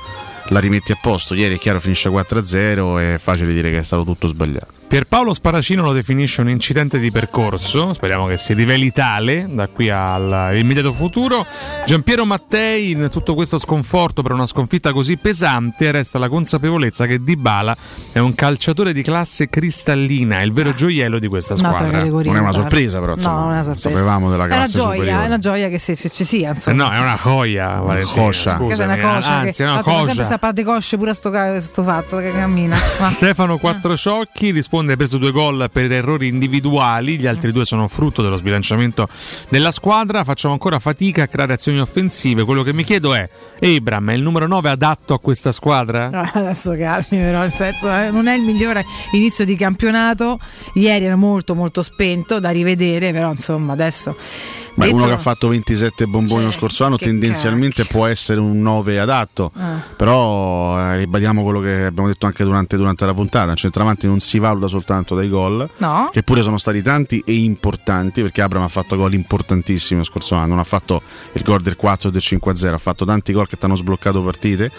la rimetti a posto. Ieri è chiaro finisce 4-0, è facile dire che è stato tutto sbagliato. Pierpaolo Sparacino lo definisce un incidente di percorso, speriamo che si riveli tale da qui all'immediato futuro. Giampiero Mattei, in tutto questo sconforto per una sconfitta così pesante, resta la consapevolezza che Dybala è un calciatore di classe cristallina, è il vero gioiello di questa squadra. Non è una sorpresa, però insomma, no, non è una sorpresa. sapevamo della classe è una gioia, superiore. È una gioia che ci sia, insomma. no, è una joia, Valentina. Coscia. Scusa, è una coscia. Anzi, è una coscia. sempre sta di cosce pure a sto, sto fatto che cammina. *laughs* Stefano Quattrociocchi risponde risponde, ha preso due gol per errori individuali, gli altri due sono frutto dello sbilanciamento della squadra, facciamo ancora fatica a creare azioni offensive, quello che mi chiedo è, Abram è il numero 9 adatto a questa squadra? *laughs* Adesso calmi però, nel senso eh, non è il migliore inizio di campionato, ieri era molto molto spento da rivedere, però insomma adesso ma uno che ha fatto 27 bomboni lo scorso anno tendenzialmente cacchio. può essere un 9 adatto, ah. però eh, ribadiamo quello che abbiamo detto anche durante, durante la puntata, il centravanti non si valuta soltanto dai gol, no. che pure sono stati tanti e importanti, perché Abram ha fatto gol importantissimi lo scorso anno, non ha fatto il gol del 4 e del 5-0, ha fatto tanti gol che ti hanno sbloccato partite,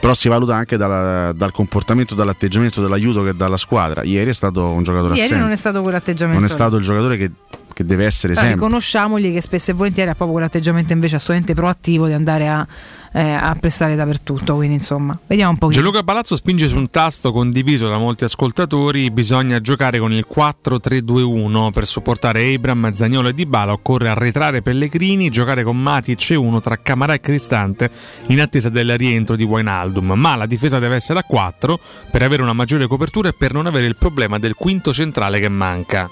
però si valuta anche dalla, dal comportamento, dall'atteggiamento, dall'aiuto che dà la squadra. Ieri è stato un giocatore Ieri assente. non è stato quell'atteggiamento. Non è stato il giocatore che che deve essere Però sempre. Riconosciamogli che spesso e volentieri ha proprio quell'atteggiamento invece assolutamente proattivo di andare a, eh, a prestare dappertutto. Quindi insomma, vediamo un po'. Gianluca Palazzo spinge su un tasto condiviso da molti ascoltatori. Bisogna giocare con il 4-3-2-1 per supportare Abram, Zagnolo e Dybala. Occorre arretrare Pellegrini, giocare con Matic e uno tra Camarà e Cristante in attesa del rientro di Wijnaldum. Ma la difesa deve essere a 4 per avere una maggiore copertura e per non avere il problema del quinto centrale che manca.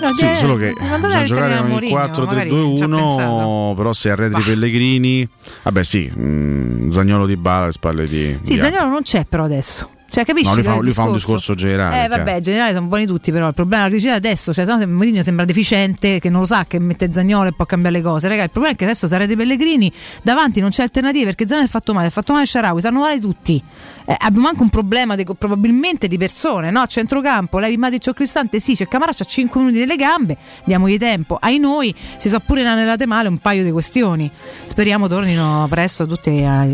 No, sì, solo che bisogna giocare con il 4-3-2-1, però se arretri bah. Pellegrini, vabbè sì, mh, mm, Zagnolo di Bala alle spalle di... Sì, di Zagnolo non c'è però adesso. Cioè, capisci? No, lui, fa, lui fa, un discorso generale. Eh, vabbè, generale sono buoni tutti, però il problema è che adesso, cioè, se Mourinho sembra deficiente, che non lo sa che mette Zagnolo e può cambiare le cose. Raga, il problema è che adesso sarete Pellegrini, davanti non c'è alternativa perché Zagnolo è fatto male, ha fatto male Sharawi, sanno male tutti. Eh, abbiamo anche un problema di, probabilmente di persone, no? A centrocampo, Levi Matic o Cristante, sì, c'è Camara, c'ha 5 minuti nelle gambe, diamogli tempo. Ai noi si sono pure inanellate male un paio di questioni. Speriamo tornino presto tutti a,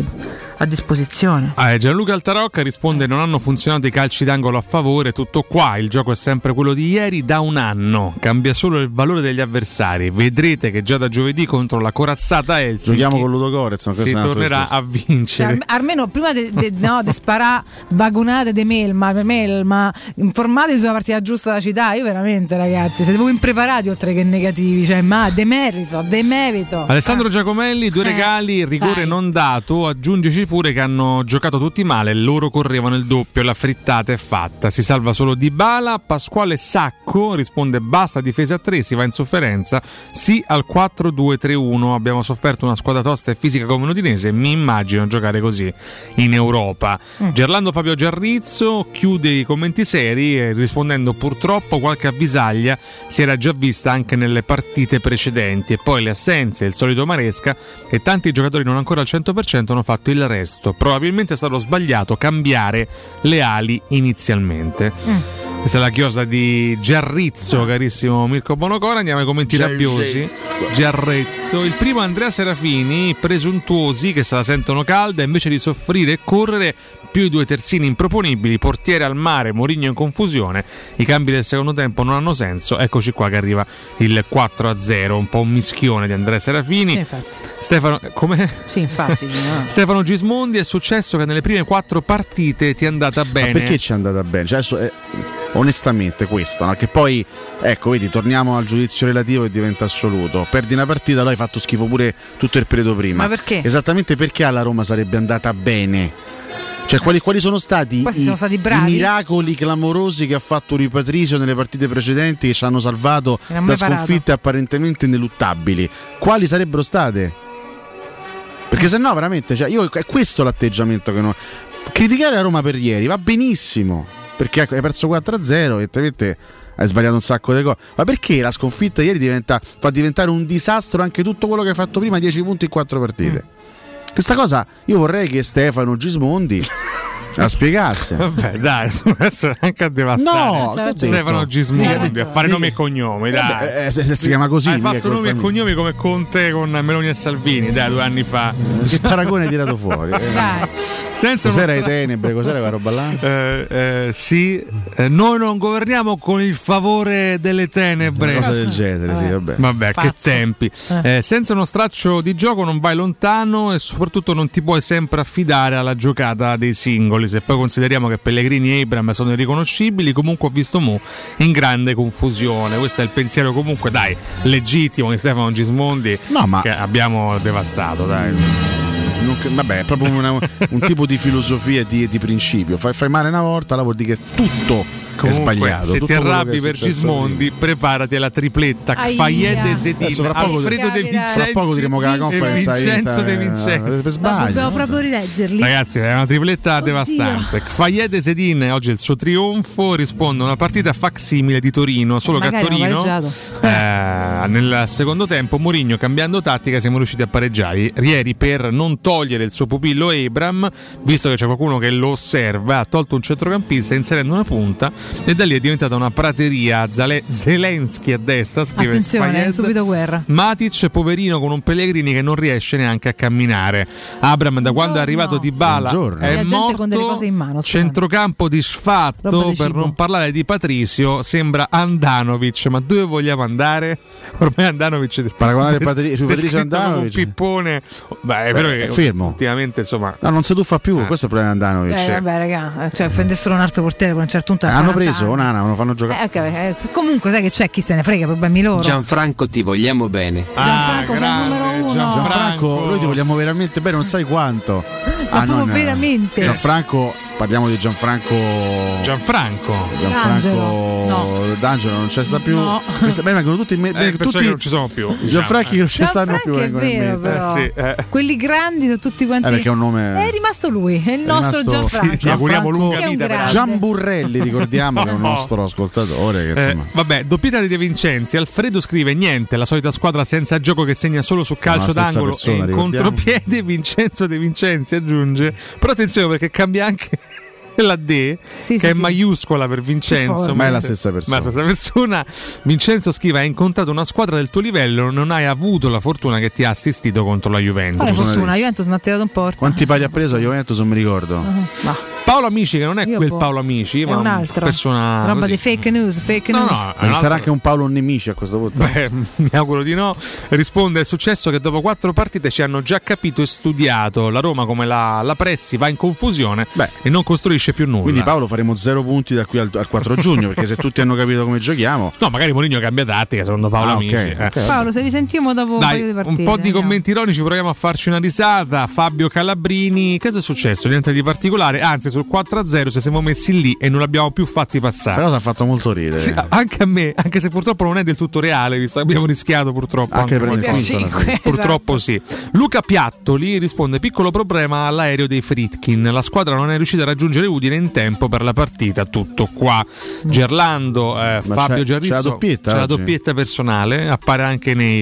a disposizione. Ah, Gianluca Altarocca risponde: Non hanno funzionato i calci d'angolo a favore, tutto qua. Il gioco è sempre quello di ieri da un anno. Cambia solo il valore degli avversari. Vedrete che già da giovedì contro la corazzata Helsinki giochiamo con Ludo Gorez. Si tornerà a vincere. Cioè, almeno prima di de, no, de sparare vagonate di Melma, Melma, informatevi sulla partita giusta da città. Io veramente, ragazzi, siete voi impreparati oltre che negativi. Cioè, ma demerito, demerito. Alessandro Giacomelli, due eh. regali, rigore Dai. non dato. Aggiungeci pure che hanno giocato tutti male. Loro correvano il doppio. La frittata è fatta. Si salva solo Di Bala. Pasquale Sacco risponde: basta difesa a 3, si va in sofferenza. Sì al 4-2-3-1. Abbiamo sofferto una squadra tosta e fisica come l'Udinese. Mi immagino giocare così in Europa. Mm. Gerlando Fabio Giarrizzo chiude i commenti seri eh, rispondendo purtroppo qualche avvisaglia si era già vista anche nelle partite precedenti e poi le assenze, il solito Maresca e tanti giocatori non ancora al 100% hanno fatto il resto. Probabilmente è stato sbagliato cambiare le ali inizialmente. Mm. Questa è la chiosa di Giarrizzo, carissimo Mirko Bonocora. Andiamo ai commenti rabbiosi. Giarrezzo. Il primo Andrea Serafini, presuntuosi che se la sentono calda, invece di soffrire e correre, più i due terzini improponibili, portiere al mare, Morigno in confusione. I cambi del secondo tempo non hanno senso. Eccoci qua che arriva il 4-0, un po' un mischione di Andrea Serafini. Sì, infatti. Stefano, come? Sì, infatti. *laughs* no. Stefano Gismondi è successo che nelle prime quattro partite ti è andata bene. Ma perché ci è andata bene? Cioè, adesso, eh, onestamente questo, no? che poi, ecco, vedi, torniamo al giudizio relativo e diventa assoluto. Perdi una partita, allora hai fatto schifo pure tutto il periodo prima. Ma perché? Esattamente perché alla Roma sarebbe andata bene. Cioè, quali, quali sono stati, i, sono stati i miracoli clamorosi che ha fatto Rui Patrizio nelle partite precedenti che ci hanno salvato da sconfitte apparentemente ineluttabili? Quali sarebbero state? Perché se no, veramente, cioè, io, è questo l'atteggiamento che non. Criticare la Roma per ieri va benissimo. Perché hai perso 4-0, evidentemente hai sbagliato un sacco di cose. Ma perché la sconfitta ieri diventa, fa diventare un disastro anche tutto quello che hai fatto prima, 10 punti in 4 partite? Questa cosa? Io vorrei che Stefano Gismondi *laughs* la spiegasse. Vabbè, dai, *laughs* sono essere anche a devastare. No, Stefano. Gismondi a fare nomi e cognomi, dai. Vabbè, eh, se- se si chiama così, Hai fatto nomi e cognomi come Conte con Meloni e Salvini, dai, due anni fa. Che paragone hai tirato fuori? eh? Senza Cos'era le tenebre? Cos'era quella roba là? Eh, eh, sì, eh, noi non governiamo con il favore delle tenebre. Una cosa del genere, sì, vabbè. Vabbè, che Pazzo. tempi. Eh, senza uno straccio di gioco non vai lontano e soprattutto non ti puoi sempre affidare alla giocata dei singoli. Se poi consideriamo che Pellegrini e Abram sono irriconoscibili, comunque ho visto Mu in grande confusione. Questo è il pensiero comunque, dai, legittimo di Stefano Gismondi No, ma- che abbiamo devastato, dai. Vabbè, è proprio una- un tipo di filosofia e di, di principio. Fai, fai male una volta, la vuol dire che tutto è Comunque, sbagliato. se tutto ti arrabbi è per Gismondi, preparati alla tripletta. Fayed e poco- Alfredo De. Vincenzi Fra poco diremo che la conference ha Vincenzo De eh, Vincenzi. Ma sbaglio. dobbiamo proprio rileggerli. Ragazzi, è una tripletta devastante. Fayed e Sedin, oggi è il suo trionfo, risponde a una partita facsimile di Torino, solo che a Torino eh, nel secondo tempo Mourinho cambiando tattica siamo riusciti a pareggiare. Ieri per non togliere il suo pupillo Abram, visto che c'è qualcuno che lo osserva, ha tolto un centrocampista inserendo una punta e da lì è diventata una prateria. Zale- Zelensky a destra, scrive Attenzione, Fayed. subito guerra. Matic, poverino con un Pellegrini che non riesce neanche a camminare. Abram, da quando è arrivato Di Bala, Buongiorno. è La gente morto. con delle cose in mano. Centrocampo disfatto. di Per cibo. non parlare di Patricio, sembra Andanovic. Ma dove vogliamo andare? *laughs* Ormai Andanovic. Paragonare *laughs* Patri- su come Andanovic. Un pippone. Beh, è Beh, vero è che fermo. ultimamente insomma. No, non si tuffa più, questo è il problema di Andanovic. Eh, vabbè, raga, cioè prendessero un altro portiere per un certo punto. a Hanno 40 preso anni. Nana, lo fanno giocare. Eh, ok, eh, comunque sai che c'è chi se ne frega, problemi loro. Gianfranco ti vogliamo bene. Gianfranco sei il numero uno. Gianfranco, noi ti vogliamo veramente bene, non sai quanto. Ma proprio non- veramente. Gianfranco, parliamo di Gianfranco. Gianfranco. Gianfranco D'Angelo. D'Angelo non c'è sta più. No. Questa- beh, vengono tutti, me- Eh, tutti non ci sono più. diciamo. Gianfranchi non ci stanno più. è in vero, però. Eh, sì, eh. Quelli grandi sono tutti quanti. Eh, perché è un nome- È rimasto lui, è il È nostro rimasto- Gianfranco. Ci auguriamo lunga vita, grande. Gian Burrelli, ricordiamo che è un *laughs* No. nostro ascoltatore. Che, Eh, insomma, vabbè, doppietta di De Vincenzi. Alfredo scrive: Niente, la solita squadra senza gioco che segna solo su calcio stessa d'angolo persona, e in contropiede. *laughs* Vincenzo De Vincenzi aggiunge. Però attenzione perché cambia anche. *laughs* La D Sì, che sì, è sì. maiuscola per Vincenzo. Ma è la stessa persona. Ma la stessa persona. Vincenzo scrive: Hai incontrato una squadra del tuo livello, non hai avuto la fortuna che ti ha assistito contro la Juventus. Sono fortuna, adesso. Juventus non ha tirato un porto. quanti pali ha preso a Juventus? Non mi ricordo. Ma Paolo Amici, che non è Io quel boh. Paolo Amici, è ma un altro. persona. Roba così. di fake news, fake No, news. no, è un ci sarà anche un Paolo Nemici a questo punto? Beh, mi auguro di no. Risponde: È successo che dopo quattro partite ci hanno già capito e studiato. La Roma, come la, la pressi, va in confusione Beh. e non costruisce più nulla. Quindi Paolo faremo zero punti da qui al, al 4 giugno perché se tutti hanno capito come giochiamo No, magari Mourinho cambia tattica, secondo Paolo Ah, ok, Amici. eh. ok. Paolo, se risentiamo dopo un Dai, paio di partite. un po' di commenti ironici, proviamo a farci una risata. Fabio Calabrini, che cosa è successo? Niente di particolare, anzi sul 4-0 ci siamo messi lì e non l'abbiamo più fatti questa passare. cosa ha fatto molto ridere Sì, anche a me, anche se purtroppo non è del tutto reale, visto che abbiamo rischiato purtroppo. Anche anche per il qualcosa. punto, alla fine. Purtroppo sì. Luca Piattoli risponde: piccolo problema all'aereo dei Fritkin. La squadra non è riuscita a raggiungere Udine in tempo per la partita. Tutto qua. Gerlando, eh, Fabio Giarrizzo. c'è la doppietta c'è la oggi? doppietta personale. Appare anche nei.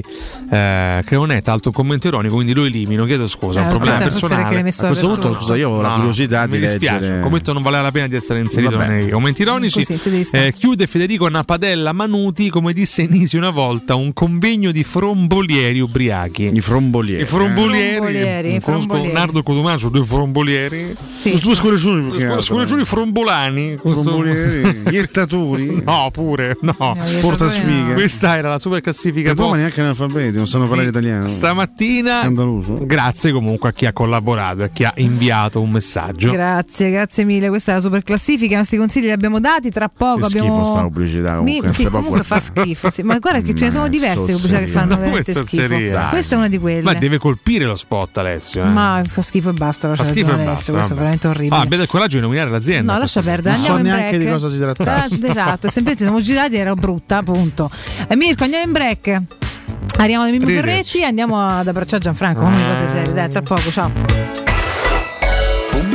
eh, che non è tanto un commento ironico, quindi lo elimino. Chiedo scusa. Eh, un problema aspetta, forse personale. a questo punto scusa io ho la No, curiosità mi di dispiace, vedere. Un commento non valeva la pena di essere inserito Vabbè. nei commenti ironici. Così. Eh, chiude Federico Napadella Manuti, come disse Nisi una volta, un convegno di frombolieri ubriachi. I frombolieri. I frombolieri. Frombolieri, Conosco frombolieri. Nardo Cotumaccio, due frombolieri. Sì. Due che altro. Scorreggioni frombolani. Frombolieri, *laughs* iettatori. No, pure, no. Portasfighe. Questa era la super classifica post- neanche analfabeti, non sanno parlare italiano. stamattina. Scandaloso. Grazie comunque a chi ha collaborato e a chi ha inviato un messaggio. Grazie, grazie mille. Questa è la super classifica. I nostri consigli li abbiamo dati. Tra poco Che abbiamo. schifo sta pubblicità comunque, Mi- sì, *laughs* comunque fa schifo. sì. Ma guarda che ce ne sono diverse pubblicità che fanno veramente schifo. Dai. Questa è una di quelle. Ma deve colpire lo spot, Alessio. eh. Ma fa schifo e basta. Fa schifo e basta. Questo è veramente orribile. Ah, abbia il coraggio di nominare l'azienda. No, lascia perdere. Non so Andiamo neanche break. di cosa si trattasse. Eh, esatto, semplicemente siamo girati ero brutta, punto. E Mirko, andiamo in break. Arriviamo da Mimmo. Ferretti e andiamo ad abbracciare Gianfranco. Come cose serie, dai, tra poco, ciao.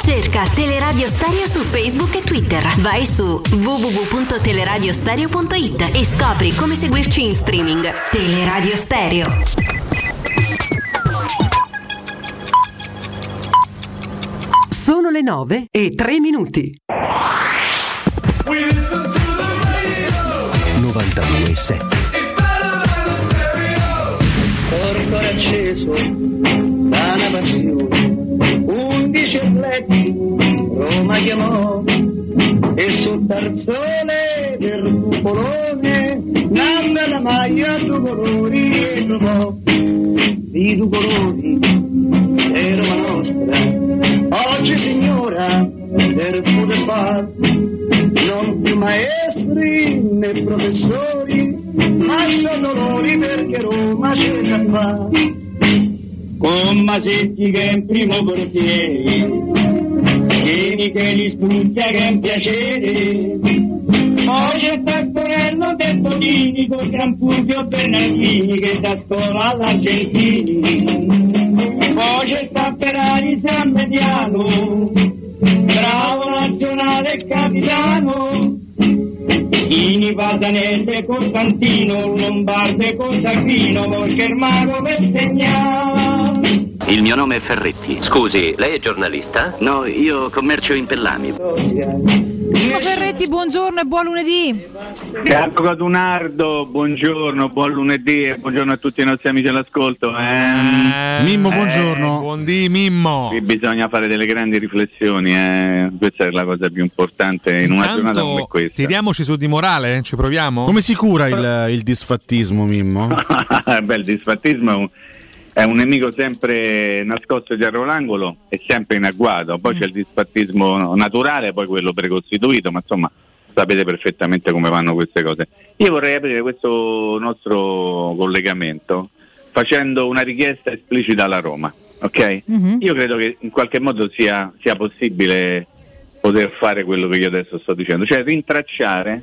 Cerca Teleradio Stereo su Facebook e Twitter. Vai su www.teleradiostereo.it e scopri come seguirci in streaming. Teleradio Stereo. Sono le 9 e 3 minuti. 92.7 Corpo acceso da una passione, atleti Roma chiamò e sul tarzone del cupolone nanna la maglia due colori e trovò. Di due colori è Roma nostra. Oggi signora per poter fare non più maestri né professori ma sono dolori perché Roma c'è già fa con Masetti che è in primo portiere Tieni che li studia che è un piacere. Poi c'è Taccorello del Tonini con Gran Fulvio Bernardini che da scuola all'Argentini. Poi c'è sta Ferrari San Mediano bravo nazionale e capitano Ini Pasanelle Costantino Lombarde Costantino Volchermano per segnare Il mio nome è Ferretti. Scusi, lei è giornalista? No, io commercio in pellami. Mimmo Ferretti, buongiorno e buon lunedì. Caro Codunardo, buongiorno, buon lunedì e buongiorno a tutti i nostri amici all'ascolto. Eh, Mimmo, buongiorno. buondì Mimmo. Qui bisogna fare delle grandi riflessioni, eh. questa è la cosa più importante in una giornata come Intanto questa. tiriamoci su di morale, ci proviamo? Come si cura il, il disfattismo, Mimmo? *laughs* Beh, il disfattismo è un, è un nemico sempre nascosto dietro l'angolo e sempre in agguato. Poi c'è il disfattismo naturale, poi quello precostituito, ma insomma sapete perfettamente come vanno queste cose. Io vorrei aprire questo nostro collegamento facendo una richiesta esplicita alla Roma. ok? Io credo che in qualche modo sia, sia possibile poter fare quello che io adesso sto dicendo, cioè rintracciare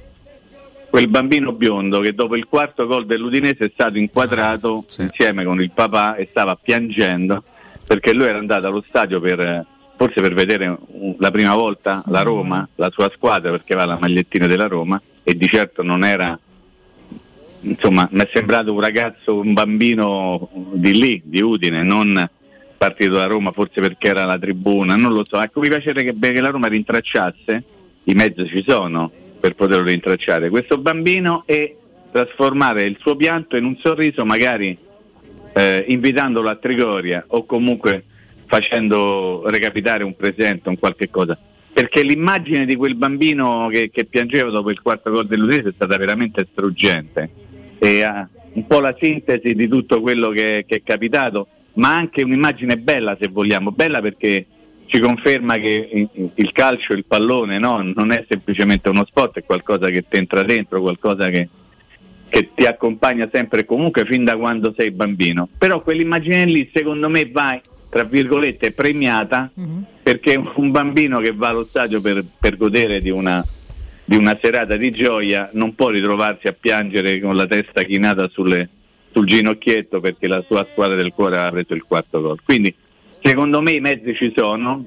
quel bambino biondo che dopo il quarto gol dell'Udinese è stato inquadrato insieme con il papà e stava piangendo perché lui era andato allo stadio per forse per vedere la prima volta la Roma, la sua squadra perché aveva la magliettina della Roma e di certo non era insomma mi è sembrato un ragazzo, un bambino di lì, di Udine, non partito da Roma forse perché era la tribuna, non lo so. Ecco, mi piacerebbe che, che la Roma rintracciasse, i mezzi ci sono per poterlo rintracciare, questo bambino e trasformare il suo pianto in un sorriso magari eh, invitandolo a Trigoria o comunque facendo recapitare un presente, un qualche cosa. Perché l'immagine di quel bambino che, che piangeva dopo il quarto gol dell'Udinese è stata veramente struggente. E ha un po' la sintesi di tutto quello che, che è capitato, ma anche un'immagine bella se vogliamo, bella perché ci conferma che il- il calcio, il pallone no, non è semplicemente uno sport, è qualcosa che ti entra dentro, qualcosa che, che ti accompagna sempre e comunque fin da quando sei bambino. Però quell'immagine lì secondo me va, tra virgolette, premiata perché un bambino che va allo stadio per, per godere di una, di una serata di gioia non può ritrovarsi a piangere con la testa chinata sulle- sul ginocchietto perché la sua squadra del cuore ha preso il quarto gol. Quindi secondo me i mezzi ci sono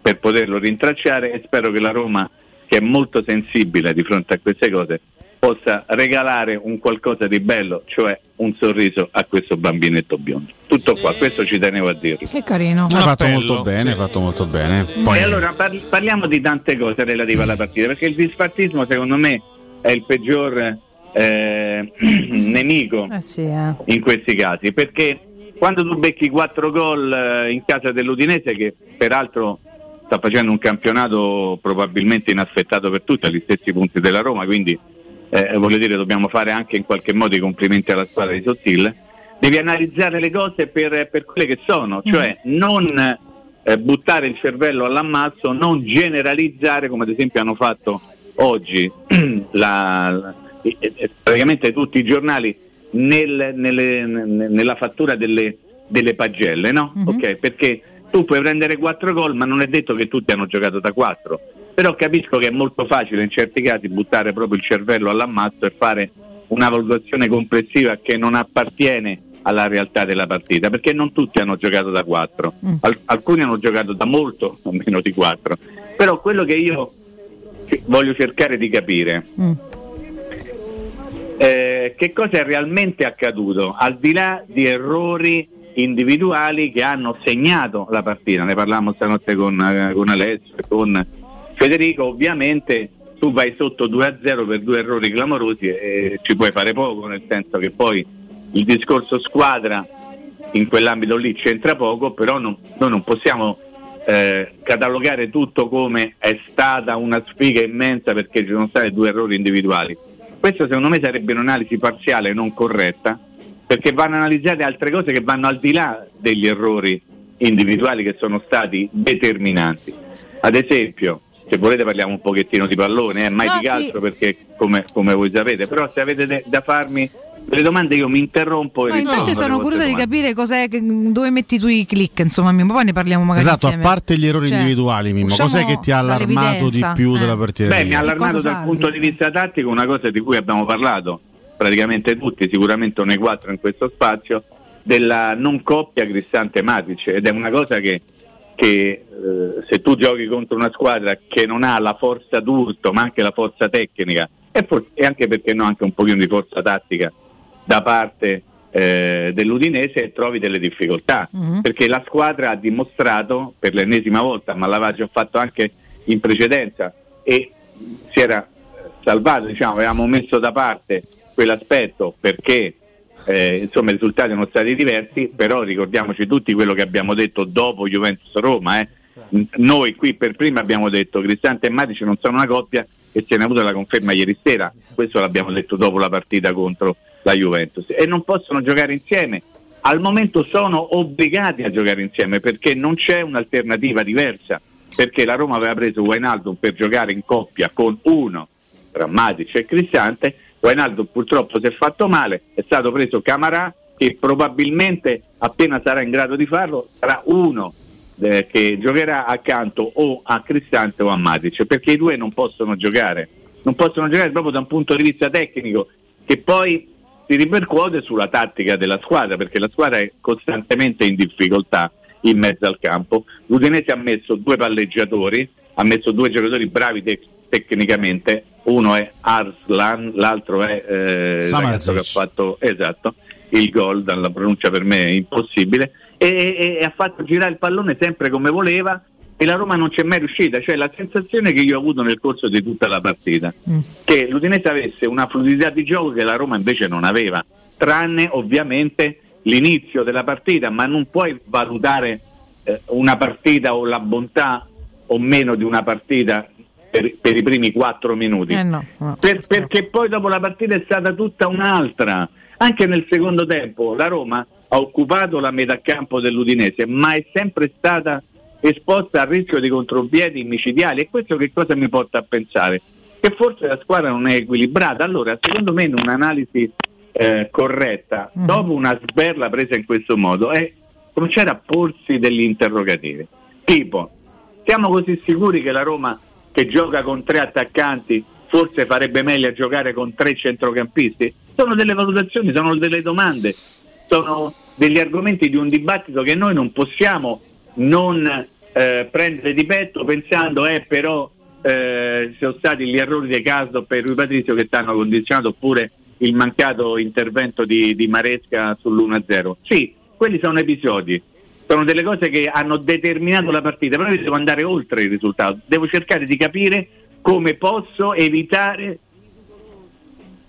per poterlo rintracciare e spero che la Roma, che è molto sensibile di fronte a queste cose, possa regalare un qualcosa di bello, cioè un sorriso a questo bambinetto biondo. Tutto qua, questo ci tenevo a dirlo. Che carino. Hai fatto molto bene, hai fatto molto bene. Poi E allora parli- parliamo di tante cose relative alla partita, perché il disfattismo secondo me è il peggior eh, *clears throat* nemico Eh sì, eh. in questi casi, perché quando tu becchi quattro gol eh, in casa dell'Udinese, che peraltro sta facendo un campionato probabilmente inaspettato per tutti, agli stessi punti della Roma, quindi eh, voglio dire dobbiamo fare anche in qualche modo i complimenti alla squadra di Sottil, devi analizzare le cose per, per quelle che sono, cioè non eh, buttare il cervello all'ammazzo, non generalizzare come ad esempio hanno fatto oggi *clears throat* la- la- eh, eh, praticamente tutti i giornali nel- nelle- ne- nella fattura delle, delle pagelle, no? Ok, Perché tu puoi prendere 4 gol ma non è detto che tutti hanno giocato da 4, però capisco che è molto facile in certi casi buttare proprio il cervello all'ammazzo e fare una valutazione complessiva che non appartiene alla realtà della partita, perché non tutti hanno giocato da 4, alcuni hanno giocato da molto *laughs* meno di 4, però quello che io voglio cercare di capire eh, che cosa è realmente accaduto al di là di errori individuali che hanno segnato la partita. Ne parlavamo stanotte con, eh, con Alessio e con Federico. Ovviamente tu vai sotto 2-0 per due errori clamorosi e ci puoi fare poco, nel senso che poi il discorso squadra in quell'ambito lì c'entra poco, però non- noi non possiamo eh, catalogare tutto come è stata una sfiga immensa perché ci sono stati due errori individuali. Questo secondo me sarebbe un'analisi parziale e non corretta, perché vanno analizzate altre cose che vanno al di là degli errori individuali che sono stati determinanti. Ad esempio, se volete parliamo un pochettino di pallone, eh, mai No, di sì. calcio perché come, come voi sapete, però se avete de- da farmi delle domande io mi interrompo e No, intanto rispondo sono curiosa di capire cos'è, che- dove metti tu i click, insomma, Mimmo, poi ne parliamo magari Esatto, a insieme. parte gli errori Cioè, individuali, Mimmo, cos'è che ti ha allarmato di più eh. della partita? Beh, mi ha allarmato dal salvi? punto di vista tattico una cosa di cui abbiamo parlato praticamente tutti, sicuramente noi quattro in questo spazio, della non coppia Cristante-Matic ed è una cosa che, che, eh, se tu giochi contro una squadra che non ha la forza d'urto ma anche la forza tecnica e, for- e anche perché no anche un pochino di forza tattica da parte eh, dell'Udinese trovi delle difficoltà perché la squadra ha dimostrato per l'ennesima volta ma l'aveva già fatto anche in precedenza e si era salvato, diciamo, avevamo messo da parte quell'aspetto perché eh, insomma i risultati sono stati diversi, però ricordiamoci tutti quello che abbiamo detto dopo Juventus-Roma. eh. N- Noi qui per prima abbiamo detto Cristante e Matic non sono una coppia e se ne ha avuto la conferma ieri sera, questo l'abbiamo detto dopo la partita contro la Juventus e non possono giocare insieme. Al momento sono obbligati a giocare insieme perché non c'è un'alternativa diversa, perché la Roma aveva preso Wijnaldum per giocare in coppia con uno tra Matic e Cristante, Wijnaldum purtroppo si è fatto male, è stato preso Camarà che probabilmente appena sarà in grado di farlo sarà uno eh, che giocherà accanto o a Cristante o a Matic, perché i due non possono giocare, non possono giocare proprio da un punto di vista tecnico che poi si ripercuote sulla tattica della squadra, perché la squadra è costantemente in difficoltà in mezzo al campo. L'Udinese ha messo due palleggiatori, ha messo due giocatori bravi tec- tecnicamente, uno è Arslan, l'altro è eh, che ha fatto esatto, il gol, dalla pronuncia per me è impossibile, e, e- e ha fatto girare il pallone sempre come voleva e la Roma non c'è mai riuscita, cioè la sensazione che io ho avuto nel corso di tutta la partita, che l'Udinese avesse una fluidità di gioco che la Roma invece non aveva, tranne ovviamente l'inizio della partita, ma non puoi valutare eh, una partita o la bontà o meno di una partita per, per i primi quattro minuti. Eh no, no. Per- perché poi dopo la partita è stata tutta un'altra. Anche nel secondo tempo la Roma ha occupato la metà campo dell'Udinese, ma è sempre stata esposta al rischio di contropiedi micidiali e questo che cosa mi porta a pensare? Che forse la squadra non è equilibrata. Allora, secondo me in un'analisi eh, corretta, dopo una sberla presa in questo modo, è cominciare a porsi degli interrogativi. Tipo, siamo così sicuri che la Roma che gioca con tre attaccanti forse farebbe meglio a giocare con tre centrocampisti? Sono delle valutazioni, sono delle domande, sono degli argomenti di un dibattito che noi non possiamo non eh, prendere di petto pensando eh però eh, sono stati gli errori dei Casdo per Rui Patrizio che ti hanno condizionato oppure il mancato intervento di, di Maresca sull'1-0. Sì, quelli sono episodi, sono delle cose che hanno determinato la partita, però io devo andare oltre il risultato, devo cercare di capire come posso evitare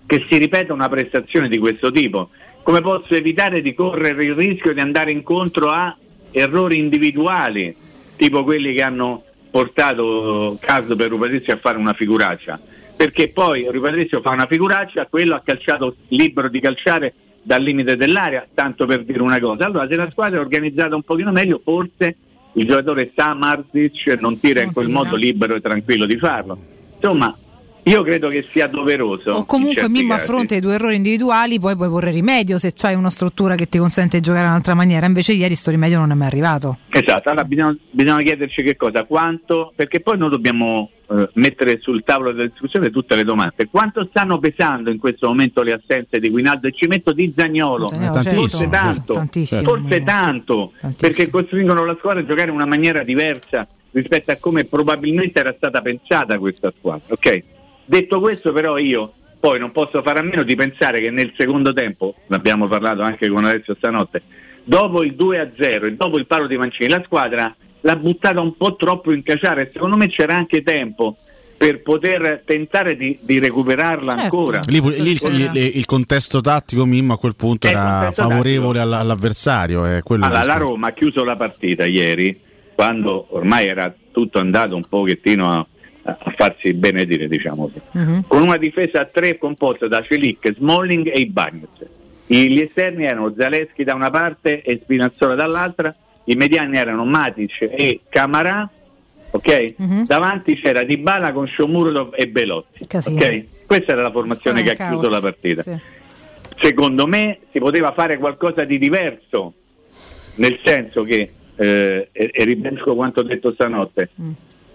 che si ripeta una prestazione di questo tipo, come posso evitare di correre il rischio di andare incontro a errori individuali, tipo quelli che hanno portato caso per Rupatrizio a fare una figuraccia, perché poi Rupatrizio fa una figuraccia, quello ha calciato libero di calciare dal limite dell'area, tanto per dire una cosa. Allora se la squadra è organizzata un pochino meglio, forse il giocatore Samarzic non tira in quel modo libero e tranquillo di farlo. Insomma, io credo che sia doveroso. O comunque Mimmo a fronte dei tuoi errori individuali poi puoi porre rimedio se c'hai una struttura che ti consente di giocare in un'altra maniera. Invece ieri sto rimedio non è mai arrivato. Esatto, allora bisogna, bisogna chiederci che cosa, quanto, perché poi noi dobbiamo eh, mettere sul tavolo della discussione tutte le domande. Quanto stanno pesando in questo momento le assenze di Guinaldo e ci metto di Zagnolo? Zagnolo, certo. forse tanto, Tantissimo. forse tanto, perché costringono la squadra a giocare in una maniera diversa rispetto a come probabilmente era stata pensata questa squadra. ok? Detto questo però io poi non posso fare a meno di pensare che nel secondo tempo, ne abbiamo parlato anche con Alessio stanotte, dopo il 2-0 e dopo il palo di Mancini, la squadra l'ha buttata un po' troppo in caciare. Secondo me c'era anche tempo per poter tentare di, di recuperarla Certo. ancora. Lì, lì il, il- il contesto tattico Mimmo a quel punto Eh, era favorevole alla- all'avversario. È quello Allora, la Roma ha chiuso la partita ieri, quando ormai era tutto andato un pochettino a, a farsi benedire, diciamo così. con una difesa a tre composta da Celic, Smalling e Ibagnez. I- Gli esterni erano Zaleschi da una parte e Spinazzola dall'altra, i mediani erano Matic e Camarà, ok? Davanti c'era Dybala con Shomurodov e Belotti. Casino. ok? Questa era la formazione che Squadra ha chiuso la partita. Sì. Secondo me si poteva fare qualcosa di diverso, nel senso che, eh, e, e ribadisco quanto ho detto stanotte,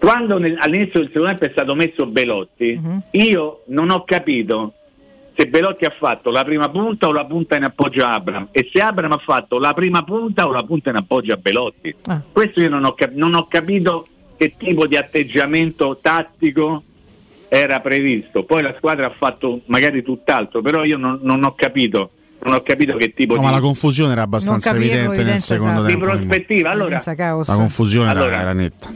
quando nel- all'inizio del secondo tempo è stato messo Belotti, io non ho capito se Belotti ha fatto la prima punta o la punta in appoggio a Abram e se Abram ha fatto la prima punta o la punta in appoggio a Belotti. Ah. Questo io non ho, cap- non ho capito che tipo di atteggiamento tattico era previsto. Poi la squadra ha fatto magari tutt'altro, però io non, non ho capito. Non ho capito che tipo No, di, ma la confusione era abbastanza capivo, evidente nel secondo esatto. di tempo. Mimmo. prospettiva. Allora. La confusione era- Allora- era netta.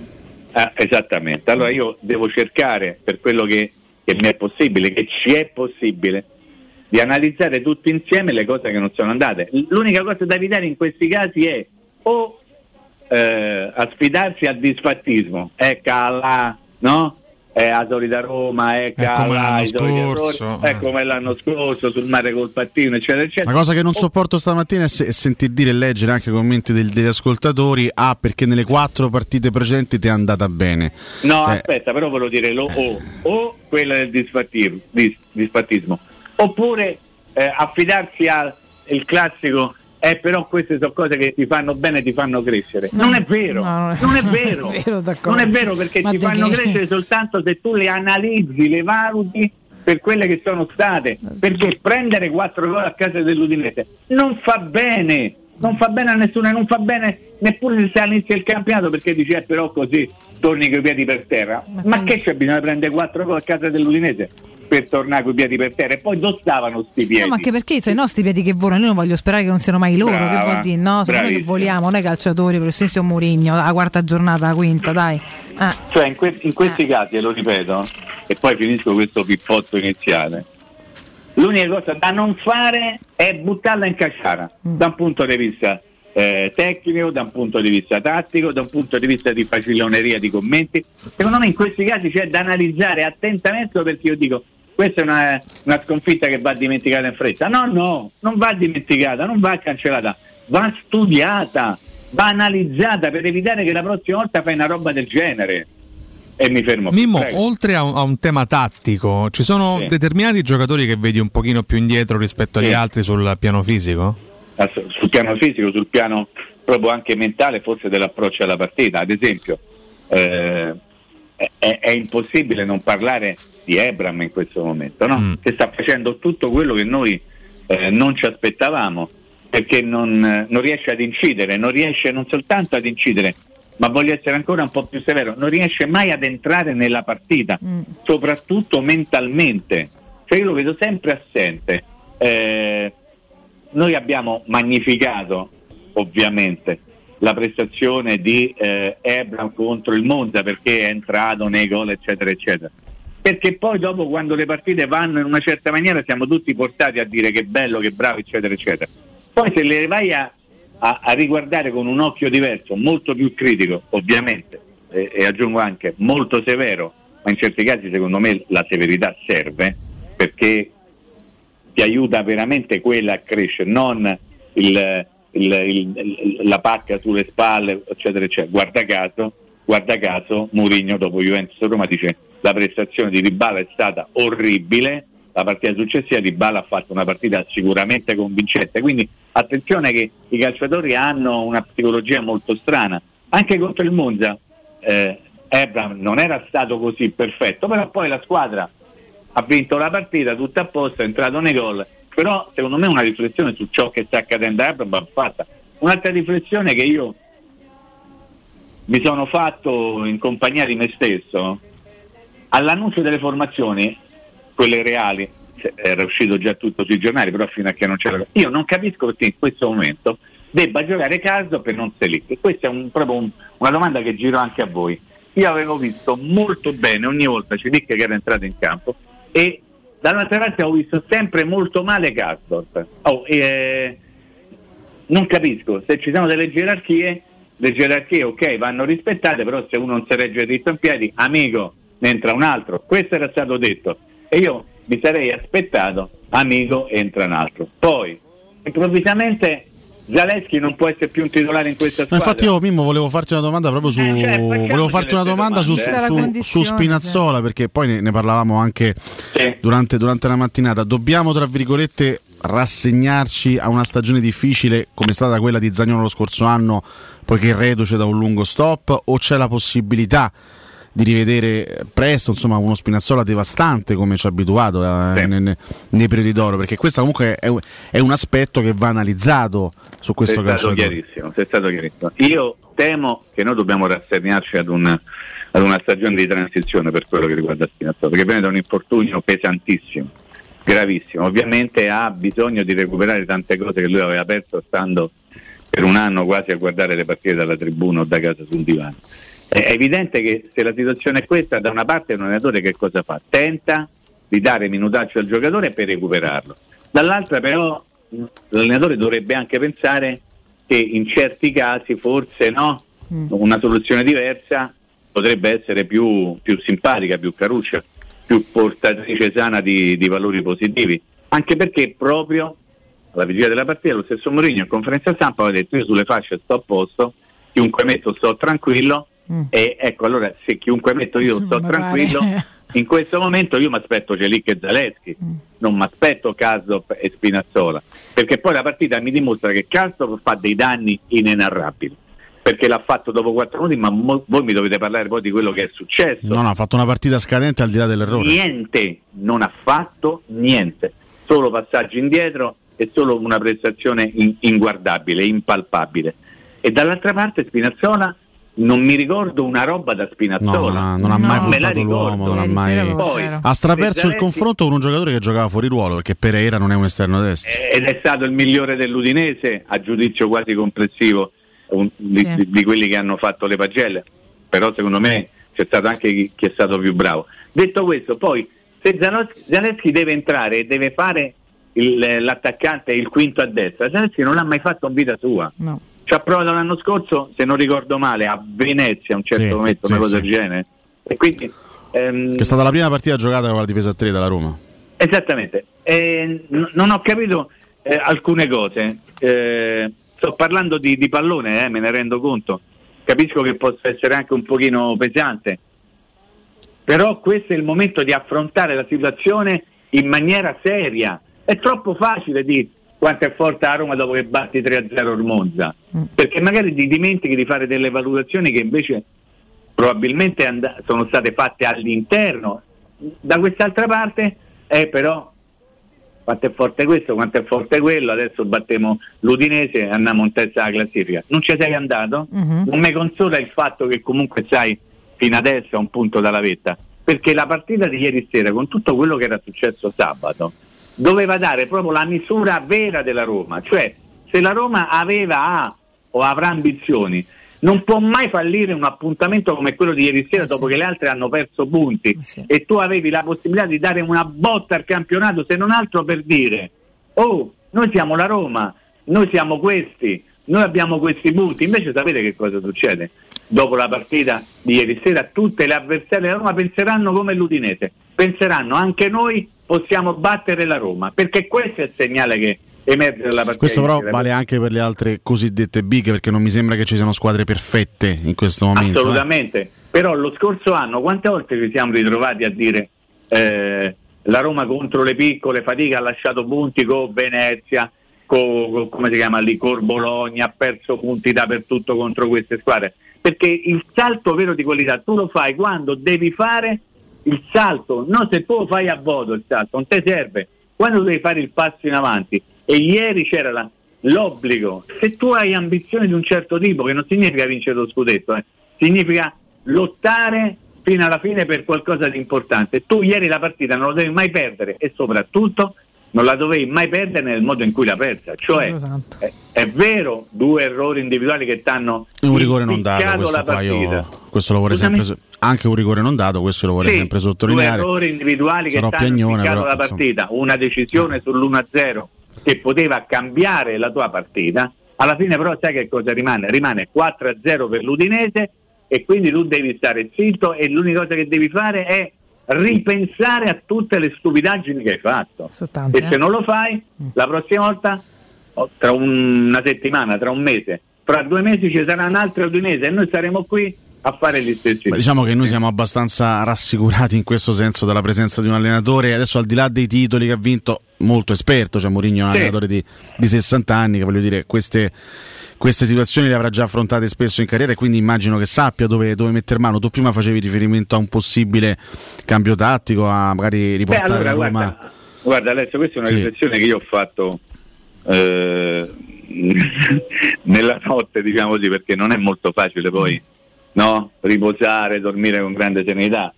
Ah, esattamente, allora io devo cercare per quello che, che mi è possibile, che ci è possibile, di analizzare tutti insieme le cose che non sono andate. L'unica cosa da evitare in questi casi è o eh, a sfidarsi al disfattismo, è cala, no? È a solita Roma, è come cala, l'anno i soliti scorso, è come l'anno scorso sul mare col pattino, eccetera, eccetera. La cosa che non sopporto stamattina è, se- è sentir dire e leggere anche commenti del- degli ascoltatori: ah, perché nelle quattro partite precedenti ti è andata bene. No, Cioè, aspetta, però volevo dire lo o, o quella del disfattismo, dis- disfattismo. oppure eh, affidarsi al il classico eh però queste sono cose che ti fanno bene e ti fanno crescere. No, non è vero, no, non è *laughs* vero, vero, d'accordo. non è vero perché Ma ti fanno che? crescere soltanto se tu le analizzi, le valuti per quelle che sono state, perché prendere quattro gol a casa dell'Udinese non fa bene, non fa bene a nessuno e non fa bene neppure se all'inizio del campionato perché dici eh, però così torni coi piedi per terra. Ma che c'è bisogno di prendere quattro gol a casa dell'Udinese per tornare coi piedi per terra? E poi dove stavano sti piedi? No, ma anche perché sono i nostri piedi che volano, io non voglio sperare che non siano mai loro, Brava, che vuol dire? No, sono noi che voliamo, noi calciatori, per stesso Mourinho, la quarta giornata, la quinta, dai. Eh. Cioè, in, que- in questi casi, e lo ripeto, e poi finisco questo pippotto iniziale. L'unica cosa da non fare è buttarla in casciara da un punto di vista eh, tecnico, da un punto di vista tattico, da un punto di vista di faciloneria di commenti. Secondo me in questi casi c'è da analizzare attentamente perché io dico questa è una, una sconfitta che va dimenticata in fretta. No, no, non va dimenticata, non va cancellata, va studiata, va analizzata per evitare che la prossima volta fai una roba del genere. E mi fermo. Mimmo, prego. oltre a un, a un tema tattico, ci sono Sì. determinati giocatori che vedi un pochino più indietro rispetto agli Sì. altri sul piano fisico? Ass- sul piano fisico, sul piano proprio anche mentale, forse dell'approccio alla partita. Ad esempio, eh, è- è, impossibile non parlare di Ebram in questo momento, no? che sta facendo tutto quello che noi eh, non ci aspettavamo, perché non, non riesce ad incidere, non riesce non soltanto ad incidere, ma voglio essere ancora un po' più severo, non riesce mai ad entrare nella partita, soprattutto mentalmente. Cioè io lo vedo sempre assente. Eh, noi abbiamo magnificato, ovviamente, la prestazione di eh, Ebram contro il Monza perché è entrato nei gol, eccetera, eccetera. Perché poi dopo quando le partite vanno in una certa maniera siamo tutti portati a dire che bello, che bravo, eccetera, eccetera. Poi se le vai a, a- a riguardare con un occhio diverso, molto più critico, ovviamente, e, e aggiungo anche molto severo, ma in certi casi secondo me la severità serve perché ti aiuta veramente quella a crescere, non il- il- il- la pacca sulle spalle, eccetera, eccetera. Guarda caso, guarda caso, Mourinho dopo Juventus Roma dice la prestazione di Dybala è stata orribile, la partita successiva Dybala ha fatto una partita sicuramente convincente, quindi attenzione che i calciatori hanno una psicologia molto strana, anche contro il Monza eh, Ebram non era stato così perfetto, però poi la squadra ha vinto la partita, tutto a posto, è entrato nei gol, però secondo me una riflessione su ciò che sta accadendo a Ebram va fatta. Un'altra riflessione che io mi sono fatto in compagnia di me stesso, all'annuncio delle formazioni, quelle reali, se- era uscito già tutto sui giornali, però fino a che non c'era... Io non capisco perché in questo momento debba giocare Caso per non Selic. Questa è un- proprio un- una domanda che giro anche a voi. Io avevo visto molto bene ogni volta Celic che era entrato in campo e dall'altra parte ho visto sempre molto male Casdorp. Oh, eh, non capisco, se ci sono delle gerarchie, le gerarchie ok vanno rispettate, però se uno non si regge dritto in piedi, amico, ne entra un altro. Questo era stato detto e io mi sarei aspettato, amico, entra un altro. Poi, improvvisamente Zaleschi non può essere più un titolare in questa Ma squadra. infatti io Mimmo volevo farti una domanda proprio su volevo farti una domanda su, eh. su- su Spinazzola perché poi ne, ne parlavamo anche durante, durante la mattinata. Dobbiamo tra virgolette rassegnarci a una stagione difficile come è stata quella di Zagnolo lo scorso anno poiché reduce da un lungo stop o c'è la possibilità di rivedere presto insomma uno Spinazzola devastante come ci ha abituato eh, ne- ne- nei periodi d'oro perché questo comunque è, un- è un aspetto che va analizzato su questo sei stato calciatore chiarissimo, sei stato chiarissimo. Io temo che noi dobbiamo rassegnarci ad, un- ad una stagione di transizione per quello che riguarda Spinazzola, perché viene da un infortunio pesantissimo, gravissimo. Ovviamente ha bisogno di recuperare tante cose che lui aveva perso stando per un anno quasi a guardare le partite dalla tribuna o da casa sul divano. È evidente che se la situazione è questa, da una parte un allenatore che cosa fa? Tenta di dare minutaccio al giocatore per recuperarlo. Dall'altra però l'allenatore dovrebbe anche pensare che in certi casi forse no, una soluzione diversa potrebbe essere più, più simpatica, più caruccia, più portatrice sana di, di valori positivi. Anche perché proprio alla vigilia della partita lo stesso Mourinho in conferenza stampa aveva detto io sulle fasce sto a posto, chiunque metto sto tranquillo e ecco allora se chiunque metto io sto mi tranquillo pare. *laughs* in questo momento io mi aspetto Celic e Zaleschi, non mi aspetto Karsdorp e Spinazzola, perché poi la partita mi dimostra che Karsdorp fa dei danni inenarrabili, perché l'ha fatto dopo 4 minuti, ma mo- voi mi dovete parlare poi di quello che è successo. no no ha fatto una partita scadente al di là dell'errore. Niente, non ha fatto niente, solo passaggi indietro e solo una prestazione in- inguardabile, impalpabile. E dall'altra parte Spinazzola non mi ricordo una roba da No, Spinazzola. non ha, non ha mai me la puntato l'uomo, non ha ricordo. mai... Poi, ha straperso il confronto con un giocatore che giocava fuori ruolo perché Pereira non è un esterno destro. ed è stato il migliore dell'Udinese a giudizio quasi complessivo un- di, di- di quelli che hanno fatto le pagelle però secondo me c'è stato anche chi, chi è stato più bravo detto questo poi se Zaleschi deve entrare e deve fare il- l'attaccante il quinto a destra Zaleschi non l'ha mai fatto in vita sua No. Ci ha provato l'anno scorso se non ricordo male a Venezia a un certo Sì, momento sì, una cosa del genere e quindi ehm, Che è stata la prima partita giocata con la difesa a 3 dalla Roma. Esattamente, Eh, n- non ho capito eh, alcune cose. Eh, sto parlando di, di pallone, eh, me ne rendo conto. Capisco che possa essere anche un pochino pesante, però questo è il momento di affrontare la situazione in maniera seria. È troppo facile dire quanto è forte la Roma dopo che batti 3-0 il Monza, perché magari ti dimentichi di fare delle valutazioni che invece probabilmente and- sono state fatte all'interno. Da quest'altra parte, eh, però, quanto è forte questo, quanto è forte quello, adesso battiamo l'Udinese e andiamo in testa alla classifica. Non ci sei andato? Mhm. Non mi consola il fatto che comunque sai fino adesso a un punto dalla vetta, perché la partita di ieri sera, con tutto quello che era successo sabato, doveva dare proprio la misura vera della Roma, cioè se la Roma aveva ha o avrà ambizioni, non può mai fallire un appuntamento come quello di ieri sera dopo che le altre hanno perso punti e tu avevi la possibilità di dare una botta al campionato, se non altro per dire oh, noi siamo la Roma, noi siamo questi, noi abbiamo questi punti. Invece sapete che cosa succede? Dopo la partita di ieri sera tutte le avversarie della Roma penseranno come l'Udinese, penseranno anche noi possiamo battere la Roma, perché questo è il segnale che emerge dalla partita. Questo però vale anche per le altre cosiddette big perché non mi sembra che ci siano squadre perfette in questo momento. eh. Assolutamente, però lo scorso anno quante volte ci siamo ritrovati a dire eh, la Roma contro le piccole fatica, ha lasciato punti con Venezia, con, come si chiama lì, con Bologna, ha perso punti dappertutto contro queste squadre, perché il salto vero di qualità tu lo fai quando devi fare il salto, non se tu fai a voto il salto, non ti serve, quando devi fare il passo in avanti e ieri c'era la- l'obbligo, se tu hai ambizioni di un certo tipo, che non significa vincere lo scudetto, eh, significa lottare fino alla fine per qualcosa di importante. Tu ieri la partita non la devi mai perdere e soprattutto non la dovevi mai perdere nel modo in cui l'ha persa. Cioè, è, è vero, due errori individuali che ti hanno un rigore non dato, questo, la io- questo lo vorrei Scusami? sempre anche un rigore non dato, questo lo vorrei Sì, sempre due sottolineare. errori individuali che ti hanno però, la insomma. partita, una decisione sull'1-0 che poteva cambiare la tua partita. Alla fine però sai che cosa rimane? Rimane 4-0 per l'Udinese e quindi tu devi stare zitto e l'unica cosa che devi fare è ripensare a tutte le stupidaggini che hai fatto. tante, e se eh. non lo fai, la prossima volta, tra un- una settimana, tra un mese, fra due mesi ci sarà un altro Udinese e noi saremo qui a fare gli stessi. Beh, diciamo che noi siamo abbastanza rassicurati in questo senso dalla presenza di un allenatore, adesso al di là dei titoli che ha vinto, molto esperto, cioè Mourinho è un Sì. allenatore di, di 60 anni, che voglio dire, queste, queste situazioni le avrà già affrontate spesso in carriera e quindi immagino che sappia dove, dove mettere mano. Tu prima facevi riferimento a un possibile cambio tattico, a magari Beh, riportare allora, la Roma... guarda, guarda Alessio, questa è una Sì. riflessione che io ho fatto eh, *laughs* nella notte, diciamo così, perché non è molto facile poi no? riposare, dormire con grande serenità.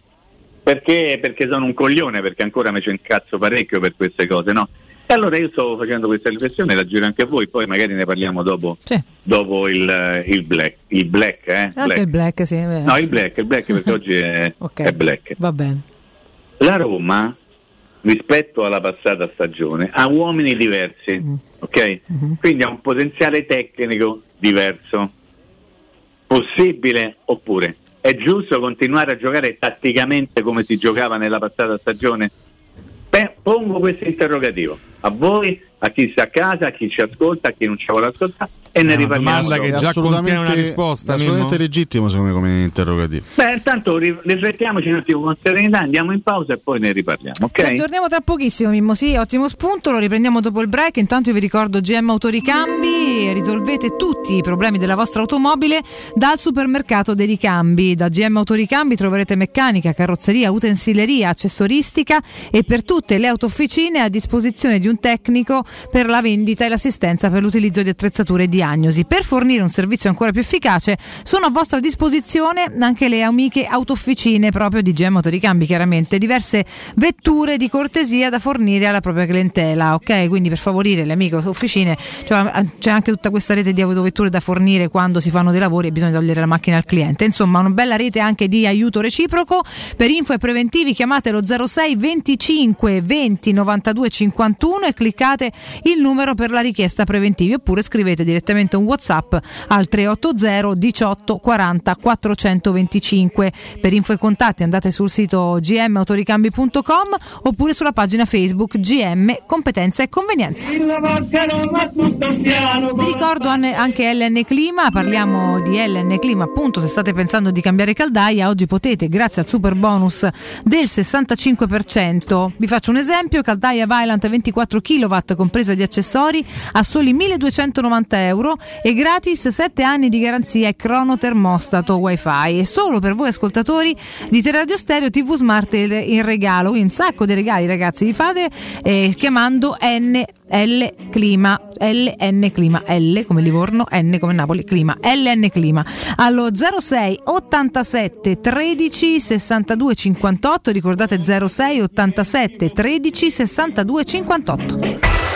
Perché? Perché sono un coglione, perché ancora mi ci incazzo parecchio per queste cose, no? E allora io sto facendo questa riflessione, la giro anche a voi, poi magari ne parliamo dopo, dopo il, il black. Il black, eh? Anche Black. il black, sì. eh. No, il black, il black perché oggi è, *laughs* Ok. è black. Va bene. La Roma, rispetto alla passata stagione, ha uomini diversi, ok? Quindi ha un potenziale tecnico diverso. Possibile oppure è giusto continuare a giocare tatticamente come si giocava nella passata stagione? Pongo questo interrogativo. A voi, a chi sta a casa, a chi ci ascolta, a chi non ci vuole ascoltare e ne riparliamo. dopo. È assolutamente- È assolutamente legittimo secondo me come interrogativo. Beh, intanto ri- riflettiamoci un attimo con serenità, andiamo in pausa e poi ne riparliamo, ok? Ci aggiorniamo tra pochissimo, Mimmo. Sì, ottimo spunto. Lo riprendiamo dopo il break. Intanto io vi ricordo GM Autoricambi. Risolvete tutti i problemi della vostra automobile dal supermercato dei ricambi. Da GM Autoricambi troverete meccanica, carrozzeria, utensileria, accessoristica e per tutte le autofficine a disposizione di un tecnico per la vendita e l'assistenza per l'utilizzo di attrezzature e diagnosi. Per fornire un servizio ancora più efficace sono a vostra disposizione anche le amiche autofficine proprio di GM Autoricambi, chiaramente diverse vetture di cortesia da fornire alla propria clientela, ok? Quindi per favorire le amiche officine cioè, c'è anche tutta questa rete di autovetture da fornire quando si fanno dei lavori e bisogna togliere la macchina al cliente. Insomma, una bella rete anche di aiuto reciproco. Per info e preventivi chiamatelo 06 25 20 92 51 e cliccate il numero per la richiesta preventivi oppure scrivete direttamente un WhatsApp al 380 18 40 425. Per info e contatti andate sul sito gmautoricambi.com oppure sulla pagina Facebook GM Competenza e Convenienza. Vi ricordo an- anche LN Clima, parliamo di LN Clima appunto se state pensando di cambiare caldaia, oggi potete grazie al super bonus del 65%. Vi faccio un esempio, caldaia Vylant 24 kW compresa di accessori a soli 1290 euro e gratis 7 anni di garanzia e crono wifi e solo per voi ascoltatori di Teleradio Stereo TV Smart in regalo, un sacco di regali ragazzi vi fate eh, chiamando N L Clima, LN Clima, L come Livorno, N come Napoli, Clima, LN Clima. Allo 06 87 13 62 58, ricordate 06 87 13 62 58.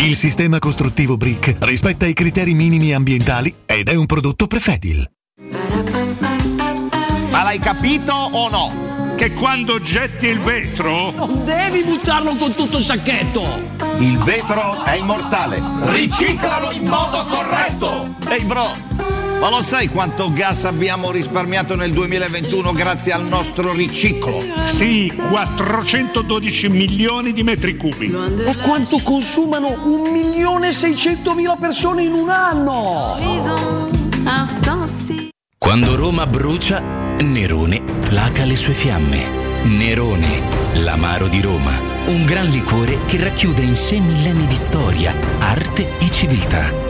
Il sistema costruttivo Brick rispetta i criteri minimi ambientali ed è un prodotto Prefedil. Ma l'hai capito o no? Che quando getti il vetro. Non devi buttarlo con tutto il sacchetto! Il vetro è immortale. Riciclalo in modo corretto! Ehi bro, ma lo sai quanto gas abbiamo risparmiato nel 2021 grazie al nostro riciclo? Sì, 412 milioni di metri cubi. E quanto consumano 1.600.000 persone in un anno? Quando Roma brucia, Nerone placa le sue fiamme. Nerone, l'amaro di Roma. Un gran liquore che racchiude in sé millenni di storia, arte e civiltà.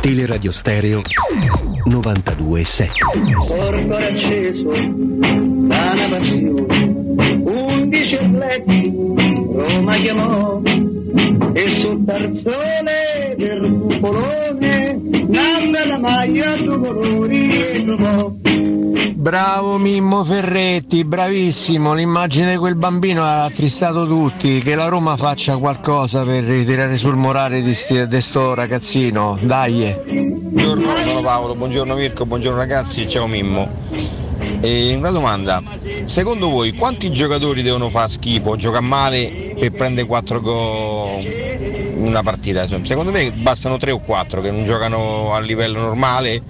Teleradio Stereo 92.7 Corpo acceso da una passione, undici atleti Roma chiamò e sul tarzone del cupolone nanda la maglia due colori e trovò Bravo Mimmo Ferretti, bravissimo, l'immagine di quel bambino ha attristato tutti, che la Roma faccia qualcosa per ritirare sul morale di, sti- di sto ragazzino, dai. Buongiorno, sono Paolo, buongiorno Mirko, buongiorno ragazzi, ciao Mimmo. E una domanda, secondo voi quanti giocatori devono fare schifo, giocare male per prendere 4 gol una partita? Secondo me bastano 3 o 4 che non giocano a livello normale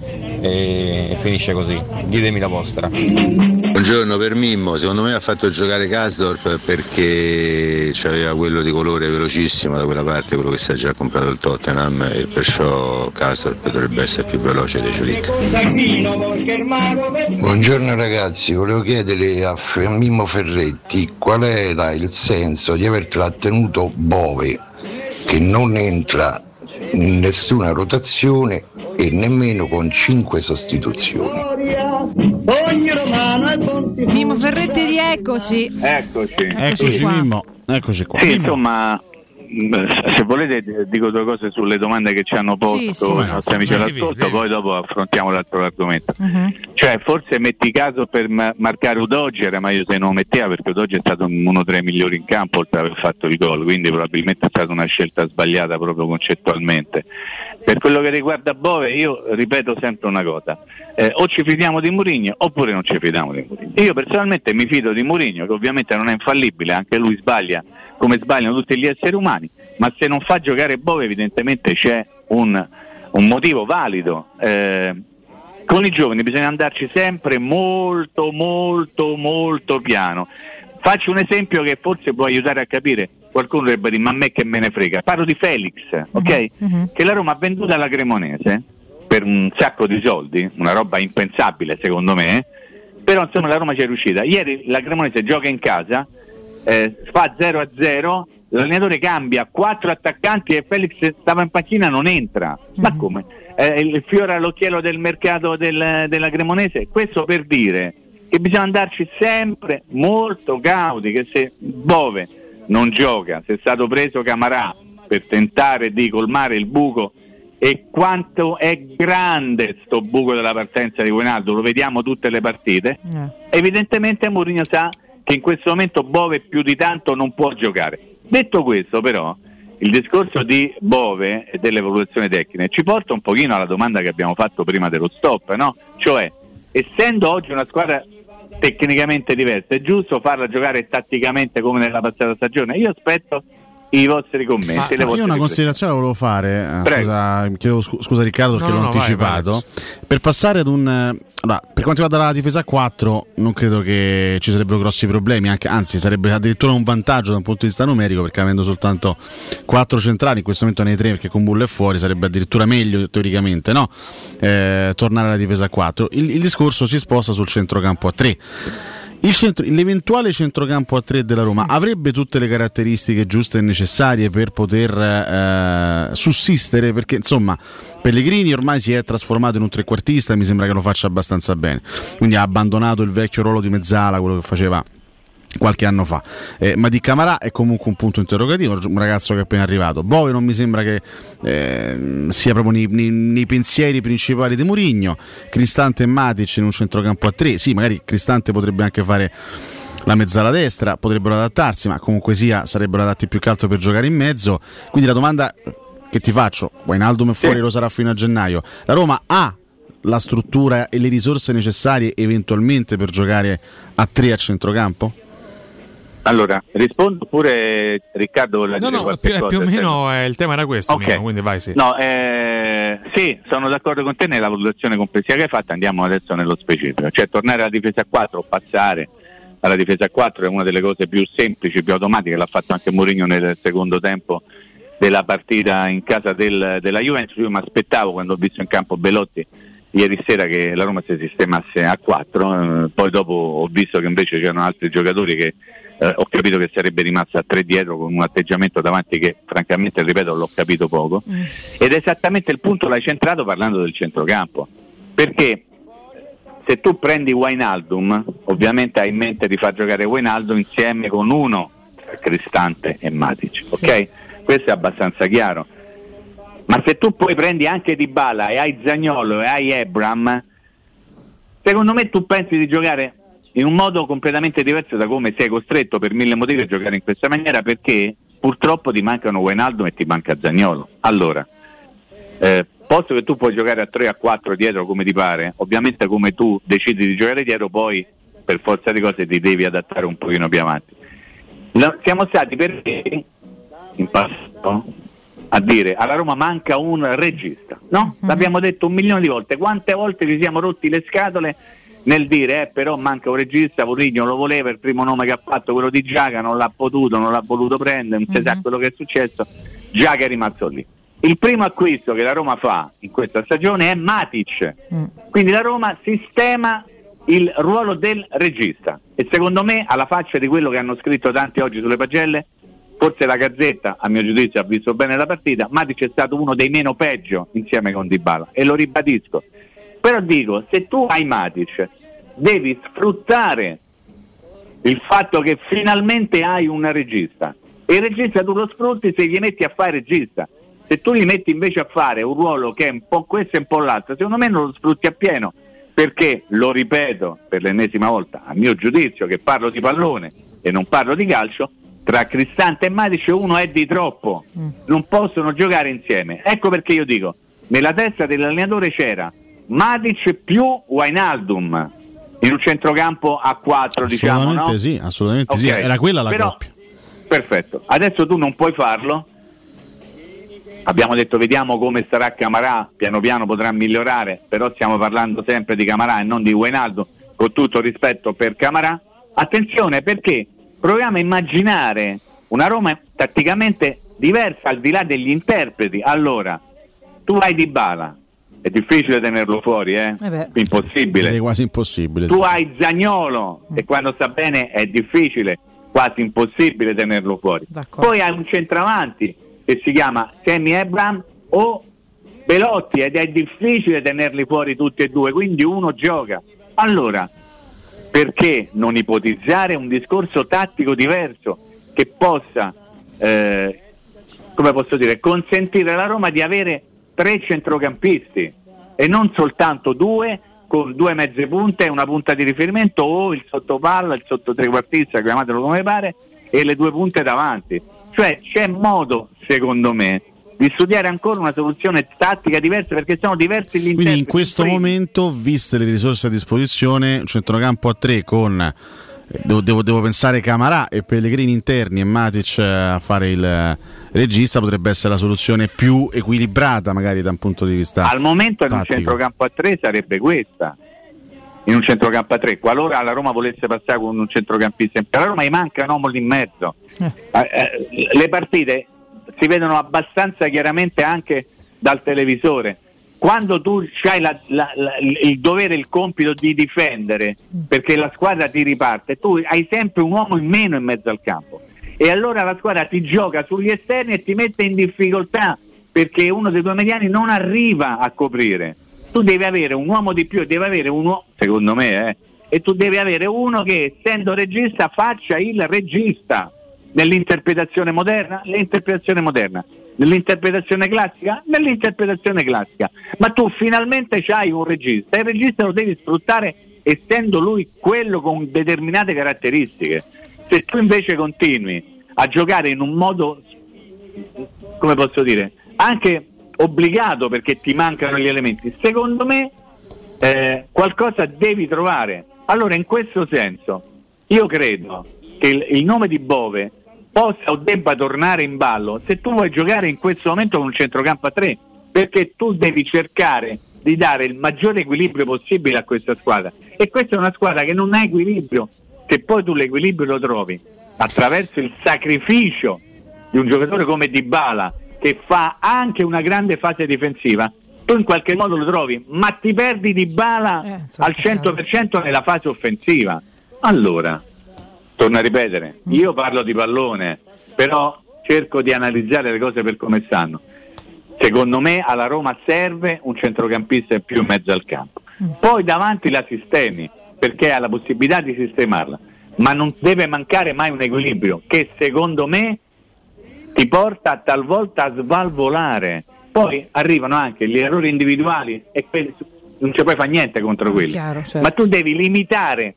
e finisce così. Ditemi la vostra. Buongiorno per Mimmo, secondo me ha fatto giocare Kasdorp perché aveva quello di colore velocissimo da quella parte, quello che si è già comprato il Tottenham e perciò Kasdorp dovrebbe essere più veloce dei Celic. Buongiorno ragazzi, volevo chiedere a F- a Mimmo Ferretti qual era il senso di aver trattenuto Bove che non entra nessuna rotazione e nemmeno con cinque sostituzioni. ogni romano è pontificio. Mimmo Ferretti, rieccoci. Eccoci. Eccoci qua. Mimmo, eccoci qua. Sì, insomma, se volete dico due cose sulle domande che ci hanno posto Sì, sì, i sì. nostri amici Sì, all'ascolto, poi dopo affrontiamo l'altro argomento. Cioè, forse metti caso per ma- marcare Udogi era meglio se non lo metteva perché Udogi è stato uno dei migliori in campo oltre ad aver fatto il gol, quindi probabilmente è stata una scelta sbagliata proprio concettualmente. Per quello che riguarda Bove, io ripeto sempre una cosa, eh, o ci fidiamo di Mourinho oppure non ci fidiamo di Mourinho. Io personalmente mi fido di Mourinho, che ovviamente non è infallibile, anche lui sbaglia come sbagliano tutti gli esseri umani, ma se non fa giocare Bove evidentemente c'è un, un motivo valido. Eh, con i giovani bisogna andarci sempre molto, molto, molto piano. Faccio un esempio che forse può aiutare a capire. Qualcuno dovrebbe dire, ma a me che me ne frega. Parlo di Felix, ok? Che la Roma ha venduto alla Cremonese per un sacco di soldi, una roba impensabile secondo me, però insomma la Roma ci è riuscita. Ieri la Cremonese gioca in casa, eh, fa 0 a 0, l'allenatore cambia quattro attaccanti e Felix stava in panchina non entra. Ma come? Eh, il fiore all'occhiello del mercato del- della Cremonese? Questo per dire che bisogna andarci sempre molto cauti, che se Bove non gioca, se è stato preso Camarà per tentare di colmare il buco e quanto è grande sto buco della partenza di Guinaldo, lo vediamo tutte le partite, evidentemente Mourinho sa che in questo momento Bove più di tanto non può giocare. Detto questo però, il discorso di Bove e dell'evoluzione tecnica ci porta un pochino alla domanda che abbiamo fatto prima dello stop, no? Cioè, essendo oggi una squadra tecnicamente diversa, è giusto farla giocare tatticamente come nella passata stagione? Io aspetto i vostri commenti. Ma- le ma io una riflessioni. considerazione volevo fare, eh, scusa, chiedo scu- scusa Riccardo perché No, l'ho no, vai, anticipato, vai, per passare ad un... allora, per quanto riguarda la difesa a 4 non credo che ci sarebbero grossi problemi, anche- anzi sarebbe addirittura un vantaggio da un punto di vista numerico perché avendo soltanto 4 centrali, in questo momento nei 3 perché con Bullo è fuori, sarebbe addirittura meglio teoricamente no? Eh, tornare alla difesa a 4. Il, il discorso si sposta sul centrocampo a 3. Centro- l'eventuale centrocampo a 3 della Roma avrebbe tutte le caratteristiche giuste e necessarie per poter eh, sussistere perché insomma Pellegrini ormai si è trasformato in un trequartista mi sembra che lo faccia abbastanza bene. Quindi ha abbandonato il vecchio ruolo di mezzala quello che faceva qualche anno fa. Eh, ma di Camarà è comunque un punto interrogativo, un ragazzo che è appena arrivato. Bove non mi sembra che eh, sia proprio nei, nei- nei pensieri principali di Murigno. Cristante e Matic in un centrocampo a tre. Sì, magari Cristante potrebbe anche fare la mezzala destra, potrebbero adattarsi, ma comunque sia sarebbero adatti più che altro per giocare in mezzo. Quindi la domanda che ti faccio, Wijnaldum è fuori, lo sarà fino a gennaio. La Roma ha la struttura e le risorse necessarie eventualmente per giocare a tre a centrocampo? Allora, rispondo pure Riccardo vuole No, dire no, qualche più, cosa, più o se- meno eh, il tema era questo, Ok. Mimmo, quindi vai sì. No, eh, sì, sono d'accordo con te nella valutazione complessiva che hai fatto, andiamo adesso nello specifico. Cioè tornare alla difesa a 4 o passare alla difesa a 4 è una delle cose più semplici, più automatiche, l'ha fatto anche Mourinho nel secondo tempo della partita in casa del- della Juventus. Io mi aspettavo quando ho visto in campo Belotti ieri sera che la Roma si sistemasse a 4, eh, poi dopo ho visto che invece c'erano altri giocatori che eh, ho capito che sarebbe rimasta a 3 dietro con un atteggiamento davanti che francamente, ripeto, l'ho capito poco. Ed esattamente il punto l'hai centrato parlando del centrocampo. Perché se tu prendi Wijnaldum, ovviamente hai in mente di far giocare Wijnaldum insieme con uno tra Cristante e Matic, ok? Questo è abbastanza chiaro. Ma se tu poi prendi anche Dybala e hai Zagnolo e hai Ebram, secondo me tu pensi di giocare in un modo completamente diverso da come sei costretto per mille motivi a giocare in questa maniera perché purtroppo ti mancano Wijnaldum e ti manca Zagnolo. Allora, eh, posto che tu puoi giocare a 3 a 4 dietro come ti pare, ovviamente come tu decidi di giocare dietro, poi per forza di cose ti devi adattare un pochino più avanti. La- siamo stati perché in passato a dire alla Roma manca un regista, no? L'abbiamo detto un milione di volte, quante volte ci siamo rotti le scatole nel dire eh, però manca un regista, Mourinho lo voleva, il primo nome che ha fatto quello di Giaga, non l'ha potuto, non l'ha voluto prendere, non si sa quello che è successo, Giaga è rimasto lì. Il primo acquisto che la Roma fa in questa stagione è Matic, quindi la Roma sistema il ruolo del regista. E secondo me alla faccia di quello che hanno scritto tanti oggi sulle pagelle forse la Gazzetta a mio giudizio ha visto bene la partita Matic è stato uno dei meno peggio insieme con Dybala. E lo ribadisco però dico se tu hai Matic devi sfruttare il fatto che finalmente hai un regista. E il regista tu lo sfrutti se gli metti a fare regista. Se tu gli metti invece a fare un ruolo che è un po' questo e un po' l'altro secondo me non lo sfrutti appieno. Perché lo ripeto per l'ennesima volta a mio giudizio che parlo di pallone e non parlo di calcio tra Cristante e Matic uno è di troppo. Non possono giocare insieme. Ecco perché io dico nella testa dell'allenatore c'era Matic più Wijnaldum in un centrocampo a 4 diciamo no? sì, assolutamente sì. Ok, Era quella la però- coppia. Perfetto, adesso tu non puoi farlo. Abbiamo detto vediamo come sarà Camarà, piano piano potrà migliorare, però stiamo parlando sempre di Camarà e non di Wijnaldum, con tutto rispetto per Camarà. Attenzione perché proviamo a immaginare una Roma tatticamente diversa al di là degli interpreti. Allora, tu hai Di Bala, è difficile tenerlo fuori, eh? Eh. Impossibile. È quasi impossibile. Tu sì. hai Zagnolo e quando sta bene è difficile, quasi impossibile tenerlo fuori. Poi hai un centravanti che si chiama Sammy Abraham o Belotti ed è difficile tenerli fuori tutti e due, quindi uno gioca. Allora, perché non ipotizzare un discorso tattico diverso che possa, eh, come posso dire, consentire alla Roma di avere tre centrocampisti e non soltanto due con due mezze punte e una punta di riferimento o il sottopalla, il sottotrequartista, chiamatelo come pare, e le due punte davanti. Cioè c'è modo, secondo me, di studiare ancora una soluzione tattica diversa perché sono diversi gli Quindi interpreti. in questo momento, viste le risorse a disposizione, un centrocampo a 3 con eh, devo, devo- devo pensare Camarà e Pellegrini interni e Matic eh, a fare il regista potrebbe essere la soluzione più equilibrata magari da un punto di vista Al momento in un tattico. centrocampo a 3 sarebbe questa. In un centrocampo a 3, qualora la Roma volesse passare con un centrocampista in più, alla Roma gli manca un uomo lì in mezzo. Eh, eh, le partite si vedono abbastanza chiaramente anche dal televisore. Quando tu hai la- la- la- il dovere, il compito di difendere perché la squadra ti riparte, tu hai sempre un uomo in meno in mezzo al campo e allora la squadra ti gioca sugli esterni e ti mette in difficoltà perché uno dei due mediani non arriva a coprire. Tu devi avere un uomo di più devi avere uno, secondo me, eh, e tu devi avere uno che essendo regista faccia il regista nell'interpretazione moderna, l'interpretazione moderna, nell'interpretazione classica, nell'interpretazione classica. Ma tu finalmente hai un regista e il regista lo devi sfruttare essendo lui quello con determinate caratteristiche. Se tu invece continui a giocare in un modo, come posso dire, anche obbligato perché ti mancano gli elementi, secondo me eh, qualcosa devi trovare. Allora in questo senso io credo che il, il nome di Bove possa o debba tornare in ballo se tu vuoi giocare in questo momento con un centrocampo a tre, perché tu devi cercare di dare il maggiore equilibrio possibile a questa squadra. E questa è una squadra che non ha equilibrio. Se poi tu l'equilibrio lo trovi attraverso il sacrificio di un giocatore come Dybala che fa anche una grande fase difensiva, tu in qualche modo lo trovi, ma ti perdi Dybala Eh, al 100% nella fase offensiva. Allora, torno a ripetere, io parlo di pallone, però cerco di analizzare le cose per come stanno. Secondo me alla Roma serve un centrocampista in più in mezzo al campo. Poi davanti la sistemi, perché ha la possibilità di sistemarla, ma non deve mancare mai un equilibrio che secondo me ti porta talvolta a svalvolare. Poi arrivano anche gli errori individuali e non ci puoi fare niente contro quelli. chiaro, certo. Ma tu devi limitare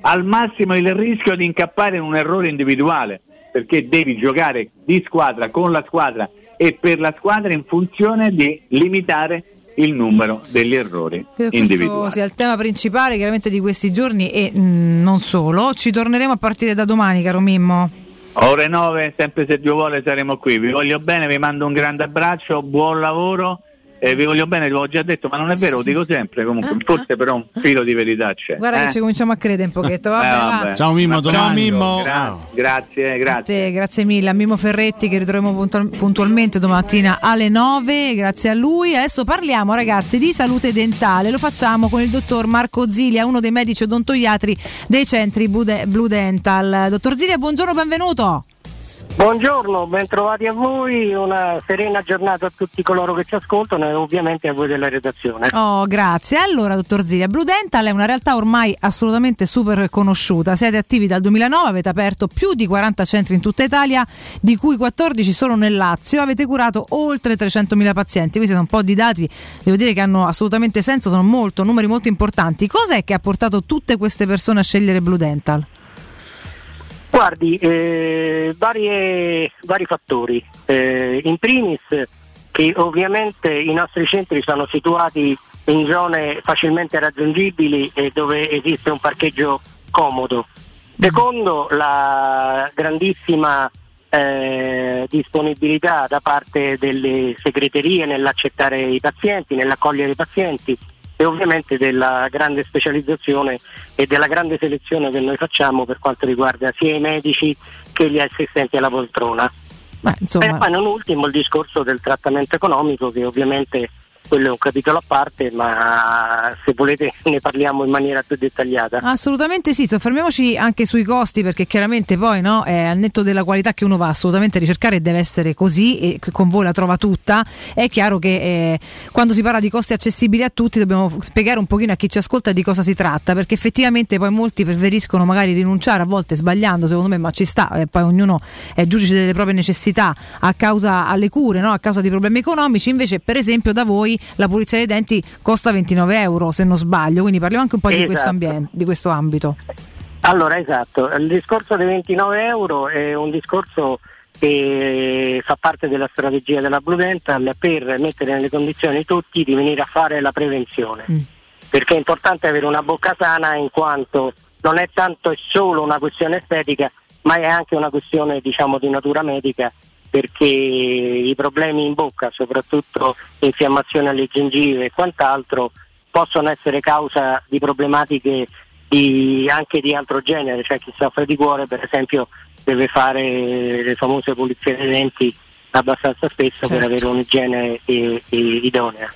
al massimo il rischio di incappare in un errore individuale, perché devi giocare di squadra con la squadra e per la squadra in funzione di limitare il numero degli errori che individuali. questo sia il tema principale chiaramente di questi giorni e mh, non solo. Ci torneremo a partire da domani, caro Mimmo. Ore 9, sempre se Dio vuole saremo qui. Vi voglio bene, vi mando un grande abbraccio, buon lavoro e vi voglio bene, ve l'ho già detto, ma non è vero, lo dico sempre comunque, forse però un filo di verità c'è. Guarda eh? che ci cominciamo a credere un pochetto. Vabbè, Eh, va. vabbè. Ciao Mimmo, domani. Mimmo. Gra- grazie, A grazie. te, grazie mille a Mimo Ferretti che ritroviamo puntual- puntualmente domattina alle 9, grazie a lui. Adesso parliamo ragazzi di salute dentale, lo facciamo con il dottor Marco Zilia, uno dei medici odontoiatri dei centri Blue Dental. Dottor Zilia, buongiorno, benvenuto. Buongiorno, bentrovati a voi, una serena giornata a tutti coloro che ci ascoltano e ovviamente a voi della redazione. Oh, grazie. Allora, dottor Zilia, Blue Dental è una realtà ormai assolutamente super conosciuta. Siete attivi dal 2009, avete aperto più di 40 centri in tutta Italia, di cui 14 solo nel Lazio. Avete curato oltre 300.000 pazienti. Questi sono un po' di dati, devo dire che hanno assolutamente senso, sono molto, numeri molto importanti. Cos'è che ha portato tutte queste persone a scegliere Blue Dental? Guardi, eh, varie- vari fattori. Eh, in primis che ovviamente i nostri centri sono situati in zone facilmente raggiungibili e dove esiste un parcheggio comodo. Secondo la grandissima eh, disponibilità da parte delle segreterie nell'accettare i pazienti, nell'accogliere i pazienti e ovviamente della grande specializzazione e della grande selezione che noi facciamo per quanto riguarda sia i medici che gli assistenti alla poltrona. insomma- E poi non ultimo il discorso del trattamento economico che ovviamente quello è un capitolo a parte, ma se volete *laughs* ne parliamo in maniera più dettagliata. Assolutamente sì, soffermiamoci anche sui costi perché chiaramente poi no, eh, al netto della qualità che uno va assolutamente a ricercare deve essere così e con voi la trova tutta. È chiaro che eh, quando si parla di costi accessibili a tutti dobbiamo spiegare un pochino a chi ci ascolta di cosa si tratta perché effettivamente poi molti preferiscono magari rinunciare a volte sbagliando secondo me ma ci sta e poi ognuno è giudice delle proprie necessità a causa alle cure, no? a causa di problemi economici invece per esempio da voi la pulizia dei denti costa 29 euro se non sbaglio quindi parliamo anche un po' di questo, Esatto. ambiente, di questo ambito. Allora, esatto, il discorso dei 29 euro è un discorso che fa parte della strategia della Blue Dental per mettere nelle condizioni tutti di venire a fare la prevenzione. Perché è importante avere una bocca sana in quanto non è tanto e solo una questione estetica, ma è anche una questione diciamo di natura medica perché i problemi in bocca, soprattutto infiammazione alle gengive e quant'altro, possono essere causa di problematiche di- anche di altro genere, cioè chi soffre di cuore per esempio deve fare le famose pulizie dei denti abbastanza spesso per Certo. avere un'igiene idonea.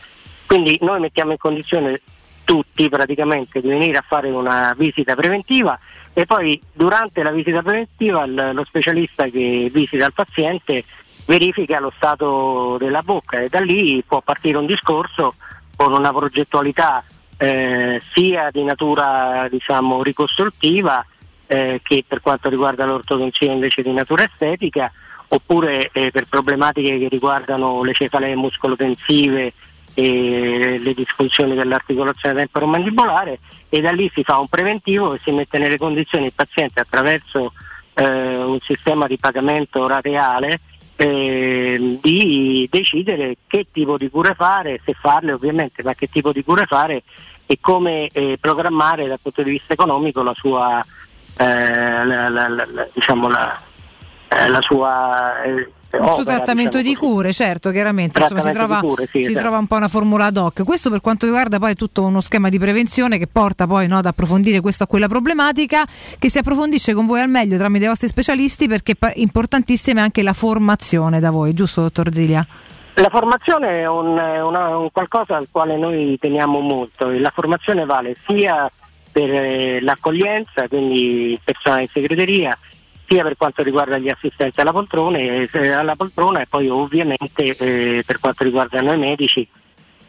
Quindi noi mettiamo in condizione tutti praticamente di venire a fare una visita preventiva e poi durante la visita preventiva il- lo specialista che visita il paziente verifica lo stato della bocca e da lì può partire un discorso con una progettualità eh, sia di natura diciamo ricostruttiva eh, che per quanto riguarda l'ortodonzia invece di natura estetica oppure eh, per problematiche che riguardano le cefalee muscolotensive e le disfunzioni dell'articolazione temporomandibolare e da lì si fa un preventivo e si mette nelle condizioni il paziente attraverso eh, un sistema di pagamento rateale eh, di decidere che tipo di cure fare, se farle ovviamente, ma che tipo di cure fare e come eh, programmare dal punto di vista economico la sua, eh, la, la, la, diciamo la, eh, la sua eh, il suo trattamento di cure, certo, chiaramente insomma, si, trova, cure, sì, si esatto. trova un po' una formula ad hoc. Questo per quanto riguarda poi tutto uno schema di prevenzione che porta poi no, ad approfondire questa o quella problematica, che si approfondisce con voi al meglio tramite i vostri specialisti perché è importantissima anche la formazione da voi, giusto dottor Zilia? La formazione è un, è una- un qualcosa al quale noi teniamo molto e la formazione vale sia per eh, l'accoglienza, quindi il personale in segreteria, sia per quanto riguarda gli assistenti alla poltrona e, eh, alla poltrona e poi ovviamente eh, per quanto riguarda noi medici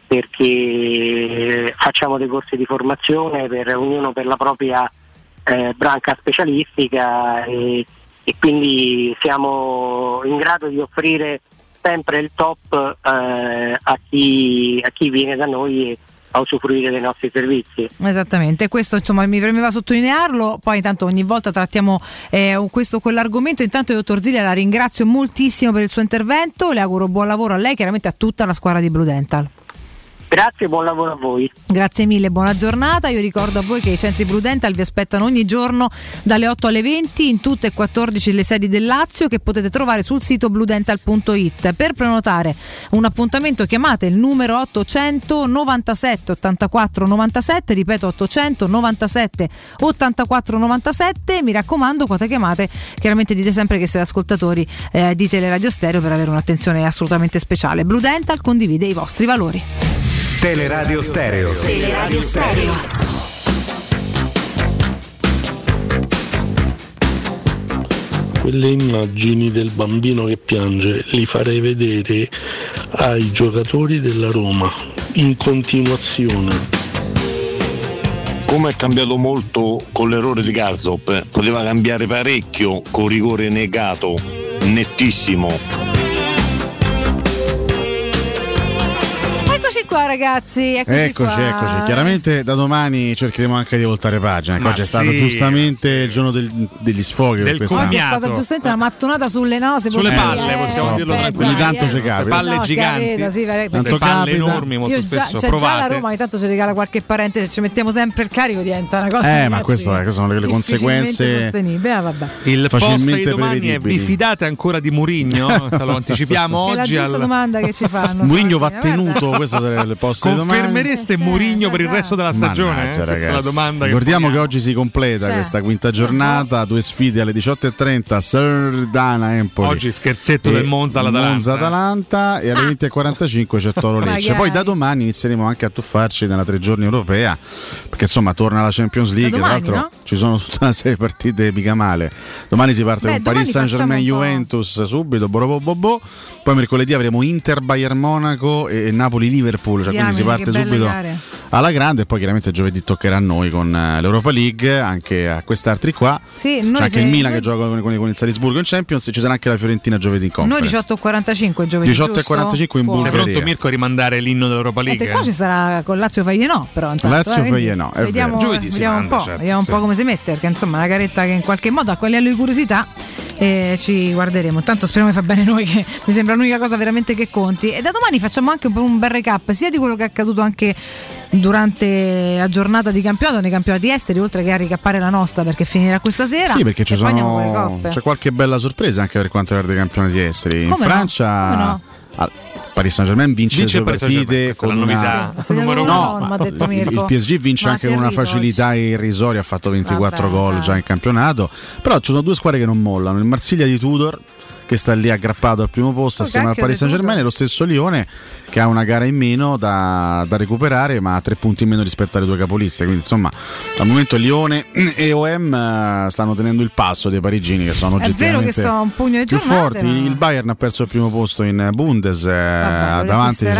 perché eh, facciamo dei corsi di formazione per ognuno per la propria eh, branca specialistica e, e quindi siamo in grado di offrire sempre il top eh, a, chi, a chi viene da noi a usufruire dei nostri servizi. Esattamente, questo insomma mi premeva sottolinearlo, poi intanto ogni volta trattiamo eh, questo quell'argomento, intanto dottor Zilia la ringrazio moltissimo per il suo intervento, le auguro buon lavoro a lei, chiaramente a tutta la squadra di Blue Dental. Grazie buon lavoro a voi. Grazie mille, buona giornata. Io ricordo a voi che i centri Blue vi aspettano ogni giorno dalle 8 alle 20 in tutte e 14 le sedi del Lazio che potete trovare sul sito bludental.it. Per prenotare un appuntamento chiamate il numero 800 97 84 97, ripeto 800 97 84 97. Mi raccomando, quando chiamate, chiaramente dite sempre che siete ascoltatori eh, di Teleradio Stereo per avere un'attenzione assolutamente speciale. Blue Dental condivide i vostri valori. Teleradio Stereo. Teleradio Stereo. Quelle immagini del bambino che piange li farei vedere ai giocatori della Roma in continuazione. Come è cambiato molto con l'errore di Garzop, poteva cambiare parecchio con rigore negato, nettissimo. Eccoci qua ragazzi, eccoci, Eccoci, qua. eccoci. Chiaramente da domani cercheremo anche di voltare pagina. Ecco, Ma oggi è sì, stato giustamente il giorno del- degli sfoghi. per questa- Oggi è stata giustamente una mattonata sulle nose. Sulle palle, eh, possiamo eh, dirlo eh, tranquilli. Ogni tanto eh. ci capita. palle No, giganti, capita, sì, perché- Tanto palle capita. enormi molto Io già, spesso cioè, già la. Roma ogni tanto ci regala qualche parente, se ci mettiamo sempre il carico diventa una cosa Eh, ragazzi, ma questo è- queste sono le- conseguenze sostenibile. Ah, vabbè. Il Facilmente domani è prevedibili. vi fidate ancora di Murigno? *laughs* Lo anticipiamo È la oggi giusta al... domanda che ci fanno. Mourinho va tenuto, questo *laughs* è il posto di domani. Confermereste Murigno per il resto della stagione? Mannaggia, eh? Questa è la domanda che Ricordiamo che, oggi si completa Cioè, questa quinta giornata, due sfide alle 18.30, Sardana Empoli. Oggi scherzetto e del Monza all'Atalanta. Monza Atalanta e alle 20.45 c'è Toro Lecce. Poi da domani inizieremo anche a tuffarci nella tre giorni europea, perché insomma torna la Champions League, domani, tra l'altro no? ci sono tutta una serie di partite mica male. Domani si parte Beh, con Paris domani Saint Germain facciamo un po'. Juventus subito, borobobobo. poi mercoledì avremo Inter Bayern Monaco e Napoli Liverpool, cioè quindi si parte subito gare. Alla grande e poi chiaramente giovedì toccherà a noi con eh, l'Europa League, anche a quest'altri qua. Sì, noi C'è anche il Milan noi- che gioca con, con- con il Salisburgo in Champions e ci sarà anche la Fiorentina giovedì in Noi conference. 18.45 giovedì 18.45 in? Bulgaria. Sei pronto Mirko a rimandare l'inno dell'Europa E League? qua ci sarà con Lazio Feyenoord però intanto, Lazio eh, è vediamo, vero. Giovedì vediamo un manda, po', certo, vediamo un sì. po' come si mette perché insomma è una garetta che in qualche modo a quelle alle curiosità eh, ci guarderemo intanto speriamo che fa bene noi che mi sembra l'unica cosa veramente che conti e da domani facciamo anche un, po' un bel recap sia di quello che è accaduto anche durante la giornata di campionato nei campionati esteri oltre che a ricappare la nostra perché finirà questa sera Sì, perché ci sono, c'è qualche bella sorpresa anche per quanto riguarda i campionati esteri. In Come no? Francia Come no? al- Paris Saint Germain vince, Vince le partite con la una novità. Sì, numero no, uno. no, il, PSG vince Ma anche con una facilità irrisoria, ha fatto 24 Vabbè, gol già in campionato. Però ci sono due squadre che non mollano: il Marsiglia di Tudor, che sta lì aggrappato al primo posto assieme al Paris Saint Germain, e lo stesso Lione che ha una gara in meno da, da recuperare, ma ha tre punti in meno rispetto alle due capoliste. Quindi, insomma, al momento Lione e OM eh, stanno tenendo il passo dei parigini, che sono È vero oggettivamente che sono un pugno di più giornate, forti. ma- Il Bayern ha perso il primo posto in Bundes, eh, Vabbè, davanti ci sono?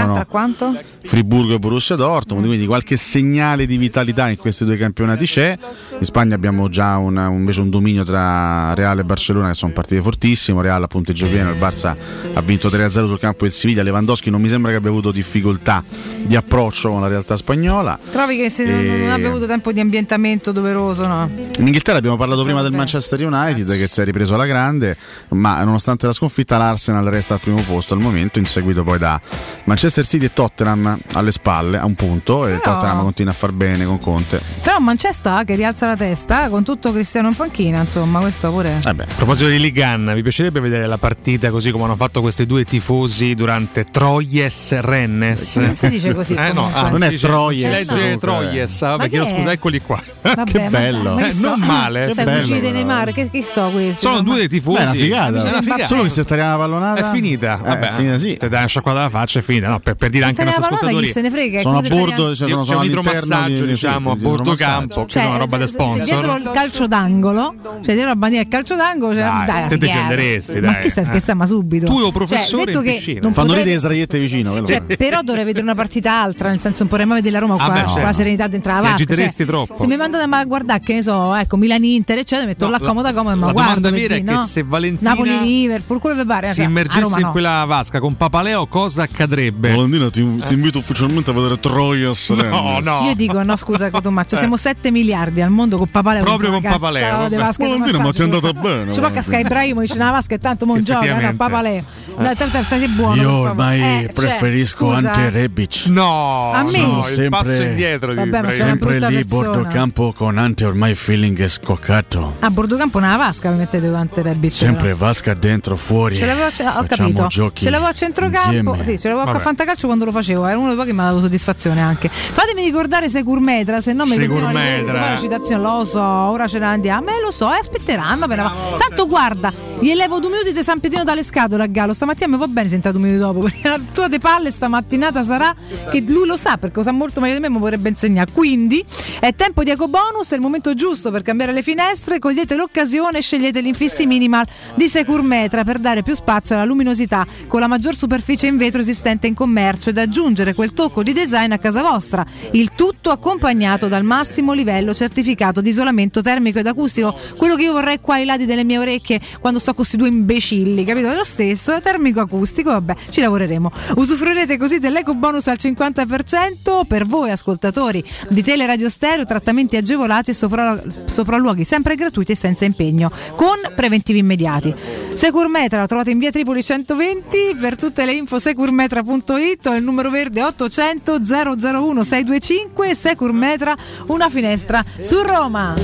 Friburgo e Borussia Dortmund, quindi qualche segnale di vitalità in questi due campionati c'è. In Spagna abbiamo già un, un- invece un dominio tra Real e Barcellona che sono partite fortissimo, Real appunto punteggio pieno. Il Barça ha vinto 3-0 sul campo del Siviglia. Lewandowski non mi sembra che abbia avuto difficoltà di approccio con la realtà spagnola. Trovi che se non, E- non abbia avuto tempo di ambientamento doveroso, no? In Inghilterra abbiamo parlato prima del Manchester United che si è ripreso alla grande, ma nonostante la sconfitta l'Arsenal resta al primo posto al momento, inseguito poi da Manchester City e Tottenham alle spalle a un punto e il Però- Tottenham continua a far bene con Conte. Però Manchester che rialza la testa con tutto Cristiano in panchina, insomma, questo pure. Eh A proposito di Ligan, vi piacerebbe vedere la partita così come hanno fatto questi due tifosi durante Troyes Rennes? Non si dice così, Eh, no, ah, Non si è dice- Troyes, Si legge. Troyes. Ah, è? scusa, eccoli qua. *laughs* Vabbè, che bello. ma Eh, so- non male. Sai, cugini dei Neymar, che, che so questi? Sono Ma- due dei tifosi. Beh, è una figata. È una figata. Solo che se tagliava la pallonata È finita. Eh, Vabbè, è finita sì. Ti dai una sciacquata alla faccia, è finita. No, per, per dire anche ai Te nostri ascoltatori. chi se ne frega? è Sono a bordo, cioè, C'è sono, sono un idromassaggio, di- diciamo, a bordo campo, che è una roba da sponsor. Dietro il calcio d'angolo, cioè dietro la bandiera del calcio d'angolo, cioè, Dai, dai, te difenderesti, dai. Che stai Eh. scherzando? Ma subito. Tu o Cioè, professore detto in che non Fanno potrei- ridere le sdraiette vicino. Cioè, però dovrei vedere una partita altra, nel senso non potrei mai vedere la Roma Ah, qua, beh, con certo. la serenità dentro la Ti vasca. agiteresti cioè, troppo. Se mi mandate a guardare, che ne so, ecco, Milan-Inter, eccetera, metto No, là la- comoda comoda, ma la guardo. domanda vera è dire, che se Valentina Napoli-Liverpool, quello che pare. si cioè, immergesse in quella vasca con Papaleo, cosa accadrebbe? Valentina, ti, ti invito ufficialmente a vedere Troyes No, no. Io dico, no, scusa, Cotomaccio, Eh. siamo 7 miliardi al mondo con Papaleo. Proprio con Papaleo, Valentina, ma ti è andata bene, Ci può cascare Valentina. Ibrahimovic nella vasca e tanto mon Sì, gioca, no, effettivamente. Papaleo. No, te- te stai buono. Io ormai Eh, cioè, preferisco scusa, Ante Rebic. No, A me? no, il passo indietro di Vabbè, una sempre lì, persona. bordo campo con Ante ormai feeling è scoccato. A bordo campo nella vasca mi mettete davanti Rebic. Sempre vasca dentro, fuori. Ce l'avevo, ce- ho capito. giochi Ce l'avevo a centrocampo. insieme. Sì, ce l'avevo a Vabbè. fantacalcio quando lo facevo. Era uno dei pochi che mi ha dato soddisfazione anche. Fatemi ricordare Securmetra, se no mi a poi la citazione. Lo so, ora ce ne andiamo. Eh, lo so, e aspetteranno appena va. Tanto guarda, gli levo due minuti di San Pietrino dalle scatole a Gallo. Stamattina mi va bene sentire due minuti dopo. Perché la tua de palle stamattinata sarà che lui lo sa perché lo sa molto meglio di me, mi vorrebbe insegnare. Quindi è tempo di ecobonus, è il momento giusto per cambiare le finestre. Cogliete l'occasione e scegliete l'infissi minimal di Securmetra per dare più spazio alla luminosità con la maggior superficie in vetro esistente in commercio ed aggiungere quel tocco di design a casa vostra. Il tutto accompagnato dal massimo livello certificato di isolamento termico ed acustico. Quello che io vorrei qua ai lati delle mie orecchie quando sto con questi due imbecilli, capito? È lo stesso, termico acustico, vabbè, ci lavoreremo. Usufruirete così dell'eco bonus al 50% per voi ascoltatori di Teleradio Stereo, trattamenti agevolati e sopra- sopralluoghi sempre gratuiti e senza impegno, con preventivi immediati. Securmetra la trovate in via Tripoli 120, per tutte le info securmetra.it o il numero verde 800 001 625 Securmetra, una finestra su Roma.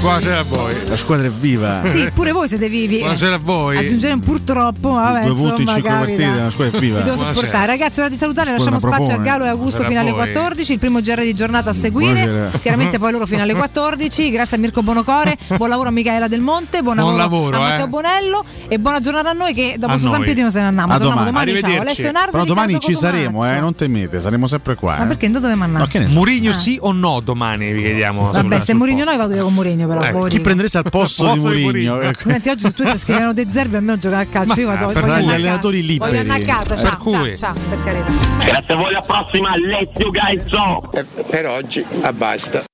Buonasera a voi. La squadra è viva. Sì, pure voi siete vivi. Buonasera a voi. Aggiungere un purtroppo, vabbè, Due punti in insomma, cinque capita. partite, la squadra è *laughs* viva. Vi devo sopportare. Ragazzi, ora di salutare, lasciamo spazio a. Galo e Augusto fino alle voi. 14, il primo GR di giornata a seguire. Buonasera. Chiaramente poi loro fino alle 14. Grazie a Mirko Bonocore, *laughs* buon lavoro a Michaela Del Monte, buon, Buon lavoro, a Matteo eh. Bonello e buona giornata a noi che dopo su San noi. Pietrino se ne andiamo. A Torniamo domani. domani. Ciao. Alessio Nardo, Però domani Riccardo ci saremo, eh, non temete, saremo sempre qua. Ma eh. perché dove No, so. Murigno sì o no domani vi chiediamo. Vabbè, se Murigno noi vado io con Murigno però. Ecco, Chi prendereste al posto di Murigno? Oggi su Twitter *laughs* scrivono De Zerbi almeno giocare a calcio. Io vado, per voglio gli a allenatori casa. liberi. Voglio andare a casa. Per Ciao, ciao, cui- ciao, per carità. Grazie a voi, alla prossima, let's go guys! Per oggi, basta.